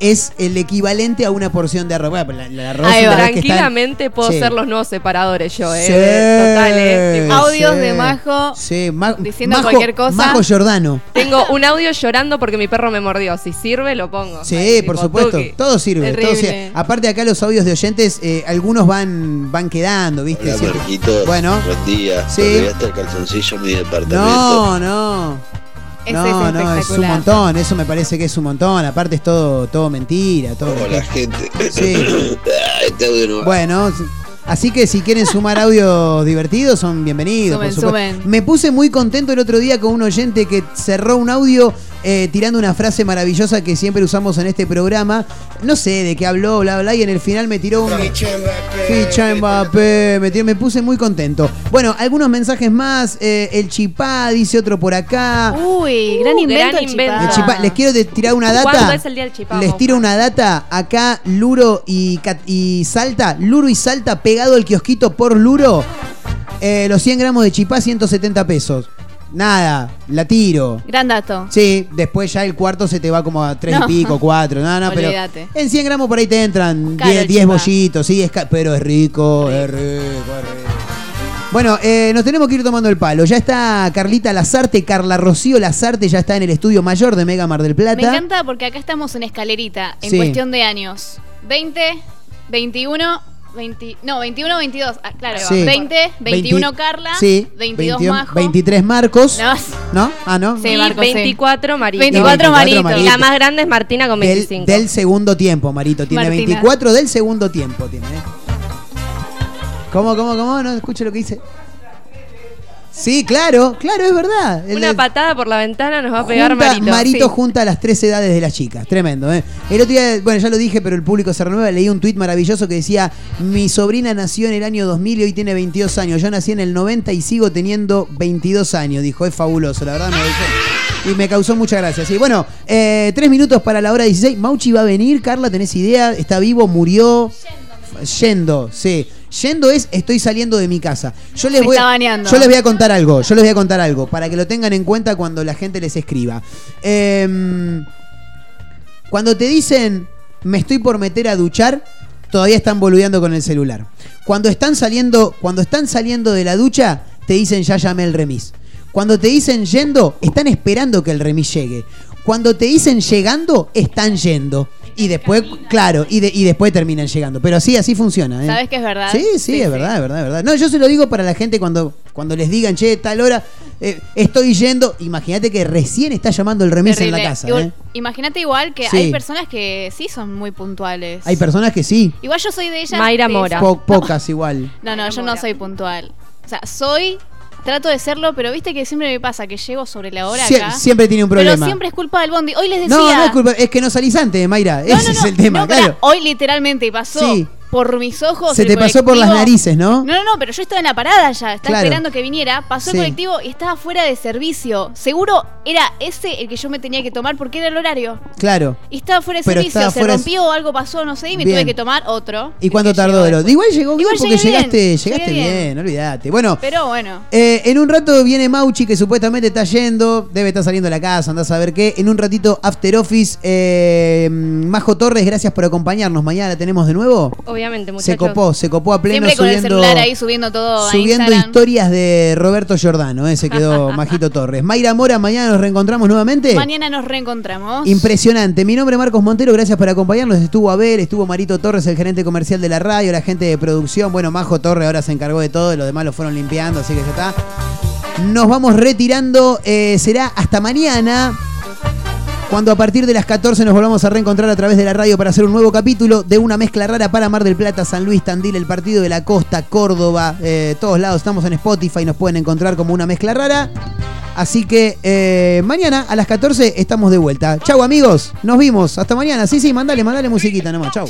Speaker 2: es el equivalente a una porción de arroz. Bueno, la- la arroz está-
Speaker 4: Tranquilamente puedo
Speaker 2: Sí.
Speaker 4: ser los nuevos separadores yo, eh.
Speaker 2: Sí,
Speaker 4: Total, eh.
Speaker 3: Audios
Speaker 2: sí.
Speaker 3: de Majo
Speaker 2: Sí, Ma-
Speaker 3: diciendo
Speaker 2: Majo-
Speaker 3: cualquier cosa.
Speaker 2: Majo Giordano.
Speaker 4: Tengo un audio llorando porque mi perro me mordió. Si sirve, lo pongo.
Speaker 2: Sí, por supuesto.
Speaker 4: tuki.
Speaker 2: Todo sirve. todo sirve. Aparte acá los audios de oyentes, eh, algunos van, van quedando, ¿viste?
Speaker 31: Hola
Speaker 2: Bueno.
Speaker 31: buen día.
Speaker 2: Sí.
Speaker 31: ¿Te olvidaste el calzoncillo en mi departamento?
Speaker 2: No, no.
Speaker 3: Ese
Speaker 2: no,
Speaker 3: es
Speaker 2: no, es un montón, eso me parece que es un montón. Aparte es todo, todo mentira, todo.
Speaker 31: Hola gente.
Speaker 2: Sí.
Speaker 31: Este audio no va.
Speaker 2: Bueno, así que si quieren sumar audios divertidos, son bienvenidos.
Speaker 3: Sumen,
Speaker 2: por
Speaker 3: sumen.
Speaker 2: Me puse muy contento el otro día con un oyente que cerró un audio eh, tirando una frase maravillosa que siempre usamos en este programa. No sé de qué habló, bla, bla, y en el final me tiró un. Ficha Mbappé, me, tiró- me puse muy contento. Bueno, algunos mensajes más. eh, el chipá, dice otro por acá.
Speaker 3: Uy, gran
Speaker 4: Uh,
Speaker 3: invento.
Speaker 4: gran
Speaker 3: el
Speaker 4: invento.
Speaker 2: El
Speaker 3: chipá.
Speaker 2: les quiero tirar una data.
Speaker 4: ¿Cuándo es el día del chipá?
Speaker 2: Les tiro una data. Acá, Luro y, Cat- y Salta. Luro y Salta pegado al kiosquito por Luro. Eh, los 100 gramos de chipá, 170 pesos. Nada, la tiro.
Speaker 3: Gran dato.
Speaker 2: Sí, después ya el cuarto se te va como a 3
Speaker 3: No.
Speaker 2: y pico, 4. No, no, pero.
Speaker 3: Olvídate.
Speaker 2: En 100 gramos por ahí te entran
Speaker 3: Caro
Speaker 2: 10,
Speaker 3: el
Speaker 2: 10
Speaker 3: chipá.
Speaker 2: bollitos, sí, es ca- pero es rico, es rico, es rico. Bueno, eh, nos tenemos que ir tomando el palo. Ya está Carlita Lazarte, Carla Rocío Lazarte ya está en el estudio mayor de Mega Mar del Plata.
Speaker 3: Me encanta porque acá estamos en escalerita, en
Speaker 2: Sí.
Speaker 3: cuestión de años. 20, 21, 20, no, 21, 22. Ah, claro,
Speaker 2: Sí.
Speaker 3: 20, 21
Speaker 2: Veinti-
Speaker 3: Carla,
Speaker 2: sí,
Speaker 3: 22
Speaker 2: 21
Speaker 3: Majo.
Speaker 2: 23 Marcos.
Speaker 3: No,
Speaker 2: ¿No? Ah, ¿no?
Speaker 3: Sí,
Speaker 4: Y
Speaker 3: Marco, sí.
Speaker 4: 24 Marito.
Speaker 3: 24 Marito.
Speaker 2: Marito.
Speaker 4: Y la más grande es Martina con
Speaker 2: Del,
Speaker 4: 25.
Speaker 2: del segundo tiempo, Marito. Tiene
Speaker 3: Martina.
Speaker 2: 24 del segundo tiempo. Tiene, ¿eh? ¿Cómo, cómo, cómo? No escucho lo que dice. Sí, claro, claro, es verdad. El-
Speaker 4: Una patada por la ventana nos va a pegar
Speaker 2: junta-
Speaker 4: Marito. Sí.
Speaker 2: junta a las tres edades de las chicas. Tremendo, ¿eh? El otro día, bueno, ya lo dije, pero el público se renueva. Leí un tuit maravilloso que decía: Mi sobrina nació en el año 2000 y hoy tiene 22 años. Yo nací en el 90 y sigo teniendo 22 años. Dijo, es fabuloso, la verdad me gustó. Y me causó mucha gracia. Sí, bueno, eh, tres minutos para la hora 16. Mauchi va a venir, Carla, ¿tenés idea? ¿Está vivo? ¿Murió? Yendo, sí. Yendo es estoy saliendo de mi casa. Yo les voy
Speaker 3: está.
Speaker 2: Yo les voy a contar algo. Yo les voy a contar algo para que lo tengan en cuenta cuando la gente les escriba. Em, cuando te dicen me estoy por meter a duchar, todavía están boludeando con el celular. Cuando están saliendo, cuando están saliendo de la ducha, te dicen ya llamé el remis. Cuando te dicen yendo, están esperando que el remis llegue. Cuando te dicen llegando, están yendo. Y después, claro, y, de- y después terminan llegando. Pero así, así funciona. ¿eh?
Speaker 3: ¿Sabes que es verdad?
Speaker 2: Sí, sí, es verdad, es verdad, es verdad. No, yo se lo digo para la gente cuando, cuando les digan, che, tal hora, eh, estoy yendo. Imagínate que recién está llamando el remis en la
Speaker 3: Terrible.
Speaker 2: casa. ¿eh?
Speaker 3: Imagínate igual que
Speaker 2: Sí.
Speaker 3: hay personas que sí son muy puntuales.
Speaker 2: Hay personas que sí,
Speaker 3: Igual yo soy de ellas.
Speaker 4: Mayra Mora.
Speaker 2: po- pocas igual.
Speaker 3: No, no, yo no soy puntual. O sea, soy, trato de serlo, pero viste que siempre me pasa que llego sobre la hora
Speaker 2: Sie-
Speaker 3: acá.
Speaker 2: siempre tiene un
Speaker 3: Pero
Speaker 2: problema.
Speaker 3: siempre es culpa del bondi. Hoy les decía.
Speaker 2: No, no es culpa, es que no salís antes, Mayra.
Speaker 3: No,
Speaker 2: Ese
Speaker 3: no,
Speaker 2: es el tema, claro.
Speaker 3: Hoy literalmente pasó.
Speaker 2: Sí.
Speaker 3: Por mis ojos.
Speaker 2: Se
Speaker 3: el
Speaker 2: te pasó por las narices, ¿no?
Speaker 3: No, no, no, pero yo estaba en la parada ya, estaba
Speaker 2: Claro.
Speaker 3: esperando que viniera. Pasó
Speaker 2: Sí.
Speaker 3: el colectivo y estaba fuera de servicio. Seguro era ese el que yo me tenía que tomar porque era el horario.
Speaker 2: Claro.
Speaker 3: Y estaba fuera de
Speaker 2: Pero
Speaker 3: servicio, se rompió o algo pasó, no sé, y me
Speaker 2: Bien.
Speaker 3: tuve que tomar otro.
Speaker 2: ¿Y cuánto tardó? de lo- Igual llegó bien
Speaker 3: Igual
Speaker 2: porque llegaste,
Speaker 3: bien,
Speaker 2: llegaste bien,
Speaker 3: bien.
Speaker 2: olvídate. Bueno,
Speaker 3: Pero bueno.
Speaker 2: Eh, en un rato viene Mauchi, que supuestamente está yendo, debe estar saliendo de la casa, andás a ver qué. En un ratito, After Office. Eh, Majo Torres, gracias por acompañarnos. Mañana la tenemos de nuevo.
Speaker 4: Obviamente, muchachos.
Speaker 2: Se copó, se copó a pleno
Speaker 3: Siempre con el
Speaker 2: subiendo,
Speaker 3: celular ahí subiendo todo a
Speaker 2: subiendo historias de Roberto Giordano. Eh, se quedó Majito Torres. Mayra Mora, mañana nos reencontramos nuevamente.
Speaker 3: Mañana nos reencontramos.
Speaker 2: Impresionante. Mi nombre es Marcos Montero, gracias por acompañarnos. Estuvo Abel, estuvo Marito Torres, el gerente comercial de la radio, la gente de producción. Bueno, Majo Torres ahora se encargó de todo, los demás lo fueron limpiando, así que ya está. Nos vamos retirando, eh, será hasta mañana. Cuando a partir de las 14 nos volvamos a reencontrar a través de la radio para hacer un nuevo capítulo de una mezcla rara para Mar del Plata, San Luis, Tandil, el partido de la costa, Córdoba, eh, todos lados. Estamos en Spotify, nos pueden encontrar como una mezcla rara. Así que eh, mañana a las 14 estamos de vuelta. Chau amigos, nos vimos. Hasta mañana. Sí, sí, mandale, mandale musiquita nomás. Chau.